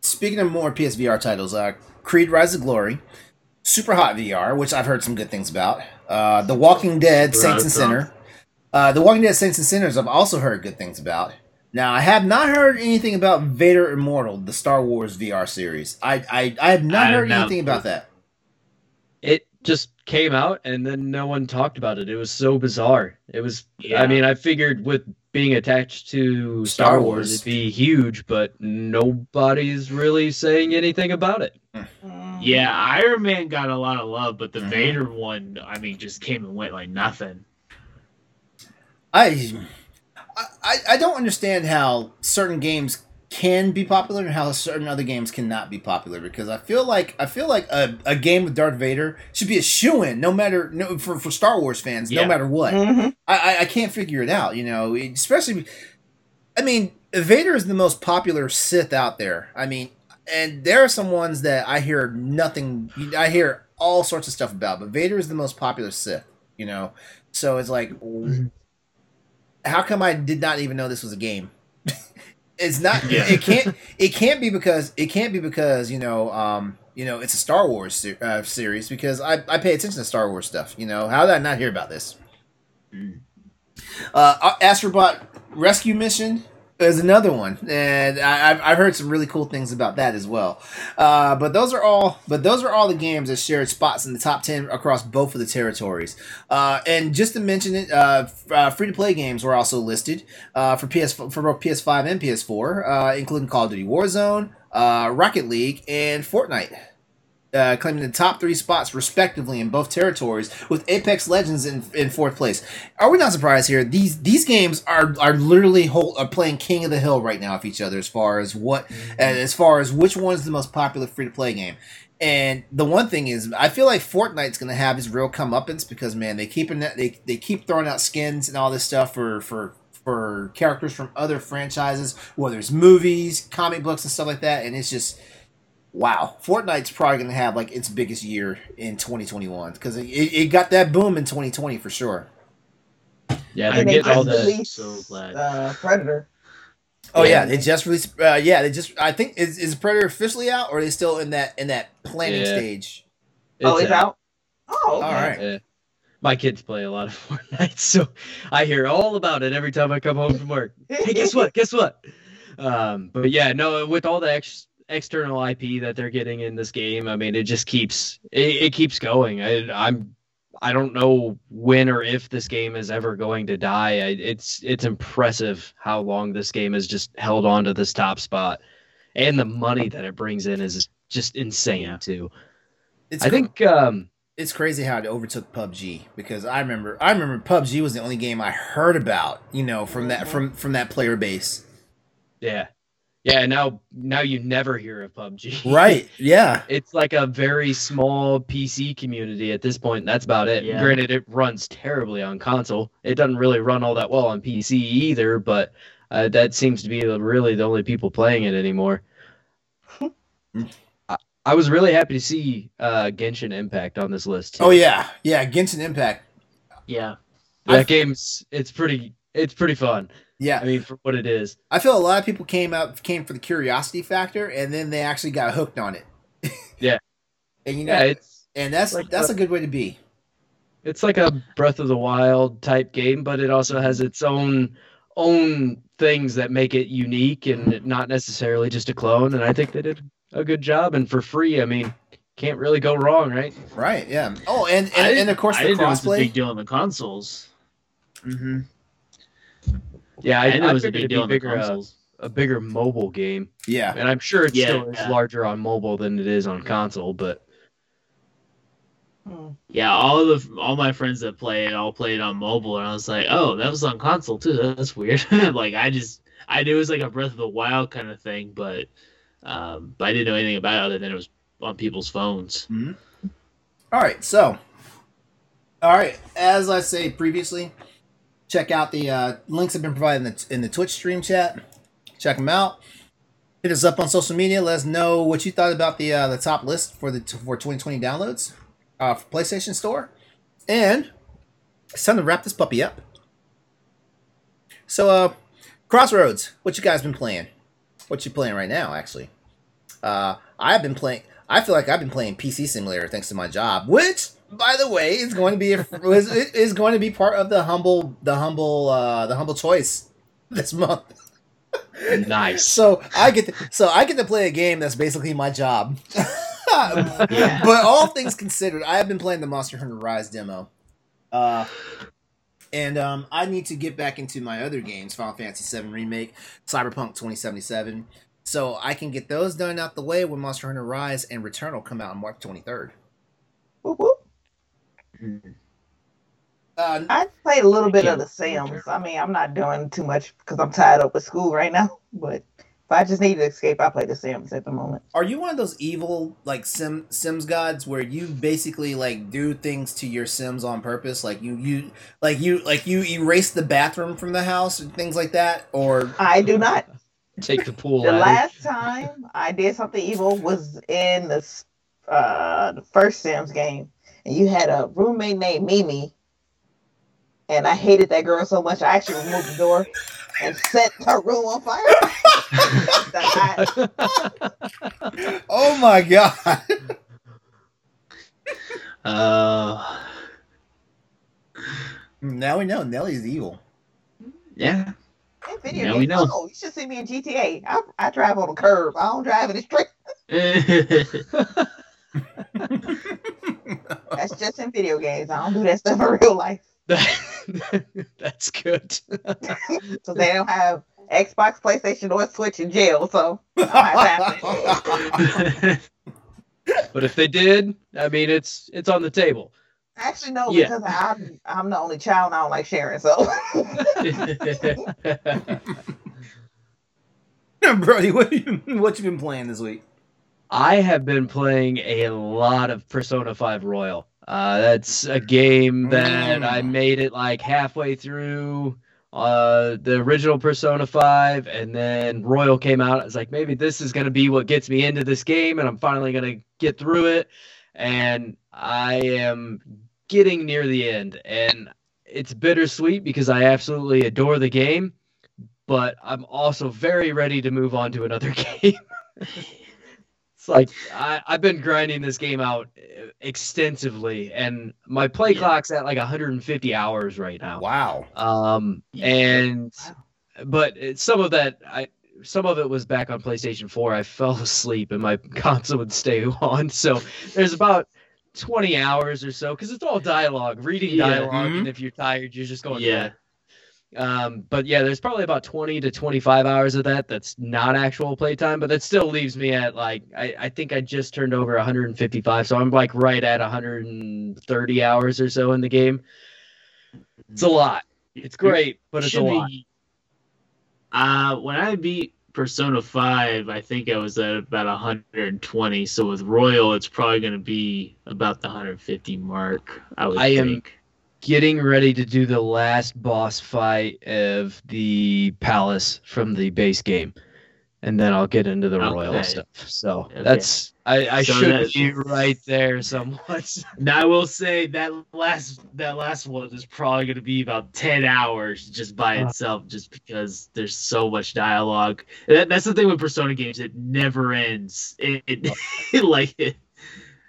Speaking of more PSVR titles, uh, Creed: Rise of Glory, Super Hot VR, which I've heard some good things about. Uh, The Walking Dead: Super Saints and Sinner. Uh, the Walking Dead: Saints and Sinners. I've also heard good things about. Now, I have not heard anything about Vader Immortal, the Star Wars VR series. I I, I have not I heard not- anything about that. It just came out and then no one talked about it. It was so bizarre. It was. Yeah. I mean, I figured with being attached to Star Star, Wars. Wars, it'd be huge, but nobody's really saying anything about it. Mm. Yeah, Iron Man got a lot of love, but the Mhm. Vader one, I mean, just came and went like nothing. I, I I don't understand how certain games can be popular and how certain other games cannot be popular because I feel like I feel like a, a game with Darth Vader should be a shoe in no matter no for, for Star Wars fans no matter what. Mhm. I, I I can't figure it out. You know, especially. I mean, Vader is the most popular Sith out there. I mean, and there are some ones that I hear nothing. I hear all sorts of stuff about, but Vader is the most popular Sith. You know, so it's like, how come I did not even know this was a game? it's not. Yeah. It can't. It can't be because it can't be because you know. Um, you know, it's a Star Wars se- uh, series because I, I pay attention to Star Wars stuff. You know, how did I not hear about this? Mm. Uh, Astrobot Rescue Mission is another one, and I, I've, I've heard some really cool things about that as well. Uh, but those are all, but those are all the games that shared spots in the top ten across both of the territories. Uh, and just to mention it, uh, uh, free to play games were also listed uh, for PS for both PS5 and PS4, uh, including Call of Duty Warzone, Rocket League, and Fortnite uh, claiming the top three spots respectively in both territories, with Apex Legends in, in fourth place. Are we not surprised here? These these games are are literally whole, are playing king of the hill right now with each other as far as what as far as which one's the most popular free to play game. And the one thing is, I feel like Fortnite's gonna have his real comeuppance because man, they keep in they they keep throwing out skins and all this stuff for for for characters from other franchises, whether it's movies, comic books, and stuff like that. And it's just wow, Fortnite's probably gonna have like its biggest year in 2021 because it, it got that boom in 2020 for sure. Yeah, I they're getting all just the. so glad. uh, Predator. Oh yeah, Yeah. they just released. Uh, yeah, they just. I think is is Predator officially out, or are they still in that in that planning Yeah. stage? oh, it's out. Oh, okay. All right. Yeah. My kids play a lot of Fortnite, so I hear all about it every time I come home from work. Hey, guess what? Guess what? Um, but yeah, no, with all the ex- external IP that they're getting in this game, I mean, it just keeps it, it keeps going. I, I'm I don't know when or if this game is ever going to die. I, it's it's impressive how long this game has just held on to this top spot, and the money that it brings in is just insane too. It's I think um, it's crazy how it overtook PUBG because I remember I remember PUBG was the only game I heard about, you know, from that from from that player base. yeah, yeah. Now now you never hear of PUBG, Right. Yeah. It's like a very small PC community at this point. That's about it. Yeah. Granted, it runs terribly on console. It doesn't really run all that well on PC either, but uh, that seems to be really the only people playing it anymore. I, I was really happy to see uh, Genshin Impact on this list. Too. Oh yeah. Yeah, Genshin Impact. Yeah. that I- game's it's pretty it's pretty fun. Yeah. I mean, for what it is. I feel a lot of people came out came for the curiosity factor and then they actually got hooked on it. Yeah. and you know Yeah, it's and that's like that's a- a good way to be. it's like a Breath of the Wild type game, but it also has its own own things that make it unique and not necessarily just a clone. And I think they did a good job. And for free, I mean, can't really go wrong, right? Right, yeah. Oh, and and, and of course I the didn't know it was a big deal on the consoles. hmm Yeah, I, I, know I it was a big deal be on the bigger, uh, a bigger mobile game, Yeah. and I'm sure it Yeah, still is larger on mobile than it is on console. But Hmm. Yeah, all of the all my friends that play it all played on mobile, and I was like, oh, that was on console too. That's weird. like I just I knew it was like a Breath of the Wild kind of thing, but um, but I didn't know anything about it other than it was on people's phones. All right, so, all right. As I say previously, check out the uh, links have been provided in the, in the Twitch stream chat. Check them out. Hit us up on social media. Let us know what you thought about the uh, the top list for the for 2020 downloads uh, for PlayStation Store. And it's time to wrap this puppy up. So, uh, Crossroads, what you guys been playing? What you playing right now, actually? Uh, I've been playing. I feel like I've been playing PC Simulator thanks to my job, which, by the way, is going to be a, is, is going to be part of the humble the humble uh, the humble choice this month. nice. So I get to, so I get to play a game that's basically my job. Yeah. But all things considered, I have been playing the Monster Hunter Rise demo. Uh and um, I need to get back into my other games, Final Fantasy VII Remake, Cyberpunk 2077, so I can get those done out the way when Monster Hunter Rise and Return will come out on March 23rd. Whoop, whoop. Uh, I played a little bit Yeah. of the Sims. I mean, I'm not doing too much because I'm tied up with school right now. But if I just need to escape, I play the Sims at the moment. are you one of those evil like sim Sims gods where you basically like do things to your Sims on purpose? Like you you like you like you erase the bathroom from the house and things like that, or I do not. Take the pool The last time I did something evil was in the uh, the first Sims game, and you had a roommate named Mimi, and I hated that girl so much I actually removed the door and set her room on fire. Oh my god! Uh, now we know Nellie's evil. yeah. in video Now we know. oh, you should see me in GTA. I, I drive on a curb. I don't drive in the street. That's just in video games. I don't do that stuff in real life. That's good. So they don't have Xbox, PlayStation, or Switch in jail. So but if they did, I mean, it's it's on the table. actually no, Yeah. because I'm I'm the only child. And I don't like sharing. So Brody, what you what you been playing this week? I have been playing a lot of Persona 5 Royal. Uh, that's a game that I Mm. made it like halfway through uh, the original Persona 5, and then Royal came out. I was like, maybe this is going to be what gets me into this game, and I'm finally going to get through it. And I am getting near the end, and it's bittersweet because I absolutely adore the game, but I'm also very ready to move on to another game. It's like I, I've been grinding this game out uh, extensively, and my play Yeah. clock's at like 150 hours right now. Wow. Um, Yeah. and but some of that I some of it was back on PlayStation 4. I fell asleep and my console would stay on. So there's about 20 hours or so because it's all dialogue, reading Yeah. dialog Mhm. and if you're tired, you're just going. to Yeah. Um, but yeah, there's probably about 20 to 25 hours of that that's not actual playtime, but that still leaves me at like I, I think I just turned over 155, so I'm like right at 130 hours or so in the game. It's a lot. It's great, but it's a lot. Uh, when I beat Persona 5, I think I was at about 120. So with Royal, it's probably going to be about the 150 mark. I would I am- think. Getting ready to do the last boss fight of the palace from the base game. And then I'll get into the royal stuff. So Okay. that's I, I So should that- be right there somewhat. Now I will say that last that last one is probably going to be about 10 hours just by itself, just because there's so much dialogue. That, that's the thing with Persona games; it never ends. It, it like it,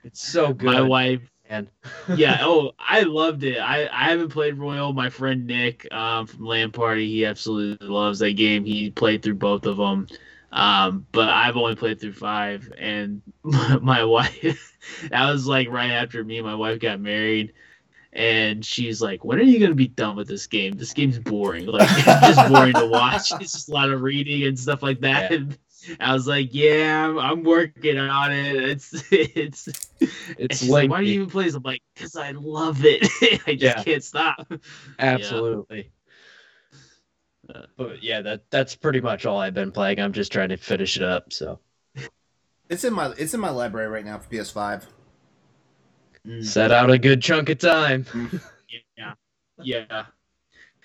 It's so good. my wife man. yeah oh i loved it. I i haven't played royal. My friend nick um from land party he absolutely loves that game. He played through both of them um but i've only played through five and my wife that was like right after me and my wife got married and she's like when are you going to be done with this game? This game's boring. Like it's just boring to watch. It's just a lot of reading and stuff like that. Yeah. and I was like, "Yeah, I'm, I'm working on it. It's it's and It's she's like, Why do you even play this? I'm like, because I love it. I just Yeah. can't stop. Absolutely. Uh, But yeah, that that's pretty much all I've been playing. I'm just trying to finish it up. So It's in my it's in my library right now for PS5. set out a good chunk of time. Yeah, yeah.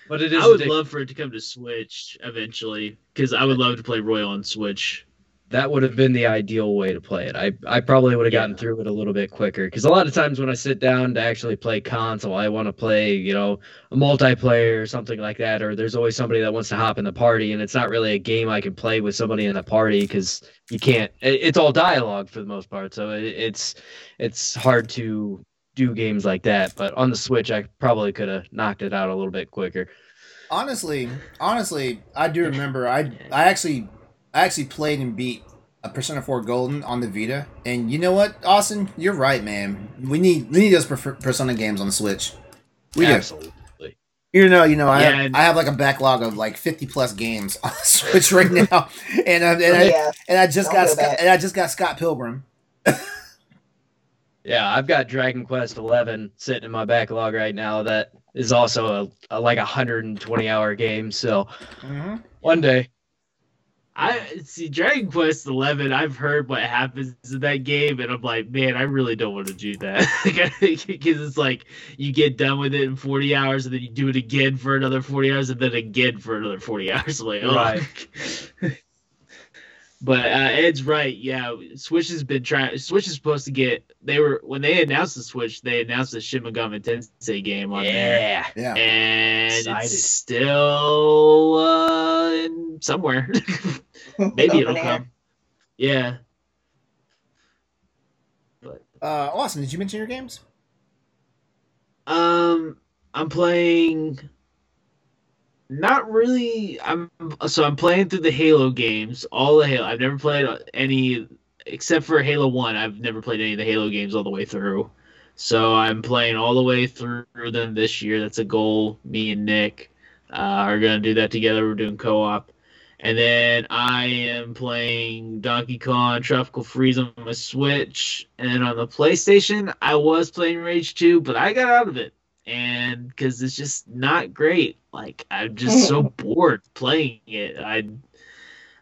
But it is. I would love for it to come to Switch eventually, because I would love to play Royal on Switch. that would have been the ideal way to play it. I I probably would have gotten Yeah. through it a little bit quicker because a lot of times when I sit down to actually play console, I want to play you know a multiplayer or something like that, or there's always somebody that wants to hop in the party, and it's not really a game I can play with somebody in the party because you can't. it- It's all dialogue for the most part, so it, it's it's hard to do games like that. But on the Switch, I probably could have knocked it out a little bit quicker. Honestly, honestly, I do remember. I I actually I actually played and beat a Persona 4 Golden on the Vita, and you know what, Austin, you're right, man. We need we need those Persona games on the Switch. We do. You know, you know, I Yeah, have, and- I have like a backlog of like 50 plus games on the Switch right now, and I, and, I, and I just Don't got Scott, and I just got Scott Pilgrim. Yeah, I've got Dragon Quest Eleven sitting in my backlog right now. That is also a, a like a hundred and twenty hour game. So Mm-hmm. one day, I see Dragon Quest Eleven. I've heard what happens in that game, and I'm like, man, I really don't want to do that because it's like you get done with it in 40 hours, and then you do it again for another 40 hours, and then again for another 40 hours. I'm like, oh. Right. but uh, Ed's right. Yeah, Switch has been trying. Switch is supposed to get. They were when they announced the Switch, they announced the Shin Megami Tensei game on there yeah, Yeah. and Excited. it's still uh, in somewhere. Maybe it'll air. come. Yeah. Uh, Austin, did you mention your games? Um, I'm playing. Not really. I'm so I'm playing through the Halo games. All the Halo. I've never played any except for Halo One. I've never played any of the Halo games all the way through. So I'm playing all the way through them this year. That's a goal. Me and Nick uh, are gonna do that together. We're doing co-op. And then I am playing Donkey Kong Tropical Freeze on my Switch. And on the PlayStation, I was playing Rage 2, but I got out of it. And because it's just not great. Like, I'm just so bored playing it. I.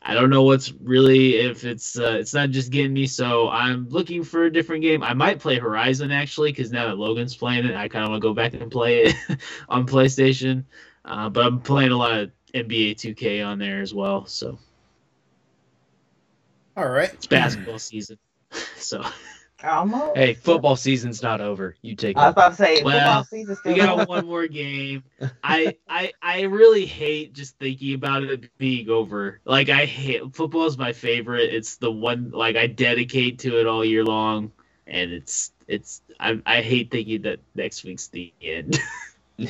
I don't know what's really if it's uh, it's not just getting me. So I'm looking for a different game. I might play Horizon actually because now that Logan's playing it, I kind of want to go back and play it on PlayStation. Uh, but I'm playing a lot of NBA 2K on there as well. So All right. it's basketball season. So Almost. hey, football season's not over. You take it. I was it. about to say, Well, football season we still got one more game. I I I really hate just thinking about it being over. Like I hate football is my favorite. It's the one like I dedicate to it all year long, and it's it's I I hate thinking that next week's the end.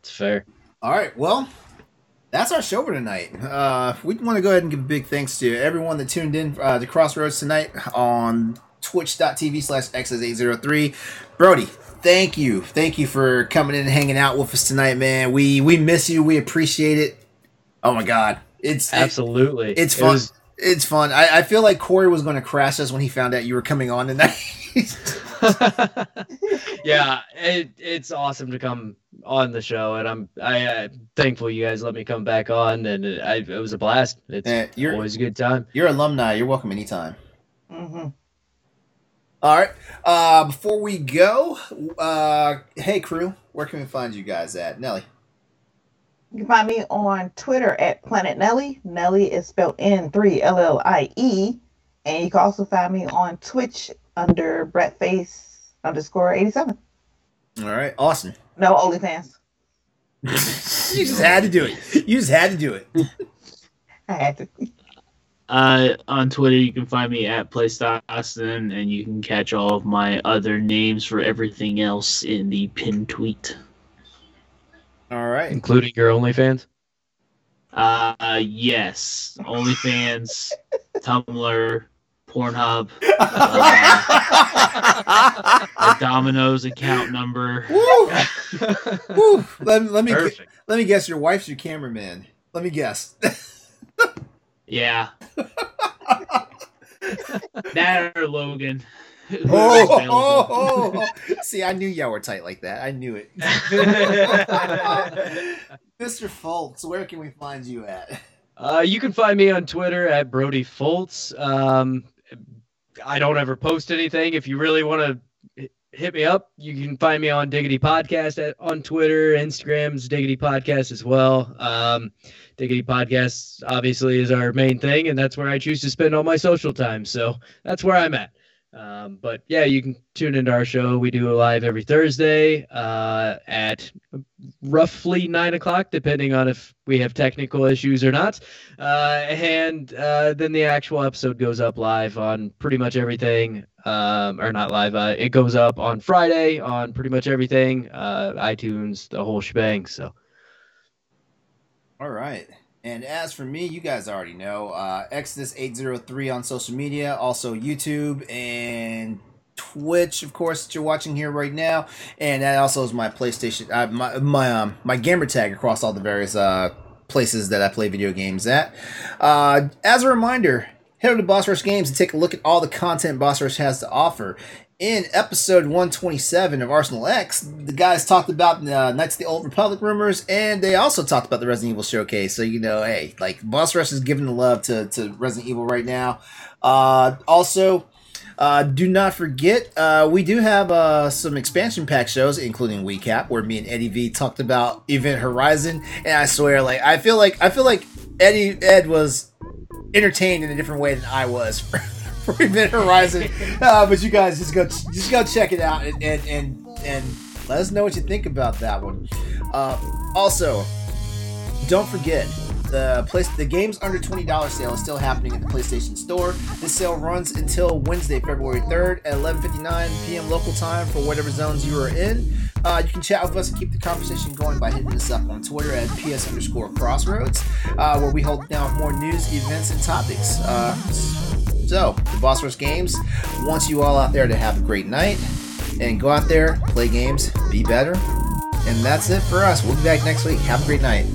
It's fair. All right. Well, that's our show for tonight. Uh, we want to go ahead and give a big thanks to everyone that tuned in uh, to Crossroads tonight on twitch.tv slash Exodus803. Brody, thank you. Thank you for coming in and hanging out with us tonight, man. We we miss you. We appreciate it. Oh my god. It's it- Absolutely. it's It fun. was- it's fun. I, I feel like Corey was going to crash us when he found out you were coming on tonight. yeah, it, it's awesome to come on the show, and I'm I uh, thankful you guys let me come back on, and it, I, it was a blast. It's you're always a good time. you're alumni. You're welcome anytime. hmm All right. Uh, before we go, uh, hey crew, where can we find you guys at? Nelly. You can find me on Twitter at Planet Nelly. Nelly is spelled N three L L I E, and you can also find me on Twitch under Brettface underscore eighty seven. All right. Awesome. No OnlyFans. you just had to do it. You just had to do it. I had to. Uh, on Twitter, you can find me at PlayStation, and you can catch all of my other names for everything else in the pinned tweet. All right. including your OnlyFans. Uh, yes, OnlyFans, Tumblr, Pornhub, the Domino's account number. Woo! Woo! Let, let me Perfect. let me guess. Your wife's your cameraman. Let me guess. Yeah. that or Logan. oh, oh, oh, oh. See, I knew y'all were tight like that. I knew it. Mr. Foltz, where can we find you at? Uh, you can find me on Twitter at Brody Foltz. Um, I don't ever post anything. If you really want to hit me up, you can find me on Diggity Podcast at, on Twitter, Instagram's Diggity Podcast as well. Um, Diggity Podcasts obviously is our main thing, and that's where I choose to spend all my social time. So that's where I'm at. Um, but yeah, you can tune into our show. We do a live every Thursday uh, at roughly nine o'clock, depending on if we have technical issues or not. Uh, and uh, then the actual episode goes up live on pretty much everything. Um, or not live. Uh, it goes up on Friday on pretty much everything. Uh, iTunes, the whole shebang. So All right. And as for me, you guys already know uh, Exodus803 on social media, also YouTube and Twitch, of course, that you're watching here right now. And that also is my PlayStation, uh, my my um my gamer tag across all the various uh places that I play video games at. Uh, as a reminder, head over to Boss Rush Games and take a look at all the content Boss Rush has to offer. In episode 127 of Arsenal X, the guys talked about uh, Knights of the Old Republic rumors, and they also talked about the Resident Evil showcase. So you know, hey, like Boss Rush is giving the love to, to Resident Evil right now. Uh, also, uh, do not forget, uh, we do have uh, some expansion pack shows, including WeCap, where me and Eddie V talked about Event Horizon, and I swear, like I feel like I feel like Eddie Ed was entertained in a different way than I was for Event Horizon. Uh, but you guys just go just go check it out and and and, and let us know what you think about that one. Uh, also, don't forget the place the games under $20 sale is still happening at the PlayStation Store. This sale runs until Wednesday, February 3rd at 11:59 p.m. local time for whatever zones you are in. Uh, you can chat with us and keep the conversation going by hitting us up on Twitter at ps underscore crossroads, uh, where we hold down more news, events, and topics. Uh, so, the Boss Rush Games wants you all out there to have a great night and go out there, play games, be better. And that's it for us. We'll be back next week. Have a great night.